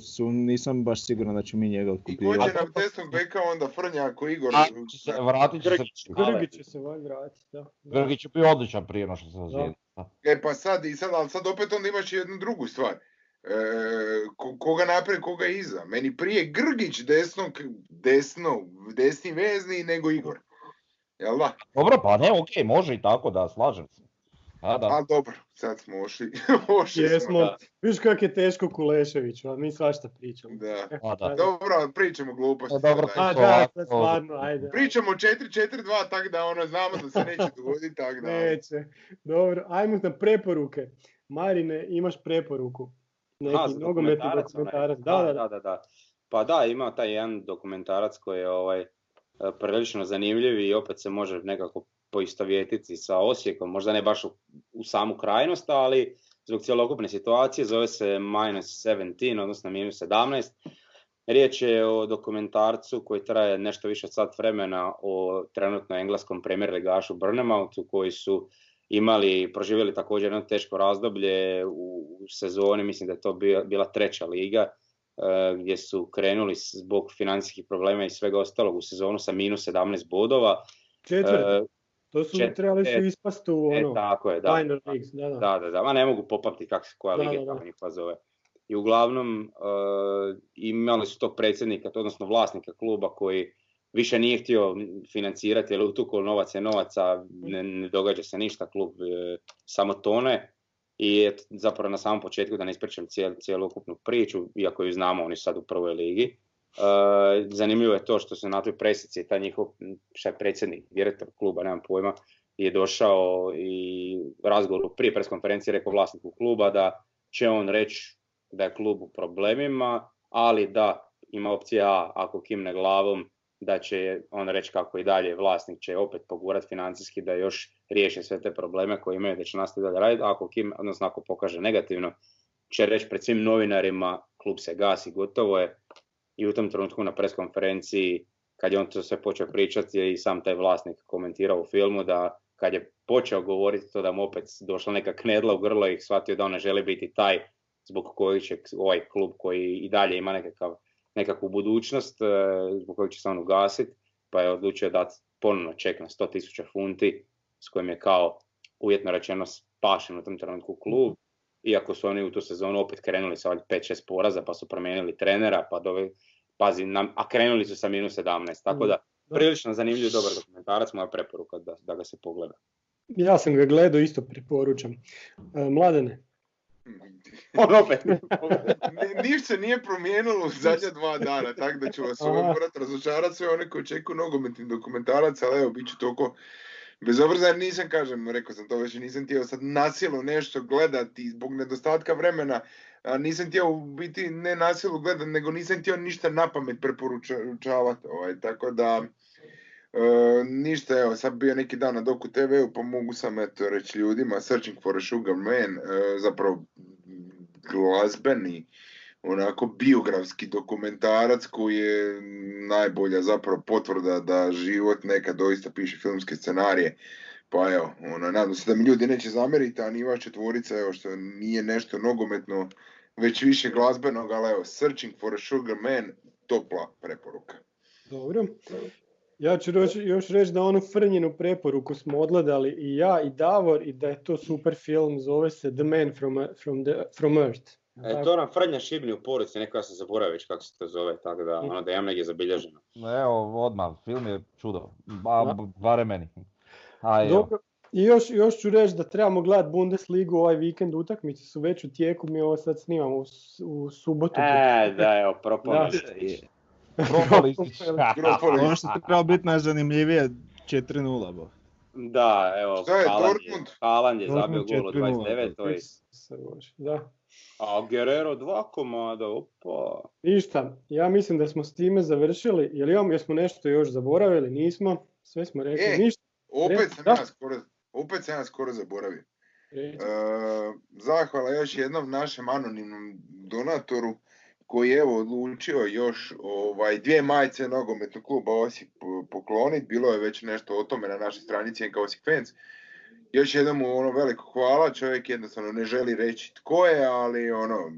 su, nisam baš siguran da ću mi njega I ko će nam desnog beka onda Frnja ako Igor... A, će se, vratit će se. Grgić. Grgić će se valjda vratiti, da. Grgić je bio odličan prije no što se ozlijedio. E pa sad, i sad, ali sad opet onda imaš jednu drugu stvar. E, ko- koga napred, koga iza. Meni prije Grgić desnog, desno, desni vezni nego Igor. Jel da? Dobro, pa ne, okej, može i tako da, slažem se. Da, da. A dobro, sad (laughs) smo ošli. ošli Jesmo, smo. da. viš kak je teško Kuleševiću, a mi svašta pričamo. Da. Pa da. Dobro, pričamo gluposti. E, dobro, sad, ajde. A da, sad stvarno, ajde. Pričamo 4-4-2, tako da ono, znamo da se neće dogoditi, tako da... Neće. Dobro, ajmo na preporuke. Marine, imaš preporuku? Neki za nogometni dokumentarac. Da, da, da. da, da. Pa da, ima taj jedan dokumentarac koji je ovaj, e, prilično zanimljiv i opet se može nekako poistovjetiti sa Osijekom, možda ne baš u, u samu krajnost, ali zbog cjelokupne situacije zove se Minus 17, odnosno minus 17. Riječ je o dokumentarcu koji traje nešto više od sat vremena o trenutno engleskom premier ligašu Burnemoutu koji su imali, proživjeli također jedno teško razdoblje u, u sezoni, mislim da je to bila, bila treća liga, e, gdje su krenuli zbog financijskih problema i svega ostalog u sezonu sa minus 17 bodova. Četvrti. E, To su čet- trebali su e, ispast u e, ono, tako je, da. Minor Leagues, da, da. Da, da, da, ma ne mogu popamtiti kako se koja Da, liga kako njihova zove. I uglavnom e, imali su tog predsjednika, odnosno vlasnika kluba koji više nije htio financirati jer utukao novac je novaca, ne, ne događa se ništa, klub e, samo tone. I eto, zapravo na samom početku da ne ispričam cijel, cjelokupnu priču, iako ju znamo, oni sad u prvoj ligi. E, zanimljivo je to što se na toj presici taj njihov šta je predsjednik, direktor kluba, nemam pojma, je došao i razgovoru prije preskonferencije rekao vlasniku kluba da će on reći da je klub u problemima, ali da ima opcija A ako kimne glavom da će on reći kako i dalje vlasnik će opet pogurat financijski da još riješi sve te probleme koje imaju da će nastaviti dalje raditi, ako kim, odnosno ako pokaže negativno će reći pred svim novinarima klub se gasi, gotovo je. I u tom trenutku na preskonferenciji kad je on to sve počeo pričati je i sam taj vlasnik komentirao u filmu da kad je počeo govoriti to da mu opet došla neka knedla u grlo i shvatio da on ne želi biti taj zbog kojeg će ovaj klub koji i dalje ima nekakav, nekakvu budućnost, e, zbog kojeg će se on ugasiti, pa je odlučio dati ponovno ček na 100.000 funti s kojim je kao uvjetno rečeno spašen u tom trenutku klub. Iako su oni u tu sezonu opet krenuli sa 5-6 poraza, pa su promijenili trenera, pa dove, pazi, nam, a krenuli su sa minus 17. Tako da, Da. prilično zanimljiv dobar dokumentarac, moja preporuka da, da ga se pogleda. Ja sam ga gledao, isto preporučam. E, Mladene, (laughs) On opet. Se nije promijenilo u zadnja dva dana, tako da ću vas ovaj razočarati sve one koji očekuju nogometni dokumentarac, ali evo, bit ću toliko bezobrazan, jer nisam, kažem, rekao sam to već, nisam htio sad nasilo nešto gledati zbog nedostatka vremena, nisam htio biti ne nasilu gledati, nego nisam htio ništa na pamet preporučavati, ovaj, tako da... E, ništa, evo, sad bio neki dan na Doku TV-u, pa mogu sam eto reći ljudima, Searching for a Sugar Man, e, zapravo glazbeni, onako biografski dokumentarac koji je najbolja zapravo potvrda da život nekad doista piše filmske scenarije. Pa evo, ono, nadam se da mi ljudi neće zamjeriti, a ni četvorica, evo, što nije nešto nogometno, već više glazbenog, ali evo, Searching for a Sugar Man, topla preporuka. dobro. Ja ću roć- još reći da onu Frnjinu preporuku smo odgledali i ja i Davor i da je to super film, zove se The Man from, from, the, from Earth. E, to nam Frnja šibni u poruci, neko ja sam zaboravio već kako se to zove, tako da, ono, da imam negdje zabilježeno. Evo, odmah, film je čudo. Ba, Da. b- barem meni. A evo. Dobro. I još, još ću reći da trebamo gledati Bundesligu ovaj vikend, utakmice su već u tijeku, mi ovo sad snimamo u, u subotu. E, da, evo, propalo. Propali. (laughs) Ono što treba biti najzanimljivije 4-0. bo. Da, evo, Šta je, Haaland je? Haaland je zabio gol 4:0, 29. Se može, Da. A Guerrero dva komada, opa. Ništa, ja mislim da smo s time završili. Jel imamo, jesmo nešto još zaboravili? Nismo. Sve smo rekli. E, Ništa. Opet sam Da. ja skoro, opet sam ja skoro zaboravio. E, zahvala još jednom našem anonimnom donatoru koji je evo odlučio još ovaj, dvije majice nogometnog kluba Osijek po- pokloniti. Bilo je već nešto o tome na našoj stranici NK Osijek Fans. još jednom mu ono veliko hvala, čovjek jednostavno ne želi reći tko je, ali ono,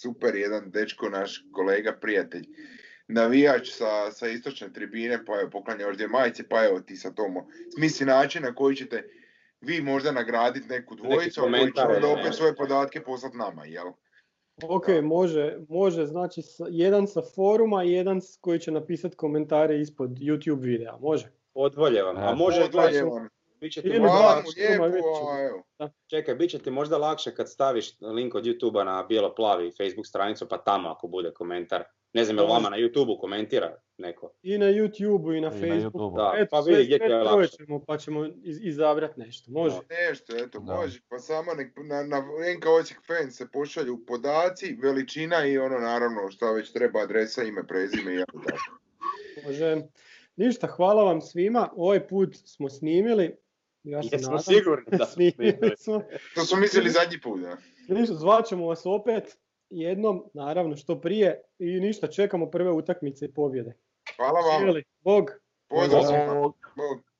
super jedan dečko, naš kolega, prijatelj, navijač sa, sa istočne tribine, pa evo poklanja ovdje majice, pa evo ti sa Tomo, smisli način na koji ćete vi možda nagraditi neku dvojicu, a koji će onda opet svoje podatke poslati nama, jel? Ok, može, može, znači jedan sa foruma i jedan s- koji će napisati komentare ispod YouTube videa, može. Odvolje vam. A može, Odvalje ti možda lakše- što. Čekaj, bit će ti možda lakše kad staviš link od YouTube-a na bijelo-plavi Facebook stranicu, pa tamo ako bude komentar. Ne znam, jel vama na YouTube-u komentira neko? I na YouTubeu i na Facebooku. Da, Eto, pa sve, vidi gdje ti je lakše. ćemo, pa ćemo iz, izabrati nešto, može. Nešto, eto, Da. može, pa samo nek, na, na NK Osijek fans se pošalju podaci, veličina i ono naravno šta već treba, adresa, ime, prezime i jako tako. Može. Ništa, hvala vam svima. Ovaj put smo snimili. Ja se Jesmo nadam. sigurni da (laughs) smo snimili smo. To smo mislili zadnji put, da. Ništa, zvaćemo vas opet jednom, naravno što prije. I ništa, čekamo prve utakmice i pobjede. Hvala vam. Bog. pozdrav. Bog.